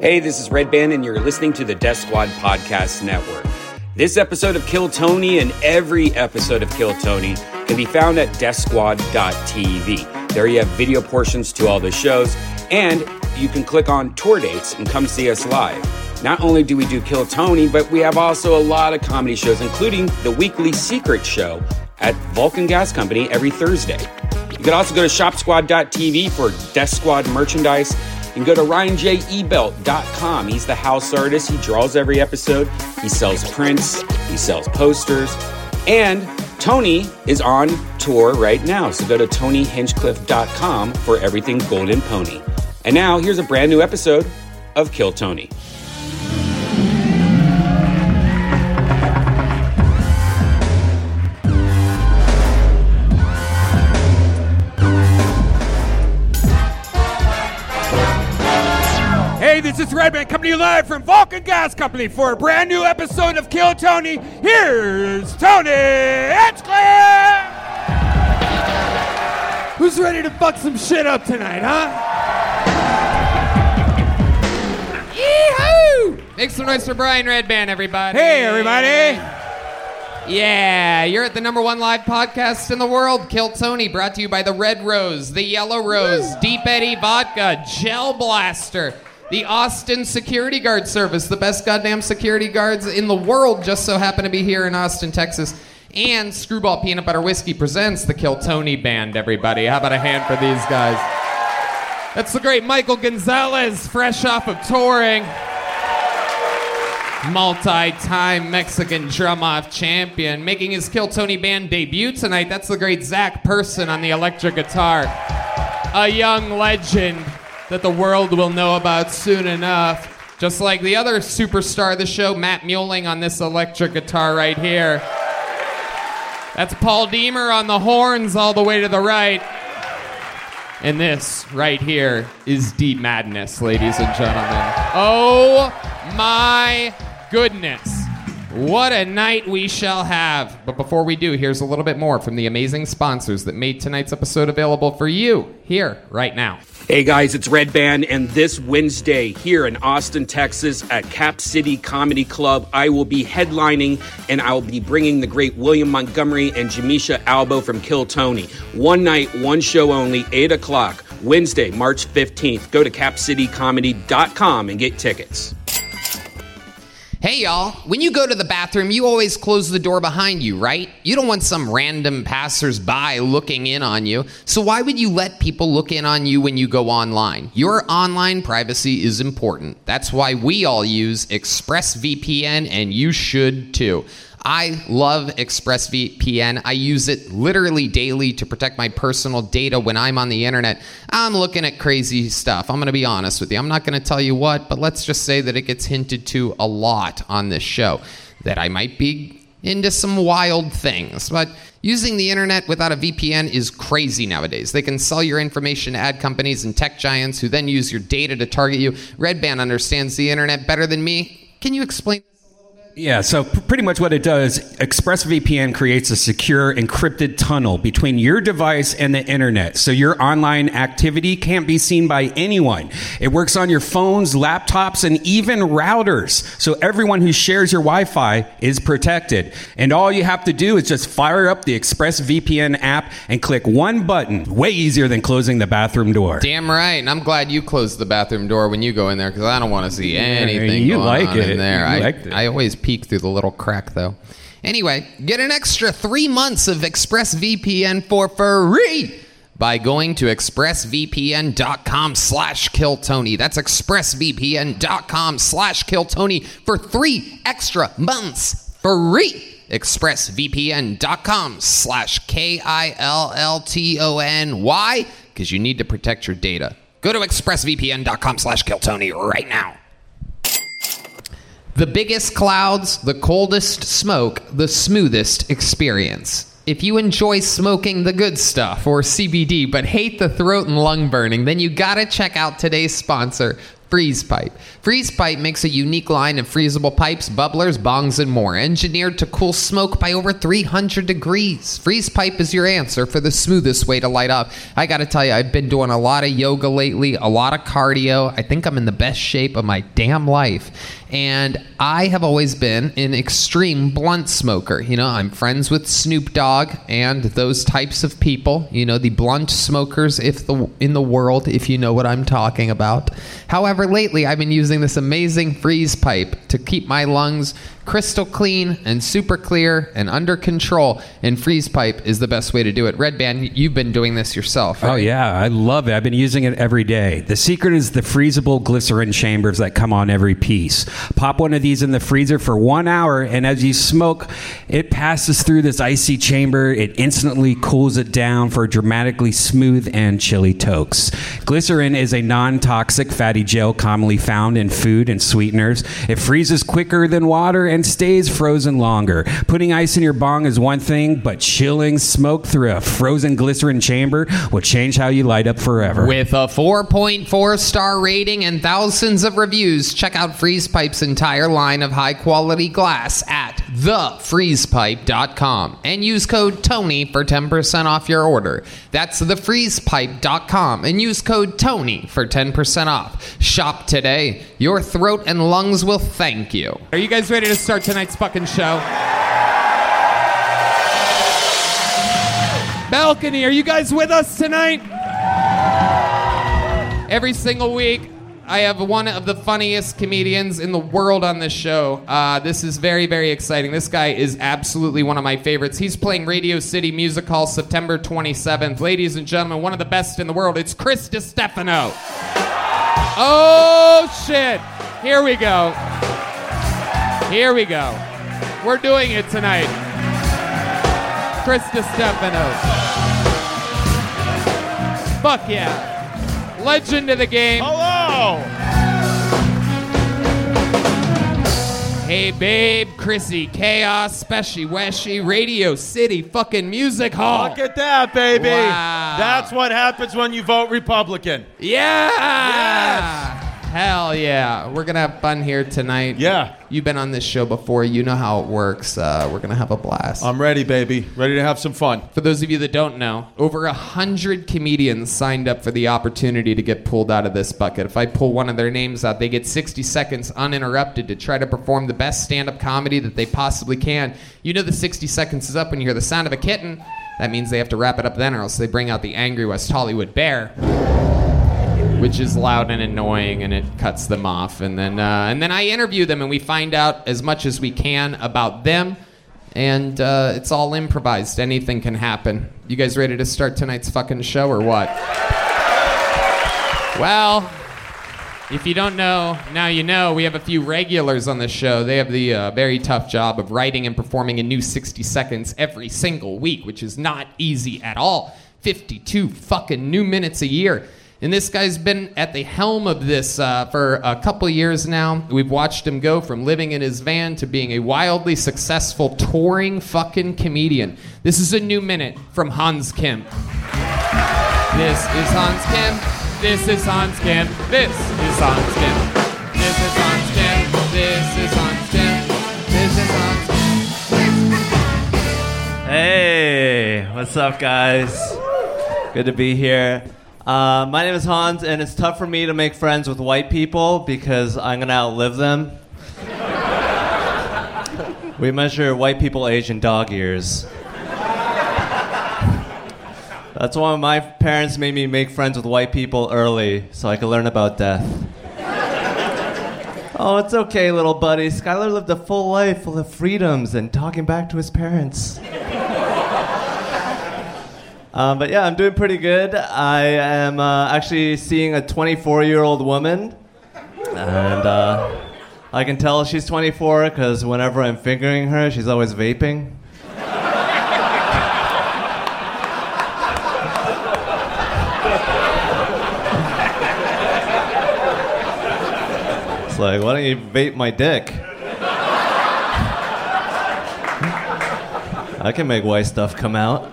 Hey, this is Redban, and you're listening to the Death Squad Podcast Network. This episode of Kill Tony and every episode of Kill Tony can be found at deathsquad.tv. There you have video portions to all the shows, and you can click on tour dates and come see us live. Not only do we do Kill Tony, but we have also a lot of comedy shows, including the weekly Secret Show at Vulcan Gas Company every Thursday. You can also go to shopsquad.tv for Death Squad merchandise and go to ryanjebelt.com. He's the house artist. He draws every episode. He sells prints. He sells posters. And Tony is on tour right now. So go to tonyhinchcliffe.com for everything Golden Pony. And now here's a brand new episode of Kill Tony. Redban coming to you live from Vulcan Gas Company for a brand new episode of Kill Tony. Here's Tony Hinchcliffe! Who's ready to fuck some shit up tonight, huh? Yee-hoo! Make some noise for Brian Redban, everybody. Hey, everybody! Yeah, you're at the number one live podcast in the world, Kill Tony, brought to you by the Red Rose, the Yellow Rose, Deep Eddy Vodka, Gel Blaster, the Austin Security Guard Service, the best goddamn security guards in the world, just so happen to be here in Austin, Texas. And Screwball Peanut Butter Whiskey presents the Kill Tony Band, everybody. How about a hand for these guys? That's the great Michael Gonzales, fresh off of touring multi-time Mexican drum-off champion, making his Kill Tony Band debut tonight. That's the great Zach Person on the electric guitar, a young legend that the world will know about soon enough. Just like the other superstar of the show, Matt Muehling, on this electric guitar right here. That's Paul Deemer on the horns all the way to the right. And this right here is D Madness, ladies and gentlemen. Oh my goodness. What a night we shall have. But before we do, here's a little bit more from the amazing sponsors that made tonight's episode available for you here, right now. Hey guys, it's Redban, and this Wednesday here in Austin, Texas at Cap City Comedy Club, I will be headlining and I'll be bringing the great William Montgomery and Jamisha Albo from Kill Tony. One night, one show only, 8 o'clock, Wednesday, March 15th. Go to capcitycomedy.com and get tickets. Hey y'all, when you go to the bathroom, you always close the door behind you, right? You don't want some random passersby looking in on you. So why would you let people look in on you when you go online? Your online privacy is important. That's why we all use ExpressVPN and you should too. I love ExpressVPN. I use it literally daily to protect my personal data when I'm on the internet. I'm looking at crazy stuff. I'm going to be honest with you. I'm not going to tell you what, but let's just say that it gets hinted to a lot on this show that I might be into some wild things. But using the internet without a VPN is crazy nowadays. They can sell your information to ad companies and tech giants who then use your data to target you. Redban understands the internet better than me. Can you explain? Yeah, so pretty much what it does, ExpressVPN creates a secure encrypted tunnel between your device and the internet. So your online activity can't be seen by anyone. It works on your phones, laptops, and even routers. So everyone who shares your Wi-Fi is protected. And all you have to do is just fire up the ExpressVPN app and click one button. Way easier than closing the bathroom door. Damn right, and I'm glad you closed the bathroom door when you go in there because I don't want to see anything you going like on it. in there. You I, liked it. I always peek through the little crack though. Anyway, get an extra three months of ExpressVPN for free by going to expressvpn.com slash killtony. That's expressvpn.com slash killtony for three extra months free. expressvpn.com slash K-I-L-L-T-O-N. Why? Because you need to protect your data. Go to expressvpn.com slash killtony right now. The biggest clouds, the coldest smoke, the smoothest experience. If you enjoy smoking the good stuff or CBD but hate the throat and lung burning, then you gotta check out today's sponsor, Freeze Pipe. Freeze Pipe makes a unique line of freezable pipes, bubblers, bongs, and more, engineered to cool smoke by over 300 degrees. Freeze Pipe is your answer for the smoothest way to light up. I gotta tell you, I've been doing a lot of yoga lately, a lot of cardio. I think I'm in the best shape of my damn life. And I have always been an extreme blunt smoker. You know, I'm friends with Snoop Dogg and those types of people. You know, the blunt smokers, if the in the world, if you know what I'm talking about. However, lately I've been using this amazing freeze pipe to keep my lungs crystal clean and super clear and under control. And freeze pipe is the best way to do it. Redban, you've been doing this yourself. Oh yeah, I love it. I've been using it every day. The secret is the freezable glycerin chambers that come on every piece. Pop one of these in the freezer for one hour, and as you smoke, it passes through this icy chamber. It instantly cools it down for dramatically smooth and chilly tokes. Glycerin is a non-toxic fatty gel commonly found in food and sweeteners. It freezes quicker than water and stays frozen longer. Putting ice in your bong is one thing, but chilling smoke through a frozen glycerin chamber will change how you light up forever. With a 4.4 star rating and thousands of reviews, check out Freeze Pipe's entire line of high quality glass at thefreezepipe.com and use code TONY for 10% off your order. That's thefreezepipe.com and use code TONY for 10% off. Shop today. Your throat and lungs will thank you. Are you guys ready to start tonight's fucking show? Balcony, are you guys with us tonight? Every single week, I have one of the funniest comedians in the world on this show. Uh, this is very, very exciting. This guy is absolutely one of my favorites. He's playing Radio City Music Hall September 27th. Ladies and gentlemen, one of the best in the world. It's Chris Distefano. Oh, shit. Here we go. Here we go. We're doing it tonight. Chris Distefano. Fuck yeah. Legend of the game. Hello! Hey babe, Chrissy, Chaos, Speshy, Weshy, Radio City, fucking Music Hall. Look at that, baby. Wow. That's what happens when you vote Republican. Yeah! Yes! Hell yeah. We're going to have fun here tonight. Yeah. You've been on this show before. You know how it works. Uh, we're going to have a blast. I'm ready, baby. Ready to have some fun. For those of you that don't know, over a hundred comedians signed up for the opportunity to get pulled out of this bucket. If I pull one of their names out, they get 60 seconds uninterrupted to try to perform the best stand-up comedy that they possibly can. You know the 60 seconds is up when you hear the sound of a kitten. That means they have to wrap it up then, or else they bring out the angry West Hollywood bear which is loud and annoying, and it cuts them off. And then, uh, and then I interview them, and we find out as much as we can about them. And uh, it's all improvised. Anything can happen. You guys ready to start tonight's fucking show or what? Well, if you don't know, now you know. We have a few regulars on the show. They have the uh, very tough job of writing and performing a new 60 seconds every single week, which is not easy at all. 52 fucking new minutes a year. And this guy's been at the helm of this uh, for a couple years now. We've watched him go from living in his van to being a wildly successful touring fucking comedian. This is a new minute from Hans Kim. This is Hans Kim. This is Hans Kim. This is Hans Kim. This is Hans Kim. This is Hans Kim. This is Hans Kim. Hey, what's up, guys? Good to be here. Uh, my name is Hans, and it's tough for me to make friends with white people because I'm gonna outlive them. we measure white people age in dog years. That's why my parents made me make friends with white people early so I could learn about death. oh, it's okay, little buddy. Skylar lived a full life full of freedoms and talking back to his parents. Um, but yeah, I'm doing pretty good. I am uh, actually seeing a 24 year old woman. And uh, I can tell she's 24 because whenever I'm fingering her, she's always vaping. It's like, why don't you vape my dick? I can make white stuff come out.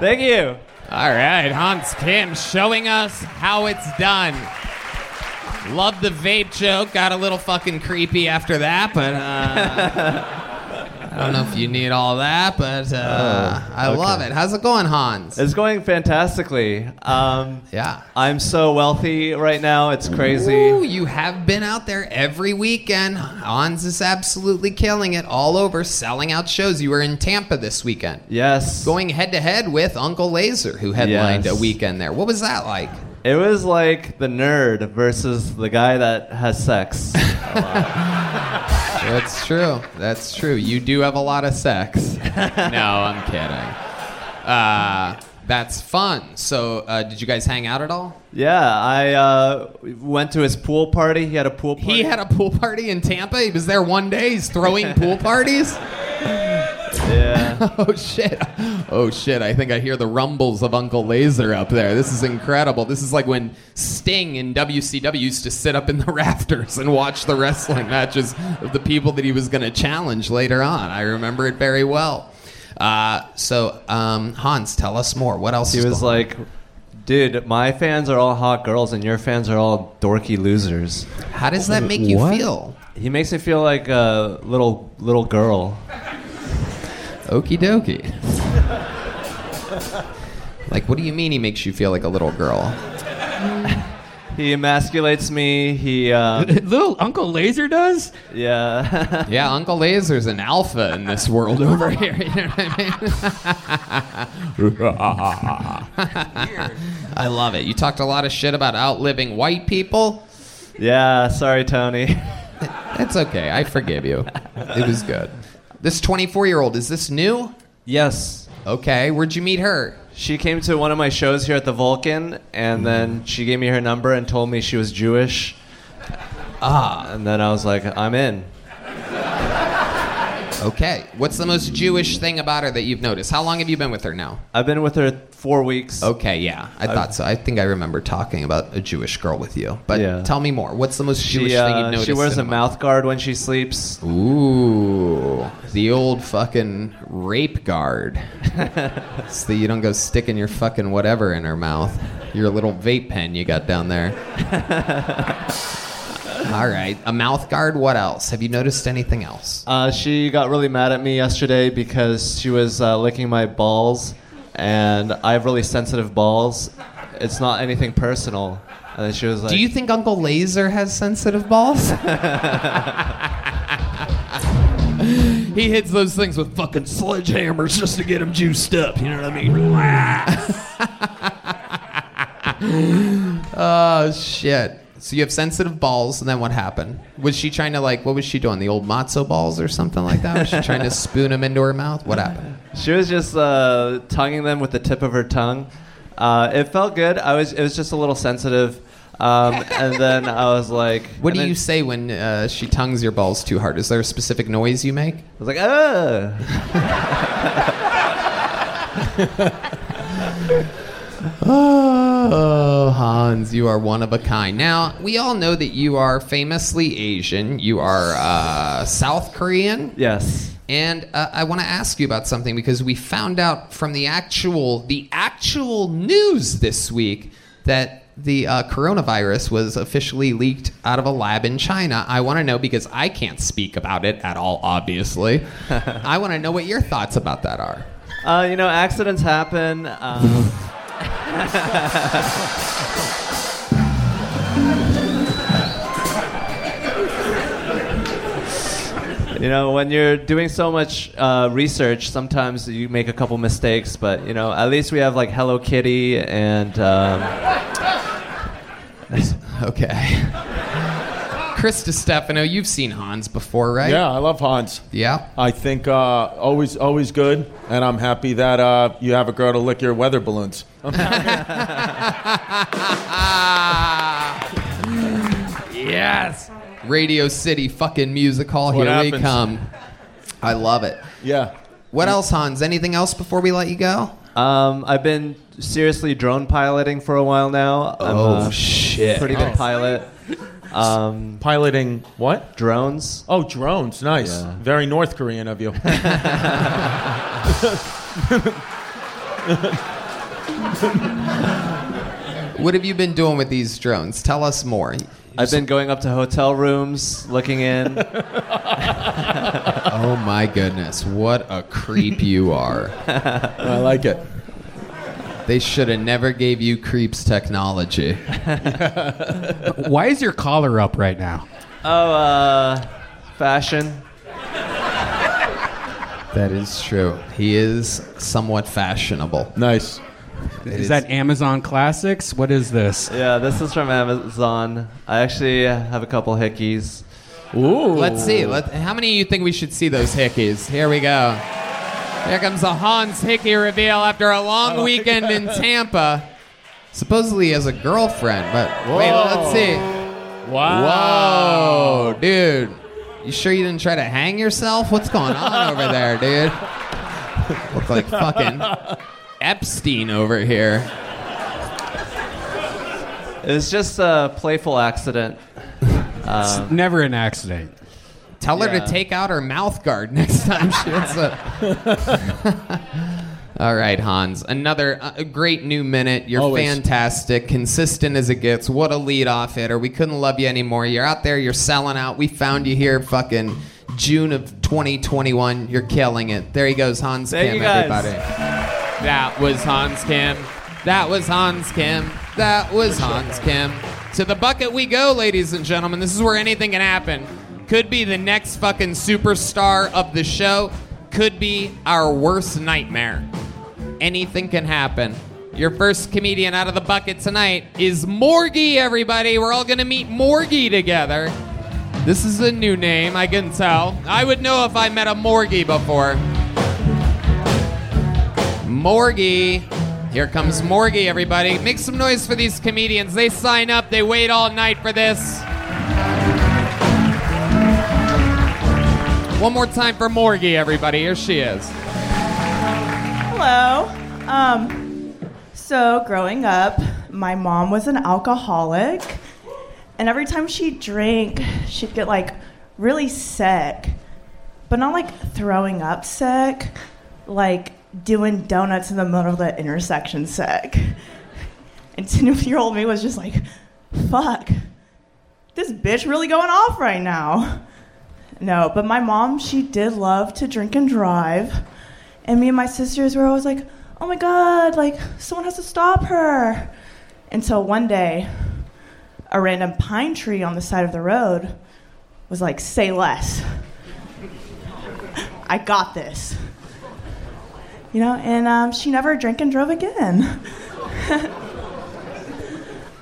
Thank you. All right, Hans Kim showing us how it's done. Love the vape joke. Got a little fucking creepy after that, but uh, I don't know if you need all that, but uh, I love it. How's it going, Hans? It's going fantastically. Um, yeah. I'm so wealthy right now. It's crazy. Ooh, you have been out there every weekend. Hans is absolutely killing it all over, selling out shows. You were in Tampa this weekend, Yes. going head to head with Uncle Lazer, who headlined Yes. a weekend there. What was that like? It was like the nerd versus the guy that has sex. That's true. That's true. You do have a lot of sex. no, I'm kidding. Uh, that's fun. So, uh, did you guys hang out at all? yeah, I uh, went to his pool party. He had a pool party. He had a pool party in Tampa. He was there one day. He's throwing pool parties. Yeah. Oh shit! Oh shit! I think I hear the rumbles of Uncle Lazer up there. This is incredible. This is like when Sting in WCW used to sit up in the rafters and watch the wrestling matches of the people that he was going to challenge later on. I remember it very well. Uh, so, um, Hans, tell us more. What else? He is was going- like, dude, my fans are all hot girls and your fans are all dorky losers. "How does that make you feel?" He makes me feel like a little little girl. Okie dokie. like, what do you mean he makes you feel like a little girl? He emasculates me. He, uh, Little Uncle Lazer does? yeah. Yeah, Uncle Lazer's an alpha in this world over here. You know what I mean? I love it. You talked a lot of shit about outliving white people. yeah. Sorry, Tony. It's okay. I forgive you. It was good. This 24 year old, is this new? yes. Okay. Where'd you meet her? She came to one of my shows here at the Vulcan, and then she gave me her number and told me she was Jewish. Ah. And then I was like, I'm in. Okay. What's the most Jewish thing about her that you've noticed? How long have you been with her now? I've been with her four weeks. Okay, yeah. I thought so. I think I remember talking about a Jewish girl with you. But Yeah. tell me more. What's the most Jewish She, thing you've uh, noticed? she wears in a mouth guard when she sleeps. Ooh, the old fucking rape guard. so that you don't go sticking your fucking whatever in her mouth. Your little vape pen you got down there. All right, a mouth guard. What else? Have you noticed anything else? Uh, she got really mad at me yesterday because she was uh, licking my balls, and I have really sensitive balls. It's not anything personal. And then she was like, Do you think Uncle Lazer has sensitive balls? he hits those things with fucking sledgehammers just to get them juiced up. You know what I mean? oh shit! So you have sensitive balls, and then what happened? Was she trying to like? What was she doing? The old matzo balls or something like that? Was she trying to spoon them into her mouth? What happened? She was just uh, tonguing them with the tip of her tongue. Uh, it felt good. I was. It was just a little sensitive. Um, and then I was like, What do then you say when uh, she tongues your balls too hard? Is there a specific noise you make? I was like, ah. Oh, Hans, you are one of a kind. Now, we all know that you are famously Asian. You are uh, South Korean. Yes. And uh, I want to ask you about something because we found out from the actual the actual news this week that the uh, coronavirus was officially leaked out of a lab in China. I want to know because I can't speak about it at all. Obviously, I want to know what your thoughts about that are. Uh, you know, accidents happen. Um, you know, when you're doing so much uh, research, sometimes you make a couple mistakes. But you know, at least we have like Hello Kitty and. Um, Okay. Chris Stefano, you've seen Hans before, right? Yeah, I love Hans. Yeah. I think uh, always always good, and I'm happy that uh, you have a girl to lick your weather balloons. yes. Radio City fucking music hall. What Here we come. I love it. Yeah. What else, Hans? Anything else before we let you go? um, I've been seriously drone piloting for a while now. I'm Oh, a shit. Pretty good pilot. Um, Piloting what? drones. Oh, drones. Nice. Yeah. Very North Korean of you. What have you been doing with these drones? Tell us more. I've been going up to hotel rooms, looking in. Oh my goodness, what a creep you are. I like it. They should have never gave you creeps technology. Why is your collar up right now? Oh, uh, fashion. That is true. He is somewhat fashionable. Nice. It Is that Amazon Classics? What is this? Yeah, this is from Amazon. I actually have a couple hickeys. Ooh. Let's see. Let, how many of you think we should see those hickeys? Here we go. Here comes the Hans Hickey reveal after a long oh weekend in Tampa. Supposedly he has a girlfriend, but wait, let's see. Wow. Whoa, dude. You sure you didn't try to hang yourself? What's going on over there, dude? Look like fucking Epstein over here. It was just a playful accident. It's um, never an accident. Tell her Yeah. to take out her mouth guard next time she hits a. All right, Hans. Another uh, great new minute. You're Always. fantastic, consistent as it gets. What a leadoff hitter. We couldn't love you anymore. You're out there. You're selling out. We found you here, fucking June of 2021. You're killing it. There he goes, Hans Thank Kim. Everybody. That was Hans Kim. That was Hans Kim. That was Hans Kim. To the bucket we go, ladies and gentlemen. This is where anything can happen. Could be the next fucking superstar of the show. Could be our worst nightmare. Anything can happen. Your first comedian out of the bucket tonight is Morgie, everybody. We're all gonna meet Morgie together. This is a new name, I can tell. I would know if I met a Morgie before. Morgie. Here comes Morgie, everybody. Make some noise for these comedians. They sign up, they wait all night for this. One more time for Morgie, everybody. Here she is. Hello. Um, so growing up, my mom was an alcoholic, and every time she drank, she'd get like really sick, but not like throwing up sick, like doing donuts in the middle of the intersection sick. And 10 year old me was just like, fuck, this bitch really going off right now. No, but my mom, she did love to drink and drive. And me and my sisters were always like, oh my God, like someone has to stop her. Until one day, a random pine tree on the side of the road was like, say less. I got this. You know, and um, she never drank and drove again.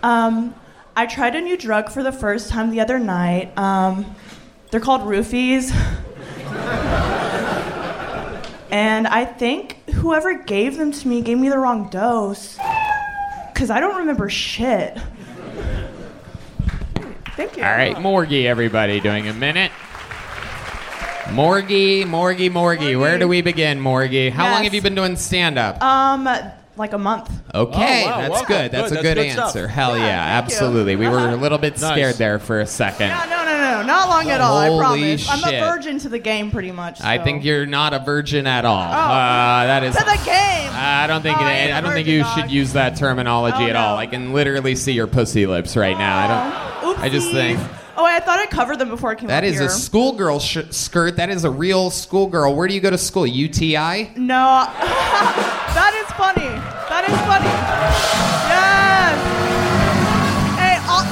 um, I tried a new drug for the first time the other night. Um, they're called roofies. And I think whoever gave them to me gave me the wrong dose. Because I don't remember shit. Thank you. All right, Morgie, everybody, doing a minute. Morgie, Morgie, Morgie. Where do we begin, Morgie? How long have you been doing stand up? Um, like a month. Okay, Oh, wow, that's welcome. good. That's Good, a that's good, good stuff. answer. Hell yeah, thank you. absolutely. We were Uh-huh. a little bit Nice. scared there for a second. No, no, no, no, not long at all. I Holy promise. I'm a virgin to the game, pretty much. I think you're not a virgin at all. Uh, that is. to the game. I don't think Oh, I it, ain't don't think you dog. should use that terminology Oh, at all. I can literally see your pussy lips right now. I don't. I just think Oh, I thought I covered them before I came That up is here. a schoolgirl sh- skirt. That is a real schoolgirl. Where do you go to school? UTI? No, that is funny. That is funny. Yes. Hey, all,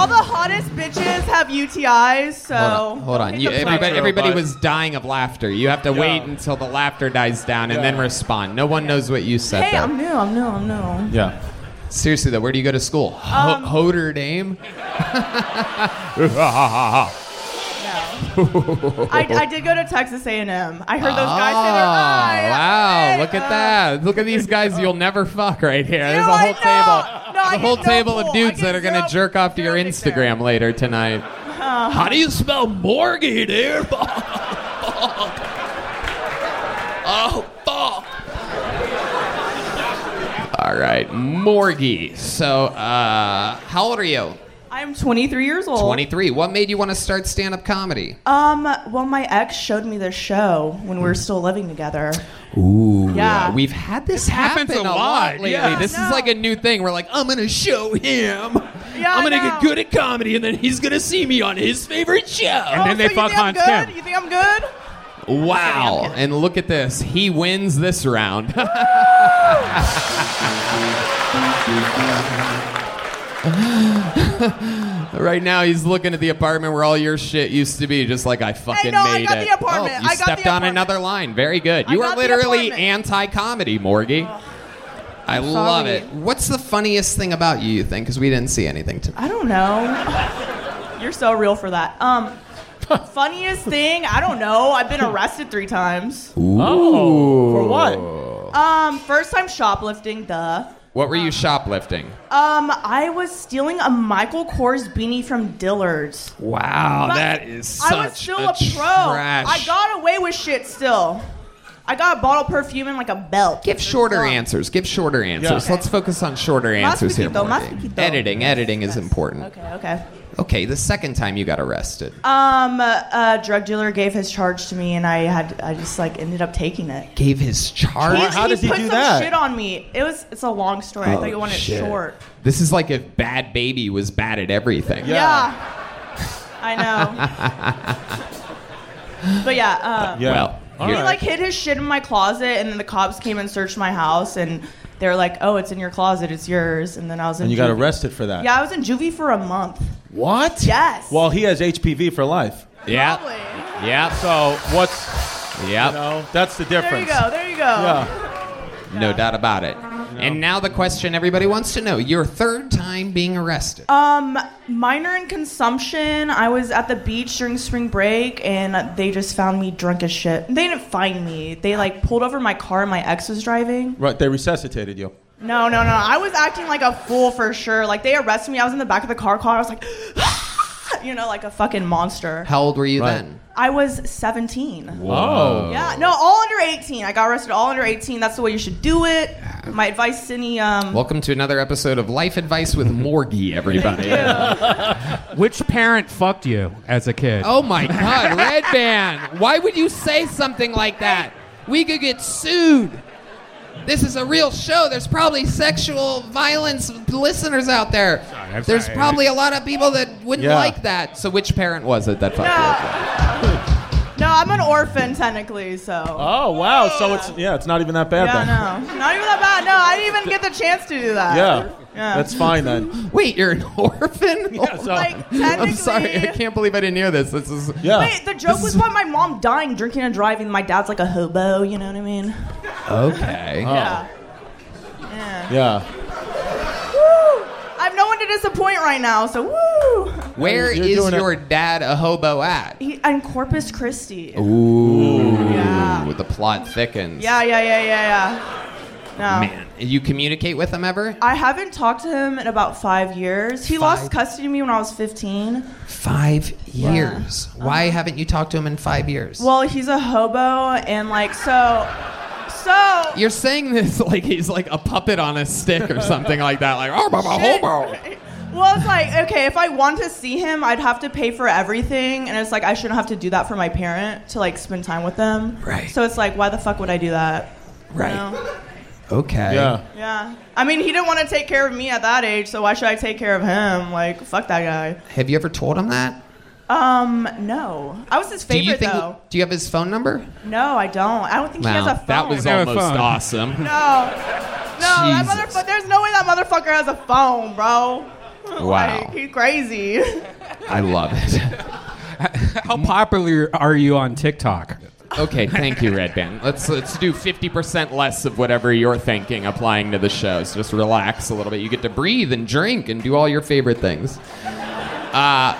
all the hottest bitches have UTIs, so. Hold on. Hold on. You, everybody Everybody, everybody was dying of laughter. You have to wait until the laughter dies down and then respond. No one knows what you said Hey, there. I'm new. I'm new. I'm new. Yeah. Seriously though, where do you go to school? Ho- Um, Notre Dame. I, I did go to Texas A&M. I heard those guys say Oh, they're wow! Hey, Look at that! Look at these guys you'll never fuck right here. There's a whole table, No, a whole table of dudes that are gonna jerk off to your. Instagram later tonight. How do you spell Morgie, dude? oh, fuck. All right, Morgie. So, uh, How old are you? I'm 23 years old. 23. What made you want to start stand-up comedy? Um, well, my ex showed me this show when we were still living together. Ooh. Yeah, Yeah. we've had this, happen a a lot lot, lately. yeah. This No. is like a new thing. We're like, I'm gonna show him. Yeah, I'm I gonna know. get good at comedy, and then he's gonna see me on his favorite show. And then Oh, they so fuck you think I'm Hans good? Tim. You think I'm good? Wow. And look at this. He wins this round. right now, he's looking at the apartment where all your shit used to be, just like I fucking no, I made got it. the apartment. Oh, you I got stepped the on apartment. another line. Very good. I You are the literally apartment. anti-comedy, Morgie. I love sorry. it. What's the funniest thing about you, you think? Because we didn't see anything tonight. I don't know. You're so real for that. Um, funniest thing? I don't know. I've been arrested three times. Oh, for what? Um, first time shoplifting, duh. What were you shoplifting? Um, I was stealing a Michael Kors beanie from Dillard's. Wow, But that is such I was still a, a, pro. trash. I got away with shit still. I got a bottle of perfume and like a belt. Give shorter Dumb. answers. Give shorter answers. Okay. Let's focus on shorter answers here. poquito, más Editing, editing is Yes. important. Okay, okay. Okay, the second time you got arrested. Um, a drug dealer gave his charge to me, and I had I just like ended up taking it. Gave his charge. He, how does he put do some that? shit on me. It was it's a long story. I thought you wanted Oh, shit. it short. This is like if Bad Baby was bad at everything. Yeah. I know. but yeah, uh, Yeah. Well, All he right. like hid his shit in my closet, and then the cops came and searched my house, and they were like, "Oh, it's in your closet. It's yours." And then I was in. and you got juvie. arrested for that. Yeah, I was in juvie for a month. What? Yes. Well, he has HPV for life. yeah, Probably. yeah, So what's yeah. you know that's the difference. There difference. you go. There you go. Yeah. No doubt about it. And now the question everybody wants to know: Your third time being arrested. Um, minor in consumption. I was at the beach during spring break, and they just found me drunk as shit. They didn't find me. They like pulled over my car. My ex was driving. Right. They resuscitated you. No, no, no. I was acting like a fool for sure. Like they arrested me. I was in the back of the car. Car. I was like, you know, like a fucking monster. How old were you Right. then? I was 17. Whoa. Yeah, no, all under 18. I got arrested all under 18. That's the way you should do it. My advice, Cindy. Um, Welcome to another episode of Life Advice with Morgie, everybody. Which parent fucked you as a kid? Oh my God, Redban! Why would you say something like that? We could get sued. This is a real show. There's probably sexual violence listeners out there. I'm There's sorry. probably a lot of people that wouldn't Yeah. like that. So, which parent was it that fucked you? no, I'm an orphan technically, so. Oh wow. So it's yeah. It's not even that bad yeah, then. no, not even that bad. No, I didn't even get the chance to do that. Yeah. Yeah. That's fine then. Wait, you're an orphan? Yeah, so- Like I'm sorry. I can't believe I didn't hear this. This is. Yeah. Wait, the joke was about my mom dying drinking and driving. My dad's like a hobo. You know what I mean? Okay. Oh. Yeah. Yeah. Yeah. Woo! I have no one to disappoint right now, so woo! Where You're is doing it- your dad a hobo at? He, in Corpus Christi. Ooh. Yeah. The plot thickens. Yeah, yeah, yeah, yeah, yeah. No. Man, you communicate with him ever? I haven't talked to him in about five years. He Five? lost custody of me when I was 15. Five years. Uh-huh. Why haven't you talked to him in five years? Well, he's a hobo, and like, so. So. You're saying this like he's like a puppet on a stick or something like that. Like, oh, I'm a hobo. Well, it's like, okay, if I want to see him, I'd have to pay for everything. And it's like, I shouldn't have to do that for my parent to like spend time with them. Right. So it's like, why the fuck would I do that? You Right. know? Okay. Yeah. Yeah. I mean, he didn't want to take care of me at that age, so why should I take care of him? Like, fuck that guy. Have you ever told him that? Um, no. I was his Do you favorite, think? though. Do you have his phone number? No, I don't. I don't think he has a phone. that was almost phone. awesome. No. No, that Jesus. motherfucker. There's no way that motherfucker has a phone, bro. Wow. Like, he's crazy. I love it. How popular are you on TikTok? Okay, thank you, Redban. Let's let's do 50% less of whatever you're thinking applying to the show. So just relax a little bit. You get to breathe and drink and do all your favorite things. Uh,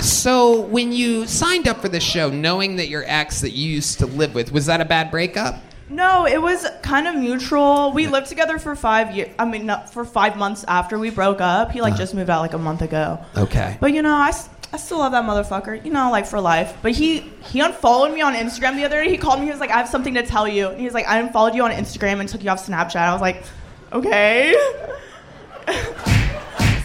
so when you signed up for the show, knowing that your ex that you used to live with was that a bad breakup? No, it was kind of mutual. We lived together for five years. I mean, no, for five months after we broke up. He like just moved out like a month ago. Okay. But you know, I, I still love that motherfucker. You know, like for life. But he he unfollowed me on Instagram the other day. He called me. He was like, "I have something to tell you." And he was like, "I unfollowed you on Instagram and took you off Snapchat." I was like, "Okay." so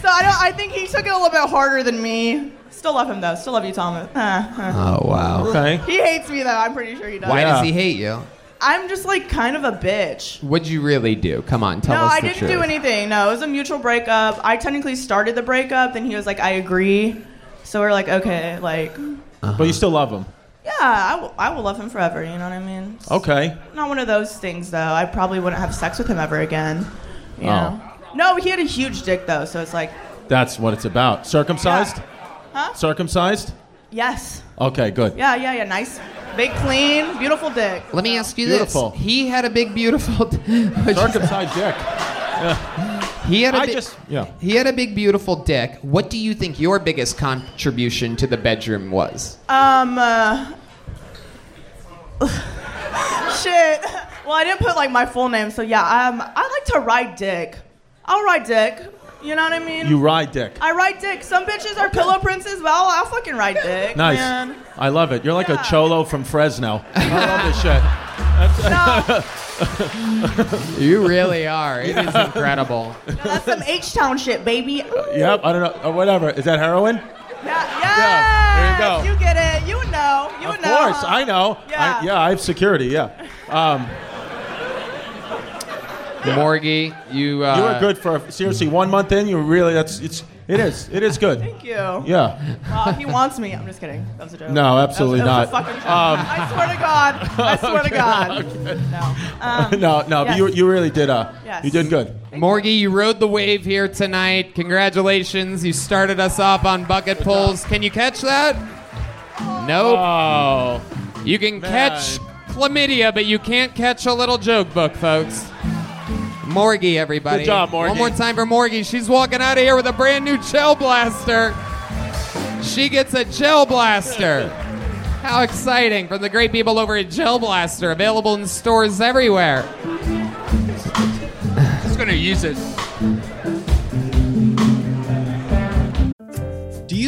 I don't. I think he took it a little bit harder than me. Still love him though. Still love you, Thomas. Uh, uh. Oh wow. Okay. He hates me though. I'm pretty sure he does. Why Yeah. does he hate you? I'm just like kind of a bitch. What'd you really do? Come on, tell no, us No, I the didn't truth. do anything. No, it was a mutual breakup. I technically started the breakup, then he was like, "I agree." So we're like, okay, like, uh-huh. But you still love him. yeah, I will, I will love him forever. You know what I mean? It's Okay. Not one of those things though. I probably wouldn't have sex with him ever again. You Oh. know? No, he had a huge dick though, so it's like, That's what it's about. Circumcised? Huh? Circumcised? yes, Okay, good. yeah, yeah, yeah, nice, big, clean, beautiful dick. Let me ask you Beautiful. this. He had a big, beautiful. Circumcised dick. he had a I bi- just- yeah. He had a big, beautiful dick. What do you think your biggest contribution to the bedroom was? Um, uh, shit. Well, I didn't put like my full name, so yeah. Um, I like to ride dick. I'll ride dick. You know what I mean? You ride dick. I ride dick. Some bitches are pillow princes, but I'll, I'll fucking ride dick. Nice. Man. I love it. You're like Yeah. a cholo from Fresno. I love this shit. No, You really are. It is incredible. no, that's some H Town shit, baby. Yep, I don't know. Uh, whatever. Is that heroin? Yeah, Yeah, there you go. You get it. You know. You of know. Of course, I know. Yeah. I, yeah, I have security. Yeah. Um, Morgie, you. Uh, you were good for seriously one month in. You were really that's it's it is it is good. Thank you. Yeah. Well, he wants me. I'm just kidding. That was a joke. No, absolutely That was- not. that was a fucking joke. I swear to God. I swear to God. No. Um, no, no, but yes. you you really did. Uh, Yes. you did good. Morgie, you rode the wave here tonight. Congratulations. You started us off on bucket pulls. Can you catch that? Nope. Oh, You can catch chlamydia, but you can't catch a little joke book, folks. Morgie, everybody. Good job, Morgie. One more time for Morgie. She's walking out of here with a brand new gel blaster. She gets a gel blaster. How exciting from the great people over at Gel Blaster, available in stores everywhere. Just gonna use it.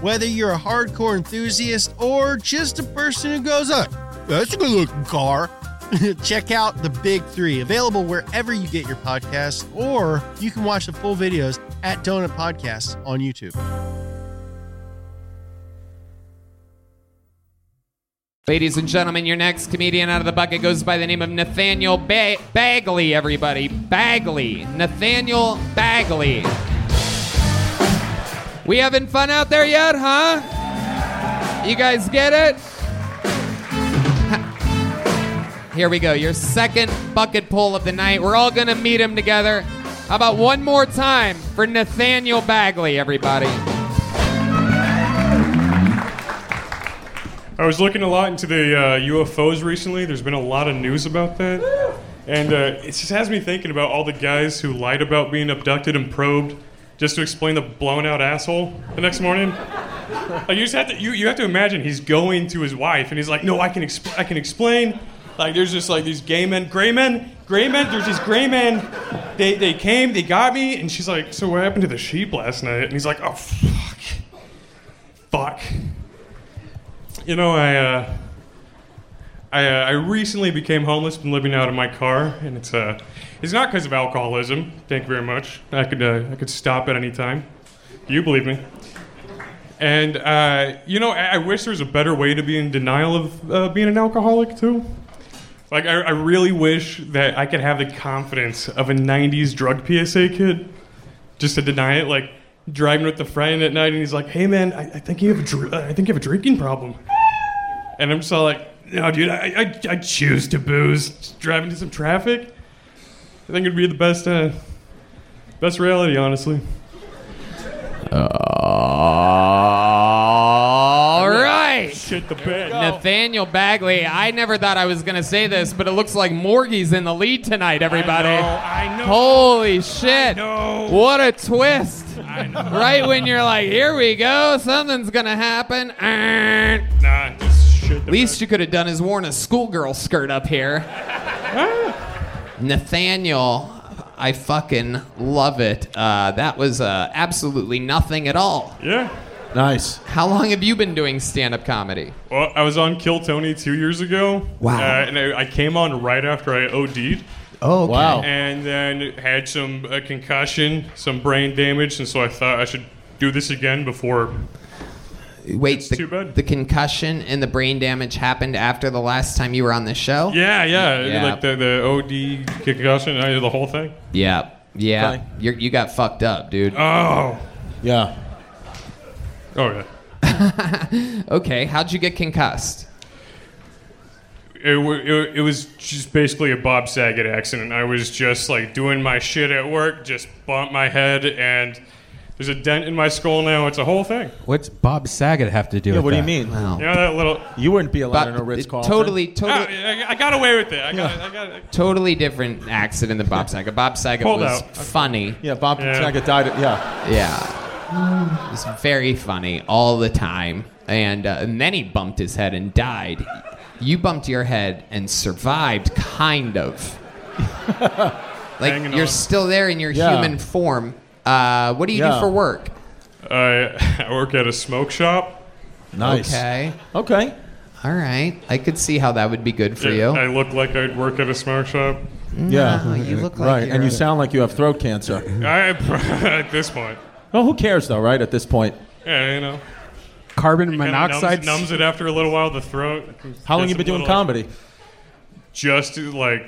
whether you're a hardcore enthusiast or just a person who goes, oh, that's a good looking car. Check out The Big Three, available wherever you get your podcasts, or you can watch the full videos at Donut Podcasts on YouTube. Ladies and gentlemen, your next comedian out of the bucket goes by the name of Nathaniel ba- Bagley, everybody. Bagley. Nathaniel Bagley. We having fun out there yet, huh? You guys get it? Here we go. Your second bucket pull of the night. We're all going to meet him together. How about one more time for Nathaniel Bagley, everybody? I was looking a lot into the uh, UFOs recently. There's been a lot of news about that. And uh, it just has me thinking about all the guys who lied about being abducted and probed just to explain the blown out asshole the next morning. Like you just have to you, you have to imagine he's going to his wife and he's like, no, I can exp- I can explain. Like there's just like these gay men, gray men, gray men. There's these gray men. They they came, they got me, and she's like, so what happened to the sheep last night? And he's like, oh fuck, fuck. You know, I uh, I, uh, I recently became homeless, been living out of my car, and it's uh, it's not because of alcoholism. Thank you very much. I could uh, I could stop at any time. You believe me? And uh, you know, I, I wish there was a better way to be in denial of uh, being an alcoholic too. Like, I, I really wish that I could have the confidence of a '90s drug PSA kid, just to deny it. Like driving with a friend at night, and he's like, "Hey man, I, I think you have a dr- I think you have a drinking problem." And I'm just all like, no, dude, I, I, I choose to booze. Just driving to some traffic. I think it'd be the best, uh, best reality, honestly. All right. shit the bed. Nathaniel Bagley. I never thought I was gonna say this, but it looks like Morgie's in the lead tonight. Everybody. I know. I know. Holy shit! know. What a twist! I know. Right when you're like, here we go, something's gonna happen. Er. Nah, just shit the Least you could have done is worn a schoolgirl skirt up here. Nathaniel, I fucking love it. Uh, that was uh, absolutely nothing at all. Yeah. Nice. How long have you been doing stand-up comedy? Well, I was on Kill Tony two years ago. Wow. Uh, and I, I came on right after I OD'd. Oh, Wow. And then had some uh, concussion, some brain damage, and so I thought I should do this again before. Wait, the, too bad. the concussion and the brain damage happened after the last time you were on the show? Yeah, yeah, Yeah. like the, the OD concussion, I did the whole thing. Yeah. Yeah. You're, you got fucked up, dude. Oh, Yeah. oh yeah. Okay, how'd you get concussed? It, it, it was just basically a Bob Saget accident. I was just like doing my shit at work, just bumped my head, and there's a dent in my skull now. It's a whole thing. What's Bob Saget have to do with it? Yeah, with what do you that? mean? Wow. You know that little. You wouldn't be allowed in a Ritz it- Carlton. totally, Ah, totally, I, I got away with it. I got, I got. totally different accident than Bob Saget. Bob Saget Hold was out. funny. Yeah, Bob Yeah. Saget died. Yeah. Yeah. It was very funny all the time. And, uh, and then he bumped his head and died. You bumped your head and survived, kind of. like Hanging you're on. still there in your Yeah. human form. Uh, what do you Yeah. do for work? I, I work at a smoke shop. Nice. Okay. Okay. All right. I could see how that would be good for you. I look like I'd work at a smoke shop. Yeah. No, you look like right. you're And you sound like you have throat cancer. I, at this point, Well, who cares though, right? At this point. yeah, you know, Carbon kinda monoxide. numbs, numbs it after a little while. The throat. How long Gets you been a doing little, comedy? Just like,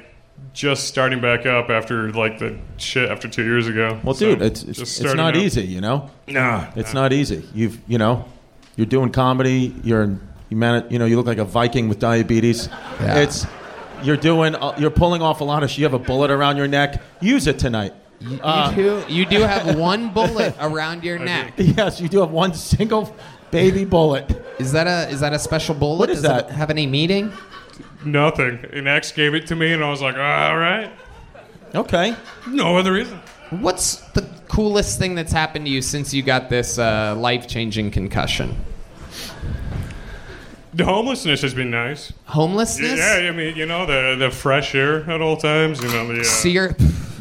just starting back up after like the shit after two years ago. Well, So, dude, it's it's, it's not out. easy, you know. Nah, It's not easy. You've you know, you're doing comedy. You're you man. You know, you look like a Viking with diabetes. Yeah. It's you're doing. Uh, you're pulling off a lot of. sh- You have a bullet around your neck. Use it tonight. Uh, you, do, you do have one bullet around your neck. Yes, you do have one single baby bullet. Is that a is that a special bullet? What is Does that? It have any meaning? Nothing. An ex gave it to me, and I was like, all right. Okay. No other reason. What's the coolest thing that's happened to you since you got this uh, life changing concussion? The homelessness has been nice. Homelessness. Yeah, I mean, you know, the the fresh air at all times. You know, the. Uh, So you're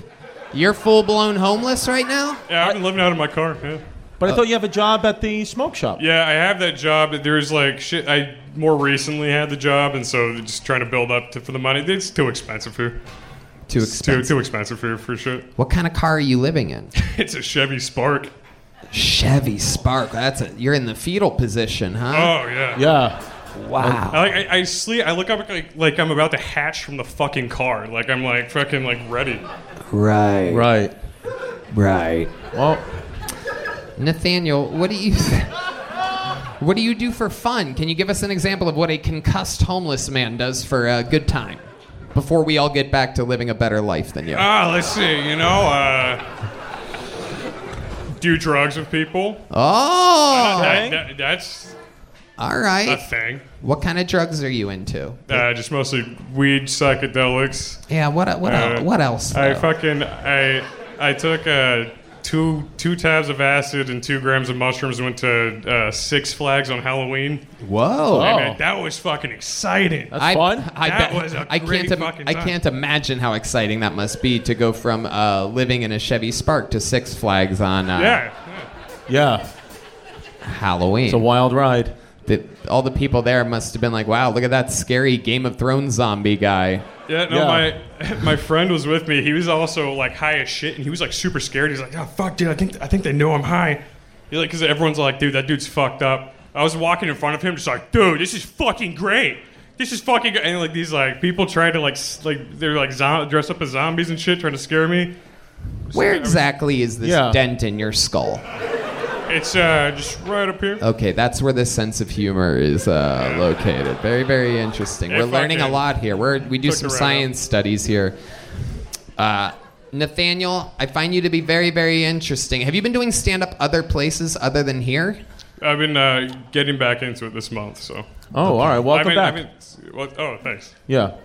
you're full blown homeless right now. yeah, I've been living out of my car. Yeah. But I uh, thought you have a job at the smoke shop. Yeah, I have that job. There's like shit. I more recently had the job, and so just trying to build up to, for the money. It's too expensive here. Too It's too expensive. too expensive here for shit. What kind of car are you living in? It's a Chevy Spark. Chevy Spark. That's a, you're in the fetal position, huh? Oh yeah. Yeah. wow. I, like I, I sleep. I look up like like I'm about to hatch from the fucking car. Like I'm like fucking like ready. Right. Right. Right. Well, Nathaniel, what do you what do you do for fun? Can you give us an example of what a concussed homeless man does for a good time? Before we all get back to living a better life than you. Ah, let's see. You know, uh, do drugs with people. oh, That- that- that's all a right. thing. What kind of drugs are you into? Uh, just mostly weed, psychedelics. Yeah. What what Uh, what else? I though? fucking I I took uh, two two tabs of acid and two grams of mushrooms and went to uh, Six Flags on Halloween. Whoa. Hey, man, that was fucking exciting. that's I, fun. I That bet- was a I great can't. im- fucking I time. can't imagine how exciting that must be to go from uh, living in a Chevy Spark to Six Flags on uh, yeah. yeah. Halloween. It's a wild ride. The, all the people there must have been like, "Wow, look at that scary Game of Thrones zombie guy." Yeah, no, Yeah. my my friend was with me. He was also like high as shit, and he was like super scared. He's like, "Oh fuck, dude, I think I think they know I'm high." He's like, because everyone's like, "Dude, that dude's fucked up." I was walking in front of him, just like, "Dude, this is fucking great. This is fucking." Great. And like these like people trying to like like they're like zo- dress up as zombies and shit, trying to scare me. Where exactly is this Yeah. dent in your skull? It's uh just right up here. Okay, that's where the sense of humor is uh, located. Very, very interesting. Yeah, We're learning a lot here. We're, we do took some it right science studies here. Uh, Nathaniel, I find you to be very, very interesting. Have you been doing stand up other places other than here? I've been uh, getting back into it this month, so. Oh, all right. Welcome I've been, back. I've been, well, oh, thanks. Yeah.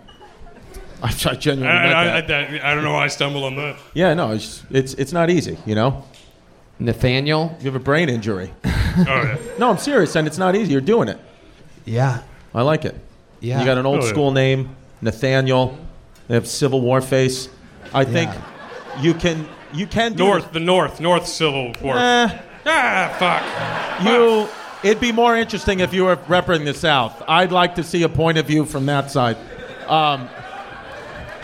I, I I, genuinely meant I, I, that. I, I don't know why I stumbled on that. Yeah, no, it's it's it's not easy, you know. Nathaniel. You have a brain injury. Oh yeah. No, I'm serious, and it's not easy. You're doing it. Yeah. I like it. Yeah. You got an old Oh, yeah. school name, Nathaniel. They have Civil War face. I think you can you can do North, the North, North Civil War. Eh, ah, fuck. you. It'd be more interesting if you were repping the South. I'd like to see a point of view from that side. Um,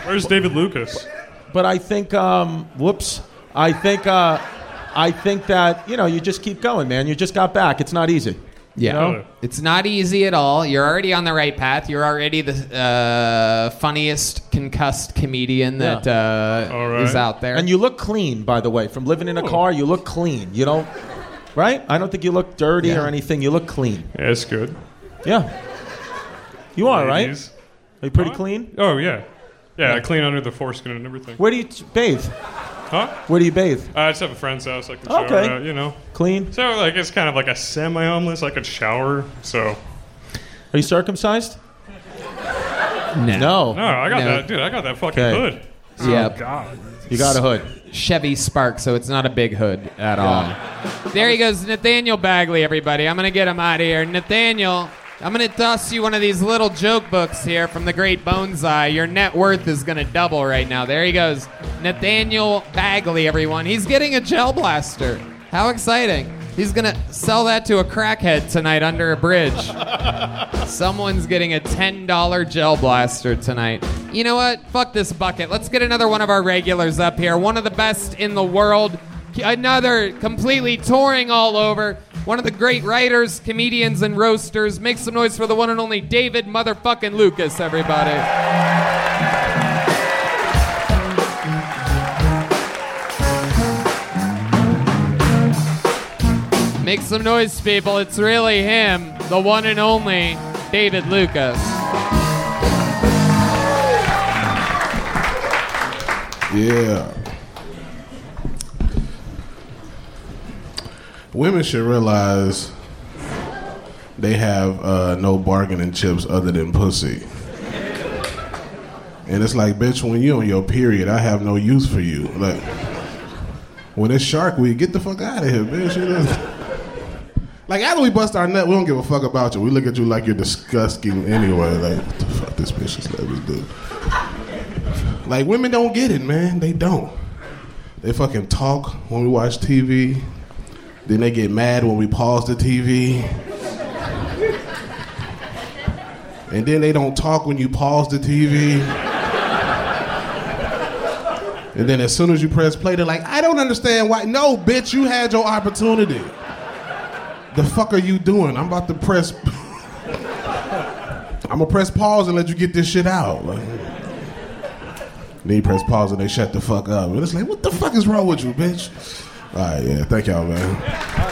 Where's David Lucas? but I think, um, whoops, I think, uh, I think that you know you just keep going, man. You just got back. It's not easy. Yeah. know? It's not easy at all. You're already on the right path. You're already the uh, funniest concussed comedian that uh, All right. is out there. And you look clean, by the way. From living in a car, you look clean. You don't, right? I don't think you look dirty Yeah. or anything. You look clean. Yeah, it's good. Yeah. You are, right? Are you pretty Huh? clean? Oh yeah. Yeah, I clean under the foreskin and everything. Where do you t- bathe? Huh? Where do you bathe? Uh, I just have a friend's house. I can shower Okay. at, you know. Clean? So like it's kind of like a semi-homeless. I could shower. So Are you circumcised? no. No. no, I got No. that, dude. I got that fucking Okay. hood. Oh, yep. God. You got a hood. Chevy Spark, so it's not a big hood at all. There he goes, Nathaniel Bagley, everybody. I'm going to get him out of here. Nathaniel, I'm to toss you one of these little joke books here from the great Bonsai. Your net worth is to double right now. There he goes. Nathaniel Bagley, everyone. He's getting a gel blaster. How exciting. He's to sell that to a crackhead tonight under a bridge. Someone's getting a $10 gel blaster tonight. You know what? Fuck this bucket. Let's get another one of our regulars up here. One of the best in the world. Another completely touring all over. One of the great writers, comedians, and roasters. Make some noise for the one and only David motherfucking Lucas, everybody. Make some noise, people. It's really him, the one and only David Lucas. Yeah. Women should realize they have uh, no bargaining chips other than pussy. And it's like, bitch, when you on your period, I have no use for you. Like, when it's Shark Week, get the fuck out of here, bitch. You know? Like after we bust our nut, we don't give a fuck about you. We look at you like you're disgusting anyway. Like, what the fuck this bitch is let me do? Like women don't get it, man. They don't. They fucking talk when we watch TV. Then they get mad when we pause the TV. And then they don't talk when you pause the TV. And then as soon as you press play, they're like, I don't understand why. No, bitch, you had your opportunity. The fuck are you doing? I'm about to press. I'm gonna press pause and let you get this shit out. Then you press pause and they shut the fuck up. And it's like, what the fuck is wrong with you, bitch? All right, yeah, thank y'all, man.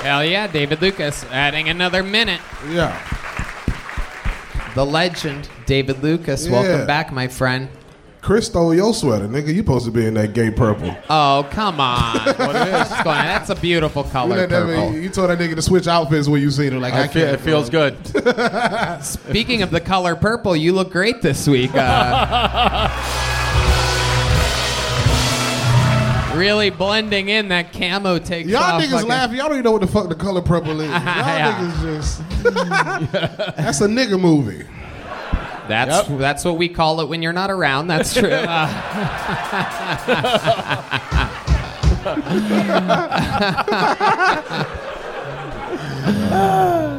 Hell yeah, David Lucas adding another minute. Yeah. The legend, David Lucas. Yeah. Welcome back, my friend. Chris stole your sweater, nigga. You supposed to be in that gay purple. Oh, come on. what is going on? That's a beautiful color, let that purple. man- you told that nigga to switch outfits when you seen him. Like I, I feel, can't. it feels good. Speaking of the color purple, you look great this week. Uh, really blending in that camo takes Y'all off niggas fucking- laughing. Y'all don't even know what the fuck the color purple is. Y'all niggas just. That's a nigga movie. That's that's what we call it when you're not around. That's true.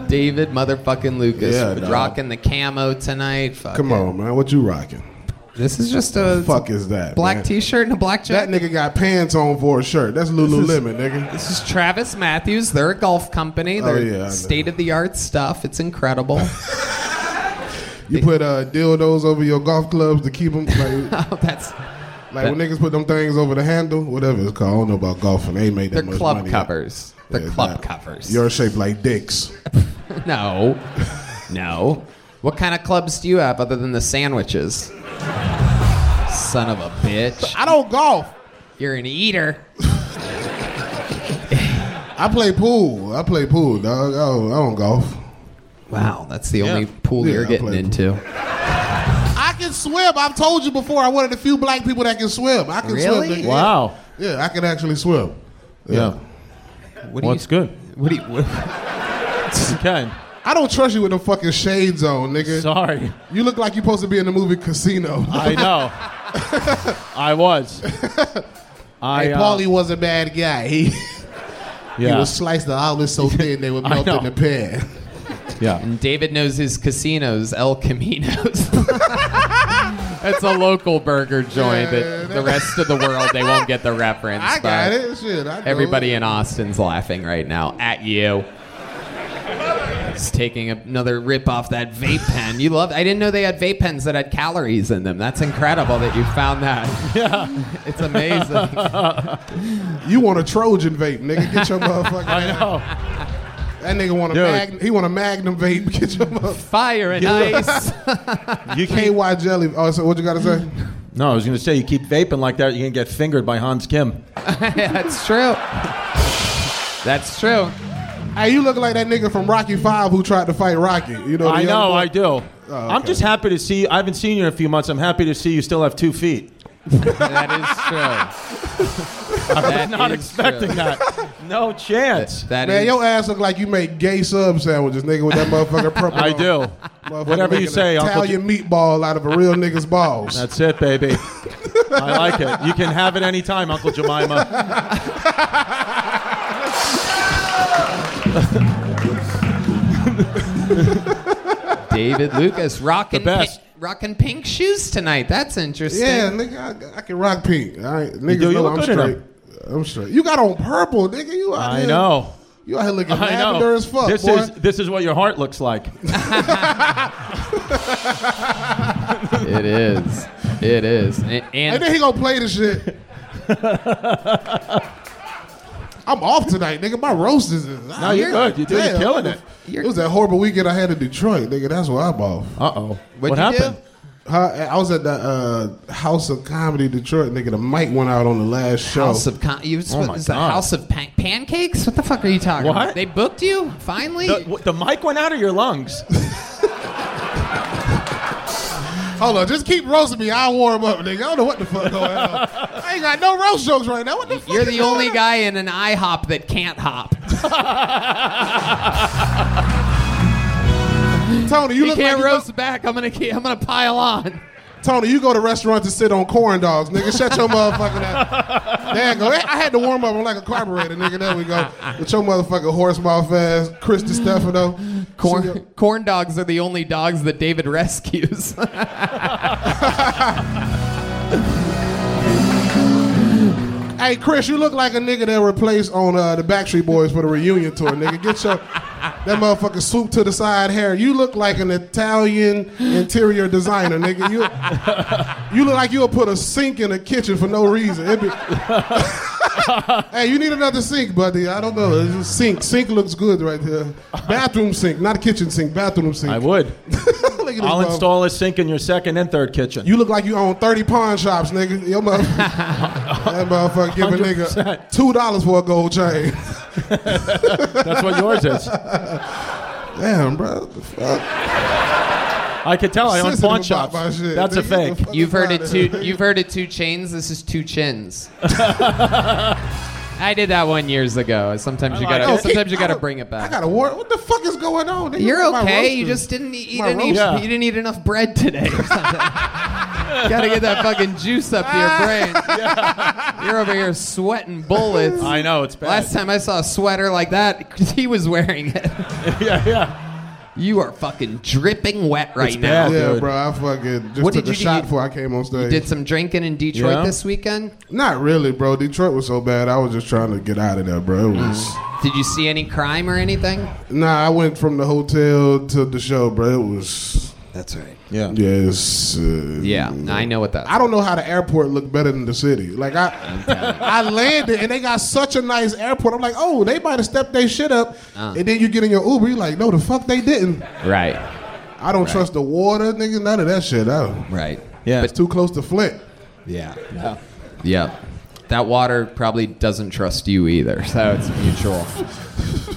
David motherfucking Lucas Yeah, rocking the camo tonight. Fuck Come on, man. What you rocking? This is just a fuck is that? black man? t-shirt and a black jacket. That nigga got pants on for a shirt. That's Lululemon, nigga. This is Travis Matthews. They're a golf company. Oh, They're yeah, state of the art stuff. It's incredible. You put uh, dildos over your golf clubs to keep them like, Oh, That's like when niggas put them things over the handle, whatever it's called. I don't know about golfing. They ain't made that they're much club money. covers. They're Yeah, club that- covers. Yours shaped like dicks. No. No. What kind of clubs do you have other than the sandwiches? Son of a bitch. I don't golf. You're an eater. I play pool. I play pool, dog. I don't, I don't golf. Wow, that's the only pool Yeah, you're I getting play into. I can swim. I've told you before. I'm one of the few black people that can swim. I can Really? swim. nigga. Wow. Yeah, I can actually swim. Yeah. What What's good? What do you? What, You can. I don't trust you with them fucking shades on, nigga. Sorry. You look like you're supposed to be in the movie Casino. I know. I was. I, hey, uh, Paulie was a bad guy. He, he Yeah. was sliced the olives so thin they would melt in the pan. Yeah. And David knows his casinos, El Caminos. That's a local burger joint, but the rest of the world they won't get the reference. I got it. Shit, I Everybody it. in Austin's laughing right now at you. He's taking another rip off that vape pen. You love. I didn't know they had vape pens that had calories in them. That's incredible that you found that. Yeah. It's amazing. You want a Trojan vape, nigga? Get your motherfucker. I know. That nigga want a Dude. mag- he want a Magnum vape. Get your motherfucking. Fire and ice. You keep, KY jelly. Oh, so what you got to say? no, I was going to say, you keep vaping like that, you're going to get fingered by Hans Kim. That's true. That's true. Hey, you look like that nigga from Rocky Five who tried to fight Rocky. You know. the I young know, boy? I do. Oh, I'm just happy to see You. I haven't seen you in a few months. I'm happy to see you still have two feet. That is true. I was not expecting true. that. No chance. That Man, is- your ass look like you make gay sub sandwiches, nigga, with that motherfucker purple. I on. do. Whatever you say, an Uncle Italian meatball out of a real nigga's balls. That's it, baby. I like it. You can have it anytime, Uncle Jemima. David Lucas rocking best. pi- rocking pink shoes tonight. That's interesting. yeah, nigga, I, I can rock pink. All right, niggas do, you know look I'm good in straight. I'm straight. You got on purple, nigga. You out I here, know. You out here looking I lavender know. as fuck, this boy. is this is what your heart looks like. It is. It is. And, and and then he gonna play the shit. I'm off tonight, nigga. My roast is. No, you're good. You're doing- you're killing it. It was that horrible weekend I had in Detroit, nigga. That's why I'm off. Uh oh. What'd What you happened? Huh, I was at the uh, House of Comedy Detroit, nigga. The mic went out on the last show. House of Con- you Oh my is the God. House of pan- Pancakes? What the fuck are you talking What? about? They booked you finally. The, what, the mic went out of your lungs. Hold on, just keep roasting me. I'll warm up, nigga. I don't know what the fuck going on. I ain't got no roast jokes right now. What the fuck? You're the only on? guy in an IHOP that can't hop. Tony, you, You look can't like you roast back. I'm gonna keep, I'm gonna pile on. Tony, you go to restaurants to sit on corn dogs, nigga. Shut your motherfucking ass. There you go. I had to warm up. I'm like a carburetor, nigga. There we go. With your motherfucking horse mouth ass, Chris Stefano. Corn, corn dogs are the only dogs that David rescues. Hey, Chris, you look like a nigga that replaced on uh, the Backstreet Boys for the reunion tour, nigga. Get your that motherfucker swoop to the side hair. You look like an Italian interior designer, nigga. You you look like you'll put a sink in a kitchen for no reason. It'd be- hey, you need another sink, buddy. I don't know. It's a sink. Sink looks good right there. Bathroom sink, not a kitchen sink. Bathroom sink. I would. Look at this I'll motherfucker. install a sink in your second and third kitchen. You look like you own 30 pawn shops, nigga. Your motherfucker, that motherfucker give a nigga $2 for a gold chain. That's what yours is. Damn, bro. What the fuck? I could tell. I own pawn about shops. my shit. That's a Nigga, get the fake. You've heard outta it two. You've heard it two chains. This is two chins. I did that one years ago. Sometimes you gotta. it. Sometimes you gotta bring it back. I got a war. What the fuck is going on? Nigga? You're My okay. You roasters- just didn't eat, my enough, roast- you didn't eat enough bread today or something. Gotta get that fucking juice up to your ah. brain. You're over here sweating bullets. I know it's bad. Last time I saw a sweater like that, he was wearing it. yeah, yeah. You are fucking dripping wet right It's now. bad. Yeah, dude. bro. I fucking just What took did a you do? shot You- before I came on stage. Did some drinking in Detroit Yeah. this weekend? Not really, bro. Detroit was so bad. I was just trying to get out of there, bro. It mm. was. Did you see any crime or anything? Nah, I went from the hotel to the show, bro. It was. That's right. Yeah. Yes. Uh, Yeah, I know what that. I don't know how the airport looked better than the city. Like I, I landed and they got such a nice airport. I'm like, oh, they might have stepped their shit up. Uh. And then you get in your Uber, you're like, no, the fuck they didn't. Right, I don't trust the water, nigga. None of that shit. I, right. Yeah. it's too close to Flint. Yeah. Yeah. that water probably doesn't trust you either. So it's mutual.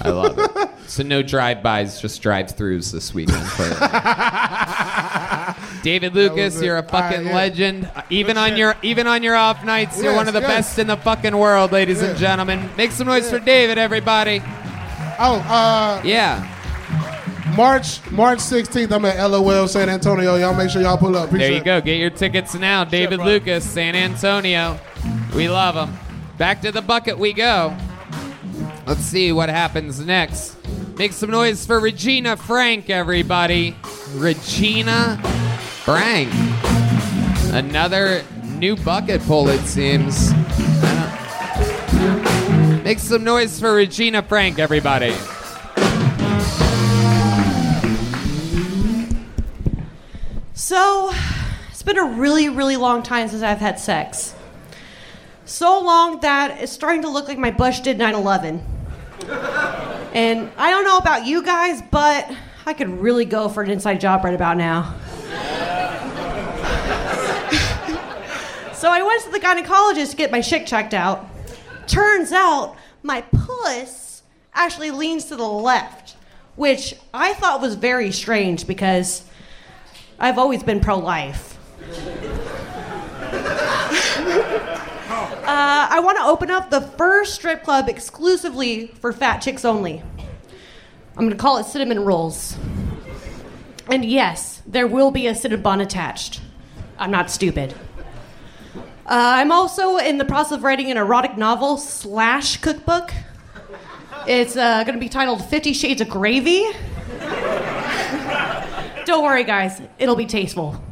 I love it. So no drive-bys, just drive-throughs this weekend. For David Lucas, you're a fucking right, yeah. legend. Even on your even on your off nights, you're one of the Yes, best in the fucking world, ladies and gentlemen. Make some noise for David, everybody. Oh, uh, Yeah. March March 16th, I'm at LOL San Antonio. Y'all make sure y'all pull up. There you go. Get your tickets now. David. Lucas, San Antonio. We love him. Back to the bucket we go. Let's see what happens next. Make some noise for Regina Frank, everybody. Regina Frank. Another new bucket pull, it seems. Make some noise for Regina Frank, everybody. So, it's been a really, really long time since I've had sex. So long that it's starting to look like my bush did 9 11. And I don't know about you guys, but I could really go for an inside job right about now. so I went to the gynecologist to get my shit checked out. Turns out my puss actually leans to the left, which I thought was very strange because I've always been pro life. Uh, I want to open up the first strip club exclusively for fat chicks only. I'm going to call it Cinnamon Rolls. And yes, there will be a Cinnabon attached. I'm not stupid. Uh, I'm also in the process of writing an erotic novel slash cookbook. It's uh, going to be titled Fifty Shades of Gravy. Don't worry, guys. It'll be tasteful.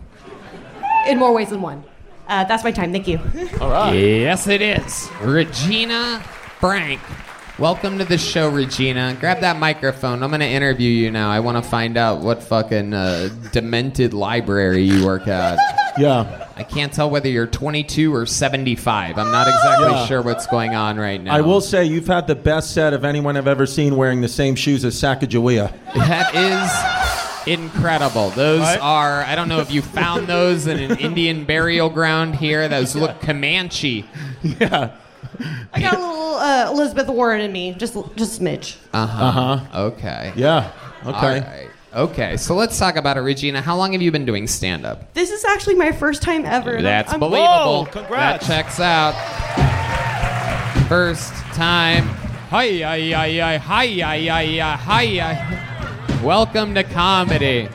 In more ways than one. Uh, that's my time. Thank you. All right. Yes, it is. Regina Frank. Welcome to the show, Regina. Grab that microphone. I'm going to interview you now. I want to find out what fucking uh, demented library you work at. Yeah. I can't tell whether you're 22 or 75. I'm not exactly Yeah. sure what's going on right now. I will say you've had the best set of anyone I've ever seen wearing the same shoes as Sacagawea. That is Incredible. Those right? are, I don't know if you found those in an Indian burial ground here. Those look. Comanche. Yeah. I got a little uh, Elizabeth Warren in me, just just smidge. Uh huh. Uh-huh. Okay. Yeah. Okay. Right. Okay, so let's talk about it, Regina. How long have you been doing stand up? This is actually my first time ever. That's I'm, believable. Whoa, congrats. That checks out. First time. Hi, hi, hi, hi, hi, hi, hi, hi. Welcome to comedy.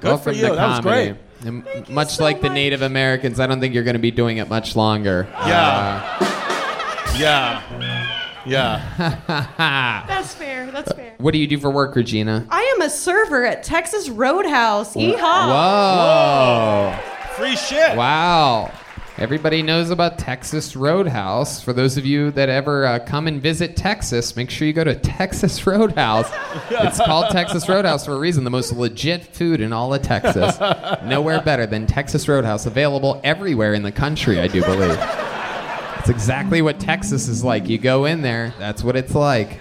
Good Welcome for you. To That was comedy. great. And much like the Native Americans, I don't think you're going to be doing it much longer. Yeah. Yeah. Yeah. Uh, That's fair. That's fair. what do you do for work, Regina? I am a server at Texas Roadhouse. Yeehaw! Whoa. Free shit. Wow. Everybody knows about Texas Roadhouse. For those of you that ever uh, come and visit Texas, make sure you go to Texas Roadhouse. It's called Texas Roadhouse for a reason. The most legit food in all of Texas. Nowhere better than Texas Roadhouse. Available everywhere in the country, I do believe. It's exactly what Texas is like. You go in there, that's what it's like.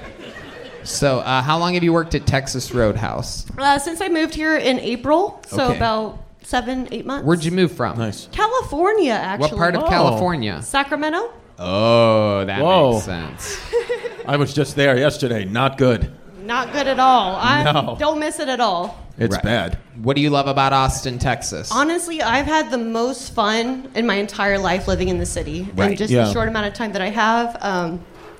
So, uh, how long have you worked at Texas Roadhouse? Uh, since I moved here in April, so Okay. about seven, eight months. Where'd you move from? Nice. California, actually. What part of. California? Sacramento. Oh, that Whoa. makes sense. I was just there yesterday. Not good. Not good at all. I No. don't miss it at all. It's Right. bad. What do you love about Austin, Texas? Honestly, I've had the most fun in my entire life living in the city. Right. In just Yeah. the short amount of time that I have. Um,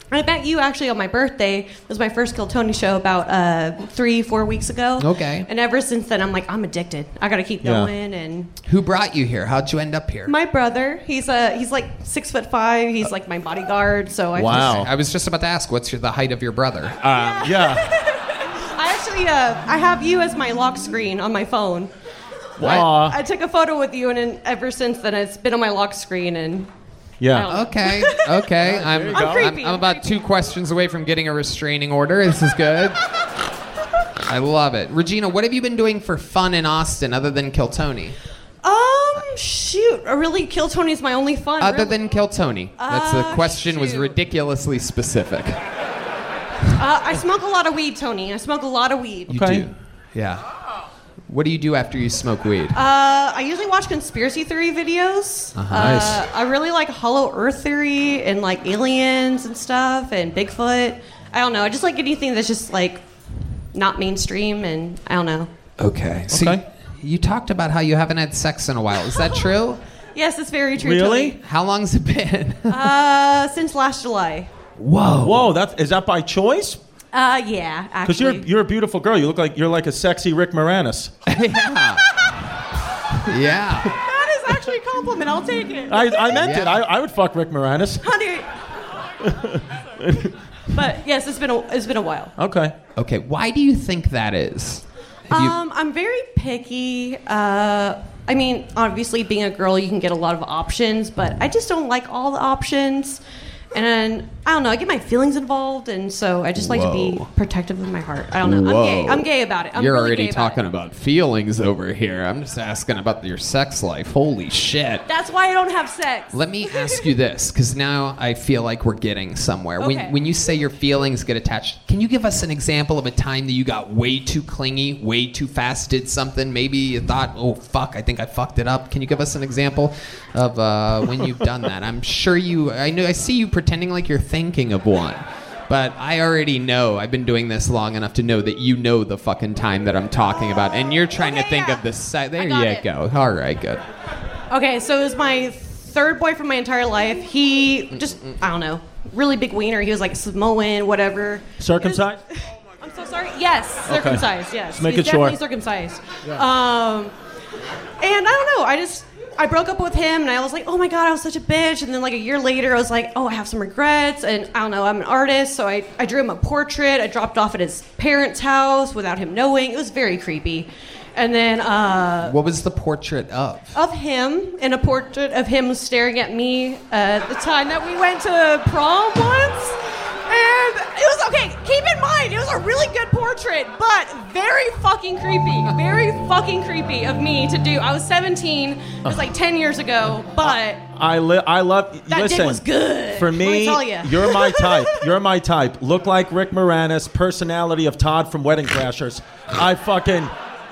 I met you actually on my birthday. It was my first Kill Tony show about uh, three, four weeks ago. Okay. And ever since then, I'm like, I'm addicted. I got to keep Yeah. going. And Who brought you here? How'd you end up here? my brother, he's uh, he's like six foot five. He's like my bodyguard. So I Wow. I was just about to ask, what's your, the height of your brother? Um, yeah. I actually uh, I have you as my lock screen on my phone. Aw. I took a photo with you, and then ever since then, it's been on my lock screen. And Yeah. Okay, okay. I'm. I'm I'm, I'm I'm about two questions away from getting a restraining order. This is good. I love it. Regina, what have you been doing for fun in Austin other than Kill Tony? um, shoot, uh, really, Kill Tony is my only fun. Other really. than Kill Tony. That's the Uh, question was shoot. ridiculously specific. uh, I smoke a lot of weed, Tony. I smoke a lot of weed. You Okay. do. Yeah. What do you do after you smoke weed? Uh, I usually watch conspiracy theory videos. Uh-huh. Uh, Nice. I really like Hollow Earth theory and like aliens and stuff and Bigfoot. I don't know. I just like anything that's just like not mainstream and I don't know. Okay. So you, you talked about how you haven't had sex in a while. Is that true? Yes, it's very true. Really? How long's it been? Uh, since last July. Whoa. Whoa. That is that by choice? Uh, yeah, Because you're you're a beautiful girl. You look like you're like a sexy Rick Moranis. yeah. yeah. That is actually a compliment. I'll take it. I, I meant it. I, I would fuck Rick Moranis. Honey. but yes, it's been a, it's been a while. Okay. Okay. Why do you think that is? Have you- Um, I'm very picky. Uh, I mean, obviously, being a girl, you can get a lot of options, but I just don't like all the options. And I don't know, I get my feelings involved, and so I just like to be protective of my heart. I don't know. I'm gay. I'm gay about it. I'm You're really already gay about talking about feelings over here. I'm just asking about your sex life. Holy shit. That's why I don't have sex. Let me ask you this, because now I feel like we're getting somewhere. Okay. When, when you say your feelings get attached, can you give us an example of a time that you got way too clingy, way too fast, did something? Maybe you thought, oh, fuck, I think I fucked it up. Can you give us an example of uh, when you've done that? I'm sure you, I know, I see you pretending like you're thinking of one. But I already know, I've been doing this long enough to know that you know the fucking time that I'm talking about. And you're trying to think of the site. There you it. go. All right, good. Okay, so it was my third boyfriend my entire life. He just, I don't know, really big wiener. He was like Samoan, whatever. Circumcised? I'm so sorry. Yes, Okay. circumcised. Yes, Just making He's definitely sure. circumcised. Um, and I don't know. I just I broke up with him, and I was like, oh my god, I was such a bitch. And then like a year later, I was like, oh, I have some regrets, and I don't know. I'm an artist, so I I drew him a portrait. I dropped off at his parents' house without him knowing. It was very creepy. And then uh, What was the portrait of? of him and a portrait of him staring at me uh, at the time that we went to prom once. And it was okay. Keep in mind, it was a really good portrait, but very fucking creepy. Very fucking creepy of me to do. I was 17. It was like 10 years ago, but I li- I love. That dick listen, was good. For me me, tell ya. you're my type. You're my type. Look like Rick Moranis. Personality of Todd from Wedding Crashers. I fucking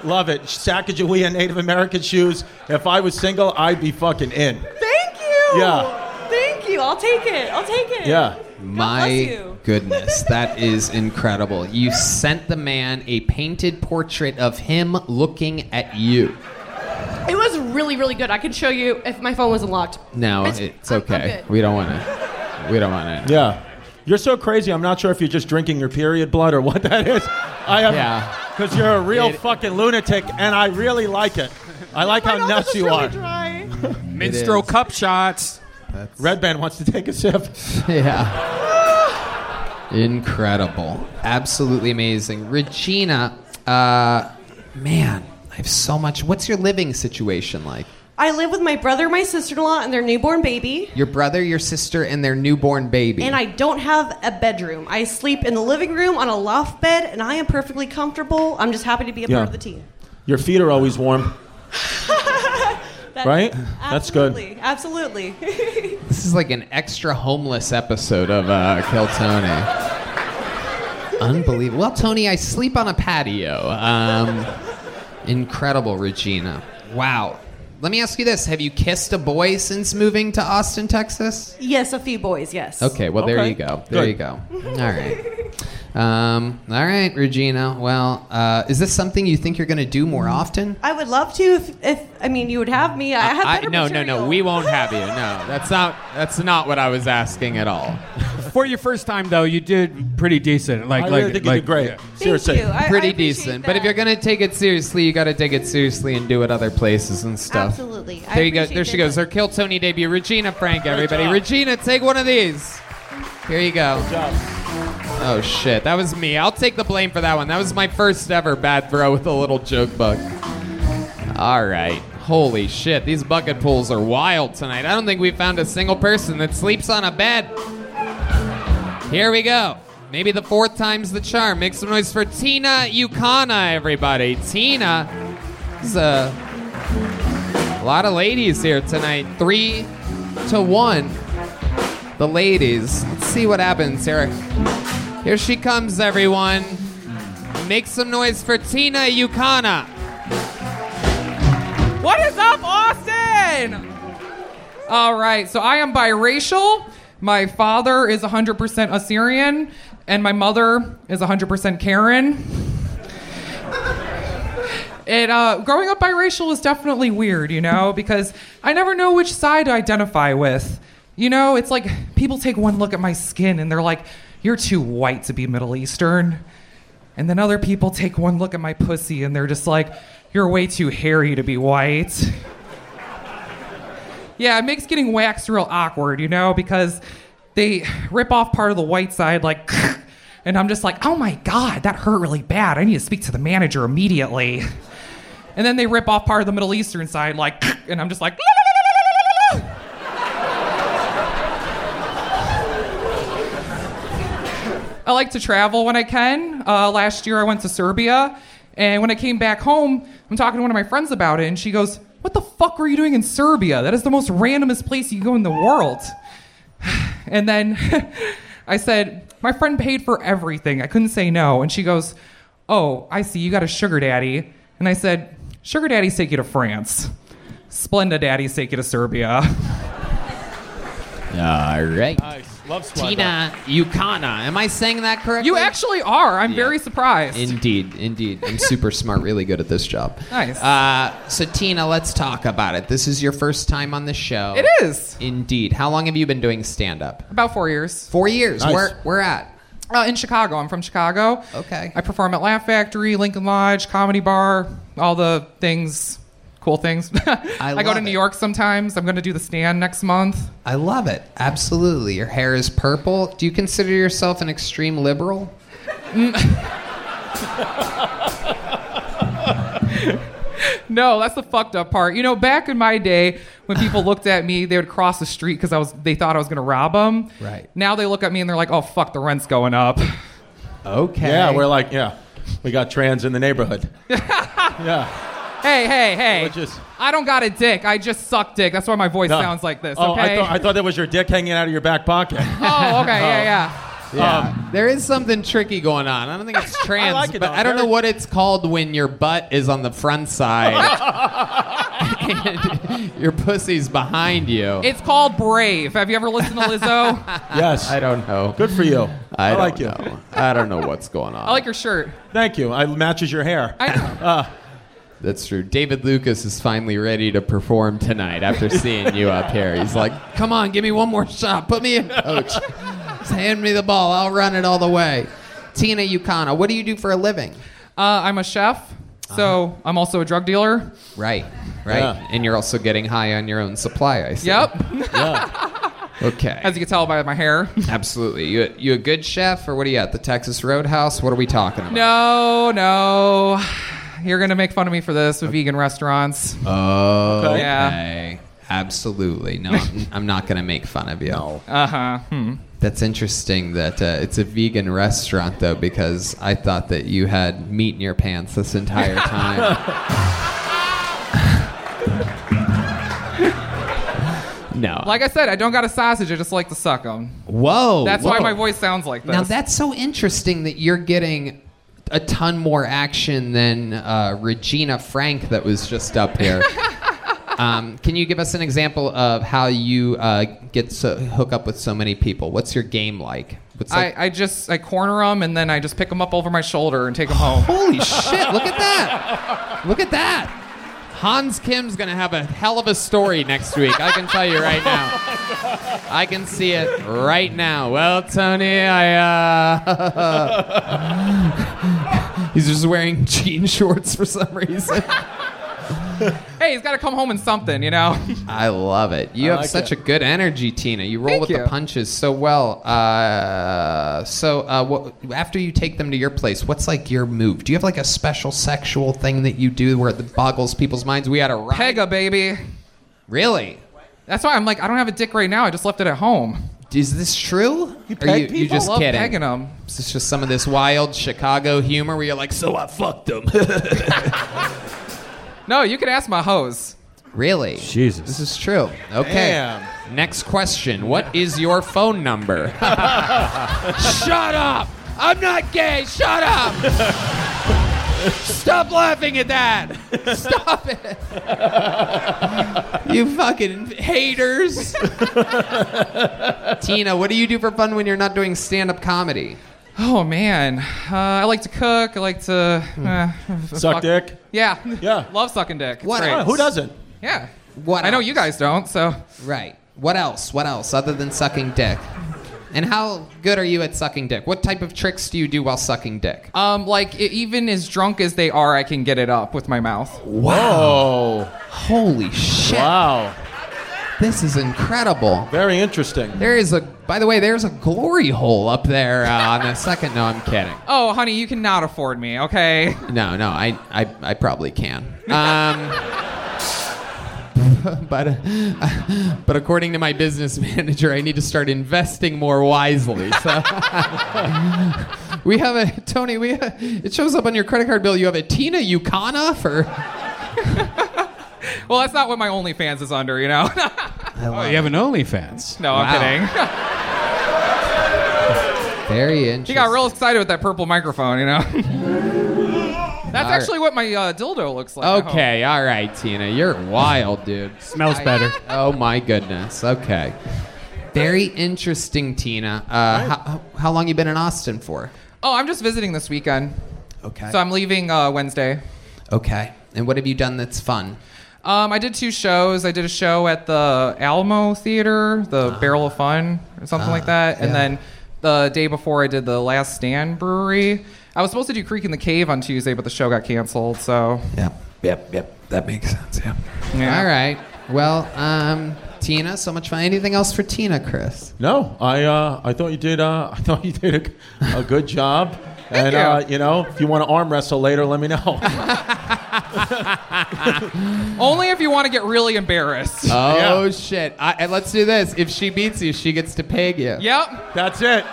love it. Sacagawea Native American shoes. If I was single, I'd be fucking in. thank you. Yeah. Thank you. I'll take it. I'll take it. Yeah. My you. goodness, that is incredible. You sent the man a painted portrait of him looking at you. It was really, really good. I could show you if my phone wasn't locked. No, It's- it's, I'm- I'm okay. we don't want to. We don't want to. Yeah. You're so crazy. I'm not sure if you're just drinking your period blood or what that is. I am. Yeah. Because you're a real It- fucking lunatic, and I really like it. I like how nuts you are. Menstrual cup shots. Redban wants to take a sip. Yeah. Incredible. Absolutely amazing. Regina, uh, man, I have so much. What's your living situation like? I live with my brother, my sister-in-law, and their newborn baby. Your brother, your sister, and their newborn baby. And I don't have a bedroom. I sleep in the living room on a loft bed, and I am perfectly comfortable. I'm just happy to be a Yeah. part of the team. Your feet are always warm. That- Right? That's good. Absolutely. Absolutely. This is like an extra homeless episode of uh, Kill Tony. Unbelievable. Well, Tony, I sleep on a patio. Um, incredible, Regina. Wow. Let me ask you this: Have you kissed a boy since moving to Austin, Texas? yes, a few boys. Yes. Okay, well there Okay. you go. There Good. you go. All right. Um, all right, Regina. Well, uh, is this something you think you're going to do more often? I would love to if, if I mean you would have me. I have I, better no, no, material. no. We won't have you. No, that's not. That's not what I was asking at all. For your first time, though, you did pretty decent. Like, I like, really think you like, did great. yeah. Seriously. you. I- I Pretty appreciate decent. But if you're going to take it seriously, you got to take it seriously and do it other places and stuff. Absolutely. I There you go. There she it. goes. Her Kill Tony debut. Regina Frank, everybody. Regina, take one of these. Here you go. Oh shit, that was me. I'll take the blame for that one. That was my first ever bad throw with a little joke bug. All right. Holy shit, these bucket pools are wild tonight. I don't think we found a single person that sleeps on a bed. Here we go. Maybe the fourth time's the charm. Make some noise for Tina Yukana, everybody. Tina is a lot of ladies here tonight. Three to one. The ladies. Let's see what happens here. Here she comes, everyone. Make some noise for Tina Yukana. What is up, Austin? All right, so I am biracial. My father is 100% Assyrian, and my mother is 100% Karen. And uh, growing up biracial is definitely weird, you know, because I never know which side to identify with. You know, it's like people take one look at my skin and they're like, you're too white to be Middle Eastern. And then other people take one look at my pussy and they're just like, you're way too hairy to be white. yeah, it makes getting waxed real awkward, you know, because they rip off part of the white side, like, and I'm just like, oh my God, that hurt really bad. I need to speak to the manager immediately. And then they rip off part of the Middle Eastern side, like, and I'm just like, I like to travel when I can. Uh, last year I went to Serbia, and when I came back home, I'm talking to one of my friends about it, and she goes, What the fuck were you doing in Serbia? That is the most randomest place you can go in the world. And then I said, My friend paid for everything. I couldn't say no. And she goes, Oh, I see. You got a sugar daddy. And I said, Sugar daddies take you to France. Splenda daddies take you to Serbia. All right. Nice. Love Splenda. Tina Yukana. Am I saying that correctly? You actually are. I'm very surprised. Indeed, indeed. I'm super smart, really good at this job. Nice. Uh, so, Tina, let's talk about it. This is your first time on the show. It is. Indeed. How long have you been doing stand up? About four years. Four years. Nice. Where, where at? Uh, in Chicago. I'm from Chicago. Okay. I perform at Laugh Factory, Lincoln Lodge, Comedy Bar, all the things, cool things. I, go love to New it. York sometimes. I'm going to do the stand next month. I love it. Absolutely. Your hair is purple. Do you consider yourself an extreme liberal? No, that's the fucked up part. You know, back in my day, when people looked at me, they would cross the street because I was they thought I was going to rob them. Right. Now they look at me and they're like, "Oh fuck, the rent's going up." Okay. Yeah, we're like, yeah, we got trans in the neighborhood. yeah. Hey, hey, hey! Just- I don't got a dick. I just suck dick. That's why my voice No. sounds like this. Oh, okay. I thought, I thought that was your dick hanging out of your back pocket. oh, okay. Yeah, yeah. Yeah. there is something tricky going on. I don't think it's trans, like it, but though. I don't know what it's called when your butt is on the front side and your pussy's behind you. It's called Brave. Have you ever listened to Lizzo? yes. I don't know. Good for you. I, I like you. know. I don't know what's going on. I like your shirt. Thank you. It matches your hair. I, Uh, That's true. David Lucas is finally ready to perform tonight after seeing you up here. He's like, "Come on, give me one more shot. Put me in, coach. Just hand me the ball. I'll run it all the way." Tina Yukana, what do you do for a living? uh, I'm a chef, so I'm also a drug dealer. Right, right. Yeah. And you're also getting high on your own supply. I see. Yep. Okay. As you can tell by my hair. Absolutely. You you a good chef, or what are you at the Texas Roadhouse? What are we talking about? No, no. You're gonna make fun of me for this with vegan restaurants. Oh, okay. Yeah. Absolutely. No, I'm- I'm not going to make fun of you. Uh huh. Hmm. That's interesting that uh, it's a vegan restaurant, though, because I thought that you had meat in your pants this entire time. no. Like I said, I don't got a sausage. I just like to suck them. Whoa. That's why my voice sounds like this. Now, that's so interesting that you're getting a ton more action than uh, Regina Frank that was just up here. um, can you give us an example of how you uh, get so, hook up with so many people? What's your game like? What's like I, I just I corner them and then I just pick them up over my shoulder and take them home. Holy shit! Look at that! Look at that! Hans Kim's gonna have a hell of a story next week. I can tell you right now. I can see it right now. Well, Tony, I uh, he's just wearing jean shorts for some reason. hey, he's got to come home in something, you know. I love it. You I have like such it. a good energy, Tina. You roll Thank with you. the punches so well. Uh, so, uh, what, after you take them to your place, what's like your move? Do you have like a special sexual thing that you do where it boggles people's minds? We had a ride. Pega, baby. Really? That's why I'm like I don't have a dick right now. I just left it at home. Is this true? You Or peg you, you people? just I love kidding? pegging 'em. Is this just some of this wild Chicago humor where you're like, so I fucked them? No, you can ask my hose. really? Jesus. This is true. Okay. Damn. Next question. What is your phone number? Shut up! I'm not gay. Shut up! Stop laughing at that. Stop it. you fucking haters. Tina, what do you do for fun when you're not doing stand-up comedy? Oh man, uh, I like to cook. I like to uh, Suck fuck- dick? Yeah, Yeah. love sucking dick. It's What great. else? Who doesn't? Yeah. What I know you guys don't. So Right. What else? What else other than sucking dick? And how good are you at sucking dick? What type of tricks do you do while sucking dick? Um, like even as drunk as they are, I can get it up with my mouth. Whoa. Holy shit. Wow. This is incredible. Very interesting. There is a, by the way, there's a glory hole up there uh, on the second. No, I'm kidding. Oh, honey, you cannot afford me. Okay. No, no, I, I, I probably can. Um, but, uh, but according to my business manager, I need to start investing more wisely. So we have a Tony. We have, it shows up on your credit card bill. You have a Tina Yukana for. Well, that's not what my OnlyFans is under, you know. Oh, you have an OnlyFans. no, I'm Wow. kidding. Very interesting. He interesting. got real excited with that purple microphone, you know. That's All actually what my uh, dildo looks like. Okay, all right, Tina, you're wild, dude. Smells I- better. Oh my goodness. Okay. Very interesting, Tina. Uh, how, how long you been in Austin for? Oh, I'm just visiting this weekend. Okay. So I'm leaving uh, Wednesday. Okay. And what have you done that's fun? Um, I did two shows. I did a show at the Alamo Theater, the Barrel of Fun, or something Ah, like that. And yeah. then the day before, I did the Last Stand Brewery. I was supposed to do Creek in the Cave on Tuesday, but the show got canceled. So Yep. Yep. Yep. That makes sense. Yeah. yeah. All right. Well, um, Tina, so much fun. Anything else for Tina, Chris? No, I uh, I thought you did uh, I thought you did a, a good job. and you. Uh, you know, if you want to arm wrestle later, let me know. Only if you want to get really embarrassed. Oh shit! I, and let's do this. If she beats you, she gets to peg you. yep. That's it.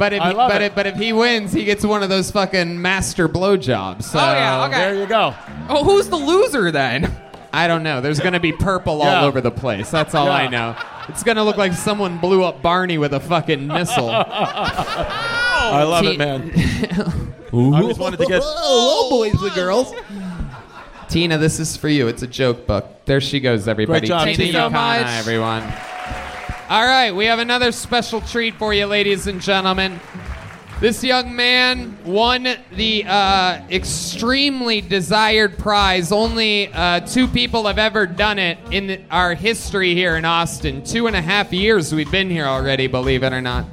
But if I he, love but it. if, but if he wins, he gets one of those fucking master blowjobs. So Oh, yeah, okay. There you go. Oh, who's the loser then? I don't know. There's gonna be purple Yeah. all over the place. That's all Yeah. I know. It's gonna look like someone blew up Barney with a fucking missile. I love T- it, man. I just wanted to get. Oh, oh, boys and girls. Tina, this is for you. It's a joke book. There she goes, everybody. Great job, Tina Tina. Thank you so Yokana, much. everyone. All right, we have another special treat for you, ladies and gentlemen. This young man won the uh, extremely desired prize. Only uh, two people have ever done it in the- our history here in Austin. Two and a half years we've been here already, believe it or not.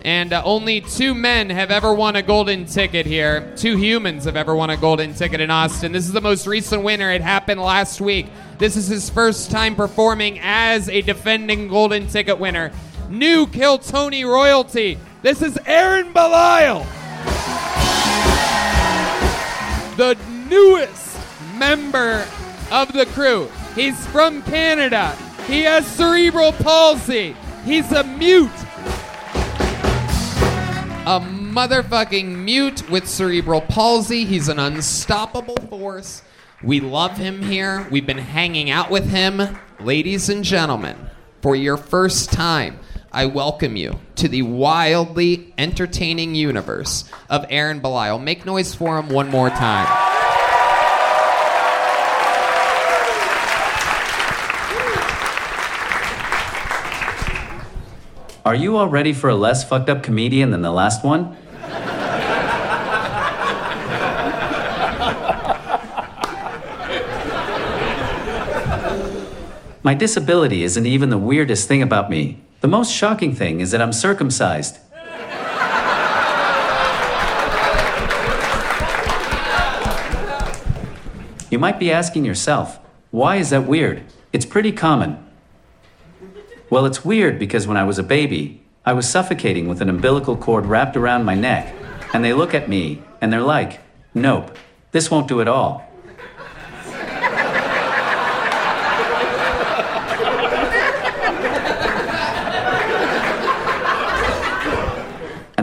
And uh, only two men have ever won a golden ticket here. Two humans have ever won a golden ticket in Austin. This is the most recent winner. It happened last week. This is his first time performing as a defending golden ticket winner. New Kill Tony royalty. This is Aaron Belisle, the newest member of the crew. He's from Canada. He has cerebral palsy. He's a mute. A motherfucking mute with cerebral palsy. He's an unstoppable force. We love him here. We've been hanging out with him. Ladies and gentlemen, for your first time, I welcome you to the wildly entertaining universe of Aaron Belisle. Make noise for him one more time. Are you all ready for a less fucked up comedian than the last one? My disability isn't even the weirdest thing about me. The most shocking thing is that I'm circumcised. You might be asking yourself, why is that weird? It's pretty common. Well, it's weird because when I was a baby, I was suffocating with an umbilical cord wrapped around my neck, and they look at me and they're like, nope, this won't do at all.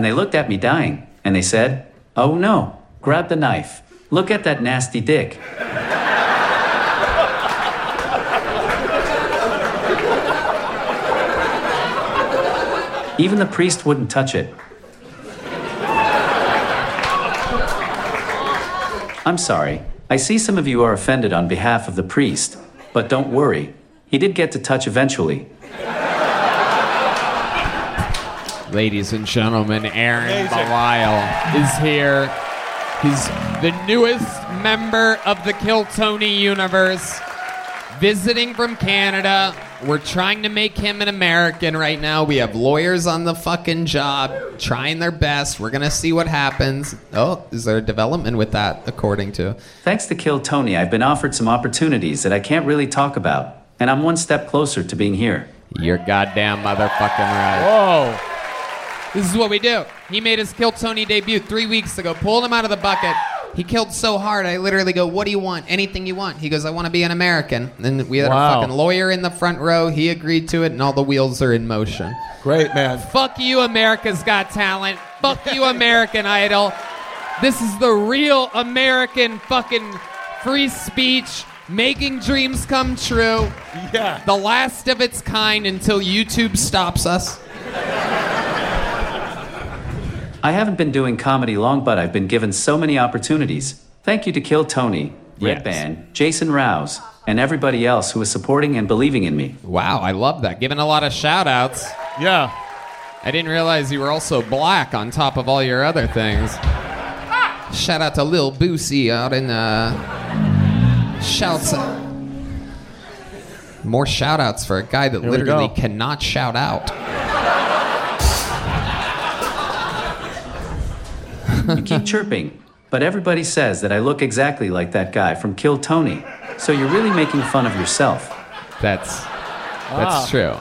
And they looked at me dying, and they said, oh no, grab the knife. Look at that nasty dick. Even the priest wouldn't touch it. I'm sorry. I see some of you are offended on behalf of the priest, but don't worry. He did get to touch eventually. Ladies and gentlemen, Aaron Amazing. Belisle is here. He's the newest member of the Kill Tony universe, visiting from Canada. We're trying to make him an American right now. We have lawyers on the fucking job trying their best. We're going to see what happens. Oh, is there a development with that, according to. Thanks to Kill Tony, I've been offered some opportunities that I can't really talk about, and I'm one step closer to being here. You're goddamn motherfucking right. Whoa. This is what we do. He made his Kill Tony debut three weeks ago. Pulled him out of the bucket. He killed so hard, I literally go, "What do you want? Anything you want." He goes, "I want to be an American." And we had Wow. a fucking lawyer in the front row. He agreed to it, and all the wheels are in motion. Great, man. Fuck you, America's Got Talent. Fuck you, American Idol. This is the real American fucking free speech, making dreams come true. Yeah. The last of its kind until YouTube stops us. I haven't been doing comedy long, but I've been given so many opportunities. Thank you to Kill Tony, Red Yes. Band, Jason Rouse, and everybody else who is supporting and believing in me. Wow, I love that. Giving a lot of shout outs. Yeah. I didn't realize you were also black on top of all your other things. Shout out to Lil Boosie out in uh shouts out. more shout outs for a guy that Here literally cannot shout out. You keep chirping, but everybody says that I look exactly like that guy from Kill Tony. So you're really making fun of yourself. That's that's Ah. true.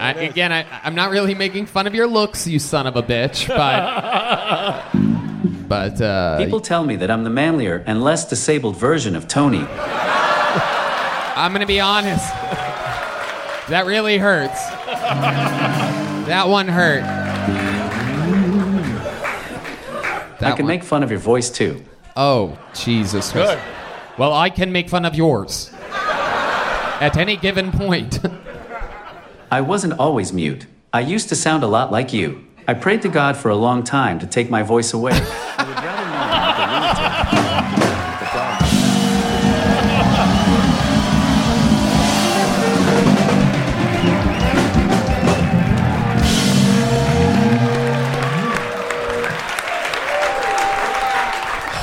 I, again, I, I'm not really making fun of your looks, you son of a bitch, but but uh, People tell me that I'm the manlier and less disabled version of Tony. I'm gonna be honest. That really hurts. That one hurt. I can make fun of your voice too. Oh, Jesus Christ. Good. Well, I can make fun of yours. At any given point. I wasn't always mute. I used to sound a lot like you. I prayed to God for a long time to take my voice away.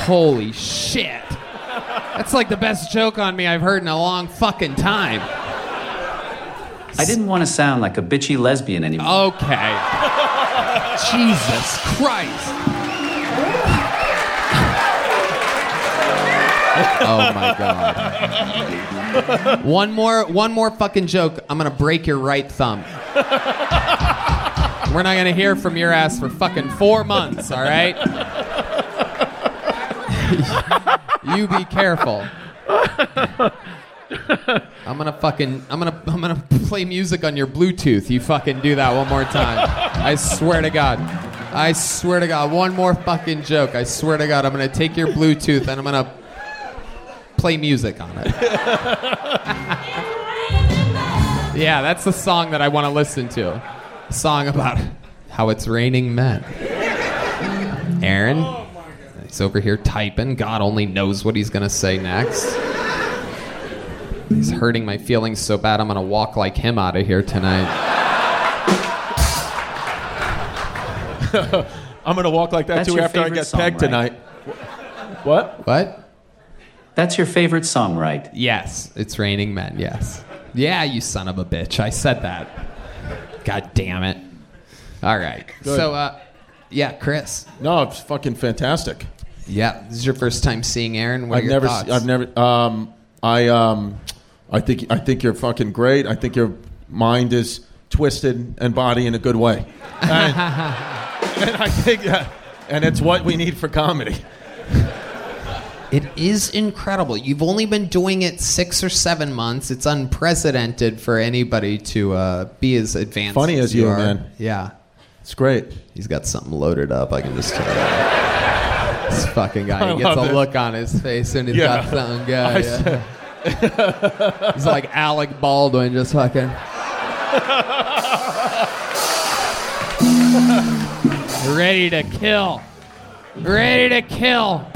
Holy shit. That's like the best joke on me I've heard in a long fucking time. I didn't want to sound like a bitchy lesbian anymore. Okay. Jesus Christ. Oh my god. One more one more fucking joke. I'm gonna break your right thumb. We're not gonna hear from your ass for fucking four months, alright? You be careful. I'm gonna fucking I'm gonna I'm gonna play music on your Bluetooth. You fucking do that one more time. I swear to God. I swear to God. One more fucking joke. I swear to God. I'm gonna take your Bluetooth and I'm gonna play music on it. yeah, that's the song that I want to listen to. A song about how it's raining men. Aaron, he's over here typing. God only knows what he's gonna say next. He's hurting my feelings so bad I'm gonna walk like him out of here tonight. I'm gonna walk like that That's too after I get song, pegged right? tonight. What? What? That's your favorite song, right? Yes, it's raining men. Yes. Yeah, you son of a bitch. I said that. God damn it. All right. Good. So, uh, yeah, Chris. No, it's fucking fantastic. Yeah, this is your first time seeing Aaron. What are I've never, thoughts? I've never, um, I, um, I think, I think you're fucking great. I think your mind is twisted and body in a good way, and, and I think, that, and it's what we need for comedy. It is incredible. You've only been doing it six or seven months. It's unprecedented for anybody to uh, be as advanced. Funny as you, are. man. Yeah, it's great. He's got something loaded up. I can just tell you. This fucking guy. He gets a love it. look on his face and he's Yeah. got something good. Yeah. he's like Alec Baldwin, just fucking. Ready to kill. Ready to kill.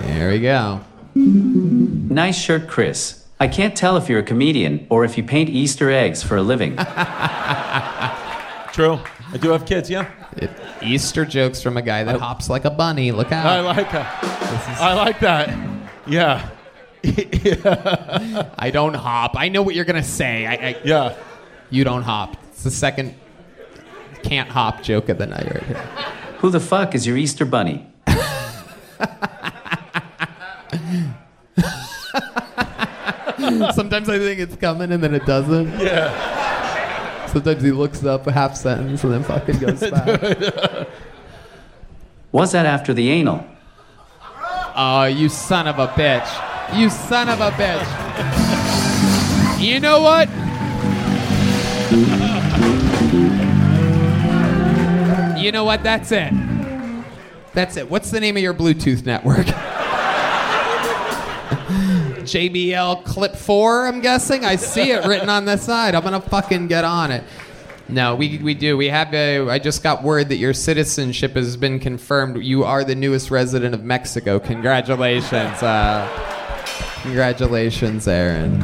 There we go. Nice shirt, Chris. I can't tell if you're a comedian or if you paint Easter eggs for a living. True. I do have kids, yeah. Easter jokes from a guy that hops like a bunny. Look out. I like that. I like that. Yeah. I don't hop. I know what you're gonna say. I, I yeah. You don't hop. It's the second can't hop joke of the night right here. Who the fuck is your Easter bunny? Sometimes I think it's coming and then it doesn't. Yeah. Sometimes he looks up a half sentence and then fucking goes back. Was that after the anal? Oh, you son of a bitch. You son of a bitch. You know what? You know what? That's it. That's it. What's the name of your Bluetooth network? JBL Clip 4, I'm guessing. I see it written on the side. I'm going to fucking get on it. No, we, we do. We have a, I just got word that your citizenship has been confirmed. You are the newest resident of Mexico. Congratulations. Uh, congratulations, Aaron.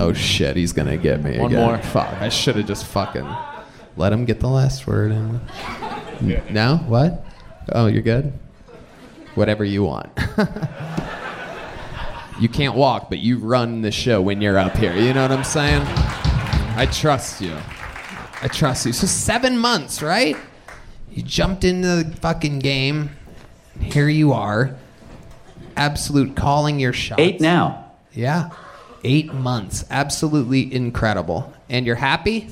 Oh shit, he's gonna get me One again. more. Fuck, I should have just fucking let him get the last word in. No? What? Oh, you're good? Whatever you want. you can't walk, but you run the show when you're up here. You know what I'm saying? I trust you. I trust you. So seven months, right? You jumped into the fucking game. Here you are. Absolute calling your shots. Eight now. Yeah. Eight months. Absolutely incredible. And you're happy?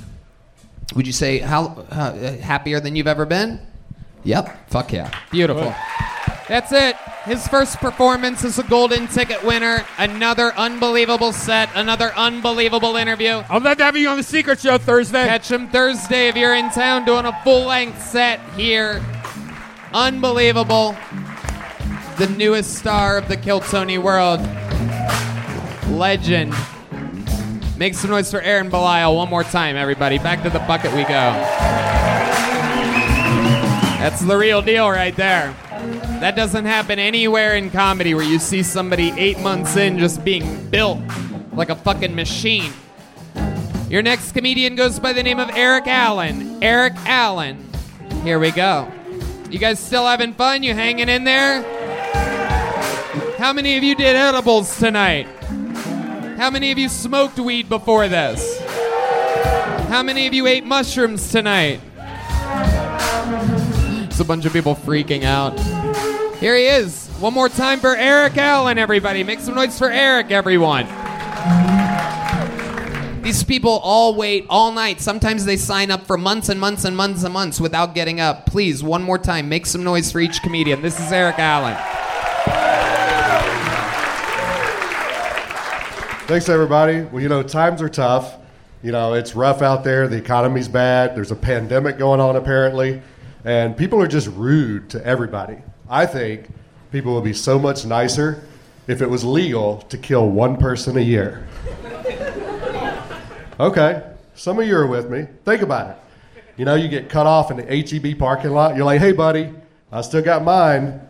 Would you say how uh, happier than you've ever been? Yep. Fuck yeah. Beautiful. That's it. His first performance as a golden ticket winner. Another unbelievable set. Another unbelievable interview. I'd love to have you on the Secret Show Thursday. Catch him Thursday if you're in town doing a full length set here. Unbelievable. The newest star of the Kill Tony world. Legend. Make some noise for Aaron Belisle one more time, everybody. Back to the bucket we go. That's the real deal right there. That doesn't happen anywhere in comedy where you see somebody eight months in just being built like a fucking machine. Your next comedian goes by the name of Eric Allen. Eric Allen. Here we go. You guys still having fun? You hanging in there? How many of you did edibles tonight? How many of you smoked weed before this? How many of you ate mushrooms tonight? It's a bunch of people freaking out. Here he is. One more time for Eric Allen, everybody. Make some noise for Eric, everyone. These people all wait all night. Sometimes they sign up for months and months and months and months without getting up. Please, one more time, make some noise for each comedian. This is Eric Allen. Thanks, everybody. Well, you know, times are tough. You know, it's rough out there. The economy's bad. There's a pandemic going on, apparently. And people are just rude to everybody. I think people would be so much nicer if it was legal to kill one person a year. Okay, some of you are with me. Think about it. You know, you get cut off in the HEB parking lot. You're like, hey, buddy, I still got mine.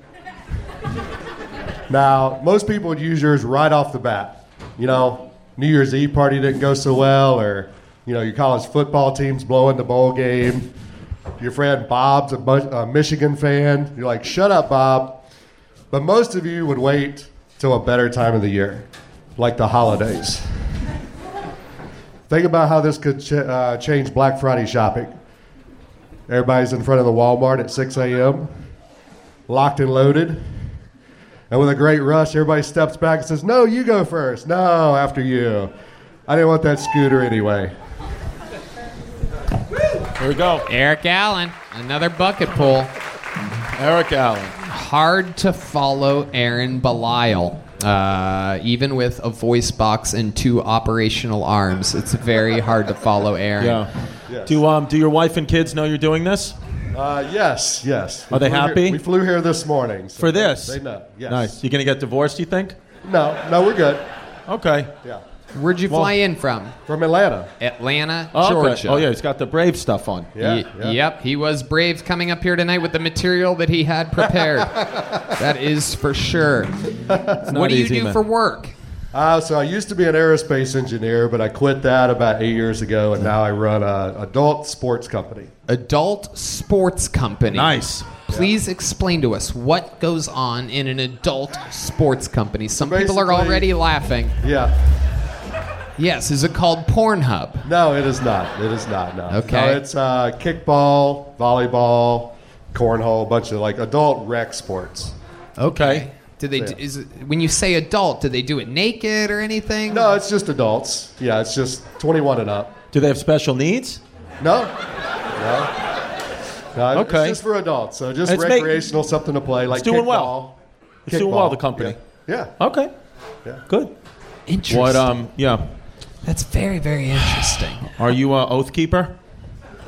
Now, most people would use yours right off the bat. You know, New Year's Eve party didn't go so well, or, you know, your college football team's blowing the bowl game. Your friend Bob's a, a Michigan fan. You're like, shut up, Bob. But most of you would wait till a better time of the year, like the holidays. Think about how this could ch- uh, change Black Friday shopping. Everybody's in front of the Walmart at 6 a.m., locked and loaded. And with a great rush, everybody steps back and says, No, you go first. No, after you. I didn't want that scooter anyway. Here we go. Eric Allen, another bucket pull. Eric Allen. Hard to follow Aaron Belisle. Uh, even with a voice box and two operational arms, it's very hard to follow Aaron. Yeah. Do um do your wife and kids know you're doing this? Uh, yes, yes. Are they flew here- happy? we flew here this morning. so For this? They know. Yes. Nice. You gonna get divorced? You think? No, no, we're good. Okay. Yeah. Where'd you Well- fly in from? From Atlanta. Atlanta, Oh, okay. Georgia. Oh yeah, he's got the Brave stuff on. Ye- Yep, he was brave coming up here tonight with the material that he had prepared. that is for sure. what not do you do man. for work? Uh, so I used to be an aerospace engineer, but I quit that about eight years ago, and now I run a adult sports company. Adult sports company. Nice. Please explain to us what goes on in an adult sports company. Some people are already laughing. Yeah. Yes, is it called Pornhub? No, it is not. It is not. No. Okay. No, it's uh, kickball, volleyball, cornhole, a bunch of like adult rec sports. Okay. Do they? Yeah. d Is it, when you say adult, do they do it naked or anything? No, it's just adults. Yeah, it's just 21 and up. Do they have special needs? No. No. No, Okay. It's just for adults. So just It's make- recreational, something to play like It's doing kickball. well. It's doing well, the company. Yeah. Okay. Yeah. Good. Interesting. What? Um. Yeah. That's very, very interesting. Are you a oath keeper?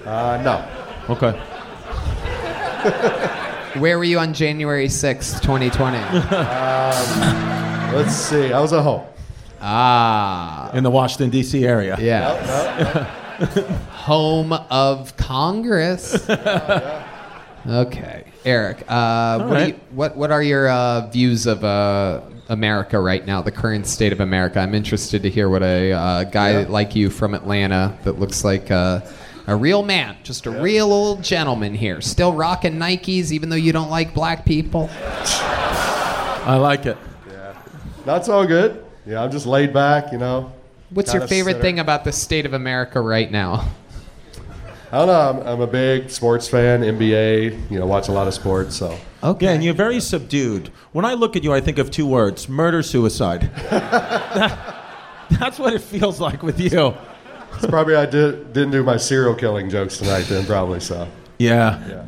Uh, no. Okay. Where were you on January sixth, 2020? Um, let's see. I was at home. Ah. In the Washington D.C. area. Yeah. Home of Congress. Okay, Eric. Uh, what, right. you, what what are your uh, views of uh, America right now, the current state of America? I'm interested to hear what a uh, guy like you from Atlanta that looks like uh, a real man, just a real old gentleman here, still rocking Nikes, even though you don't like black people. I like it. Yeah. That's all good. Yeah, I'm just laid back, you know. What's Kinda your favorite center- thing about the state of America right now? I don't know. I'm, I'm a big sports fan, NBA. You know, watch a lot of sports. So Okay. Yeah, and you're very subdued. When I look at you, I think of two words: murder, suicide. That's what it feels like with you. it's probably I did, didn't do my serial killing jokes tonight. Then probably so. Yeah.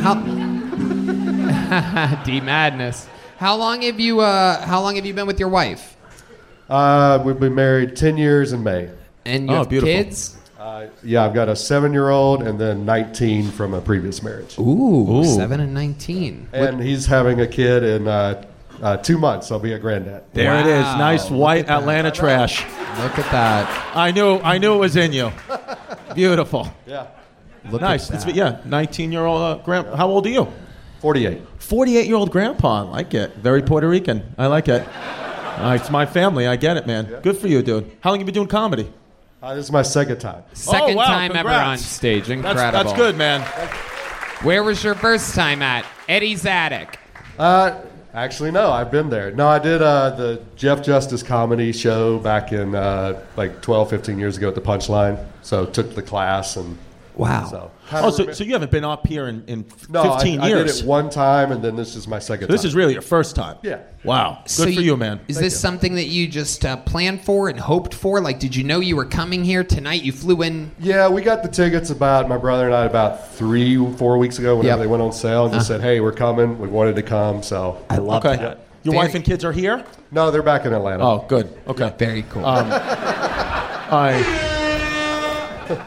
How? D Madness. How long have you? Uh, how long have you been with your wife? Uh, we've been married ten years in May. And you Oh, have beautiful. kids? Uh, yeah, I've got a seven-year-old and then 19 from a previous marriage. Ooh, seven and nineteen. And he's having a kid in uh, uh, two months. I'll be a granddad. There it is. Nice white Atlanta trash. Look at that. I knew. I knew it was in you. Beautiful. Yeah. Look nice. At It's, that. yeah, 19 year old uh, grand. How old are you? 48. 48 year old grandpa. I like it. Very Puerto Rican. I like it. Uh, it's my family. I get it, man. Good for you, dude. How long have you been doing comedy? Uh, this is my second time. Second Oh, wow, time ever on stage. That's, that's good, man. Where was your first time at? Eddie's Attic. Uh, actually, no, I've been there. No, I did uh, the Jeff Justice comedy show back in uh, like 12, 15 years ago at the Punchline. So took the class and Wow. so. Oh, so, so you haven't been up here in, in no, 15 I, I years. did it one time, and then this is my second. this time. is really your first time. Yeah. Wow. Good So for you- you, man. Is Thank this you. something that you just uh, planned for and hoped for? Like, did you know you were coming here tonight? You flew in. Yeah, we got the tickets about my brother and I about three, four weeks ago whenever Yep. they went on sale, and just Uh. said, "Hey, we're coming. We wanted to come." So I love Okay. that. Your Very- wife and kids are here? no, they're back in Atlanta. Oh, good. Okay. Very cool. Um, I.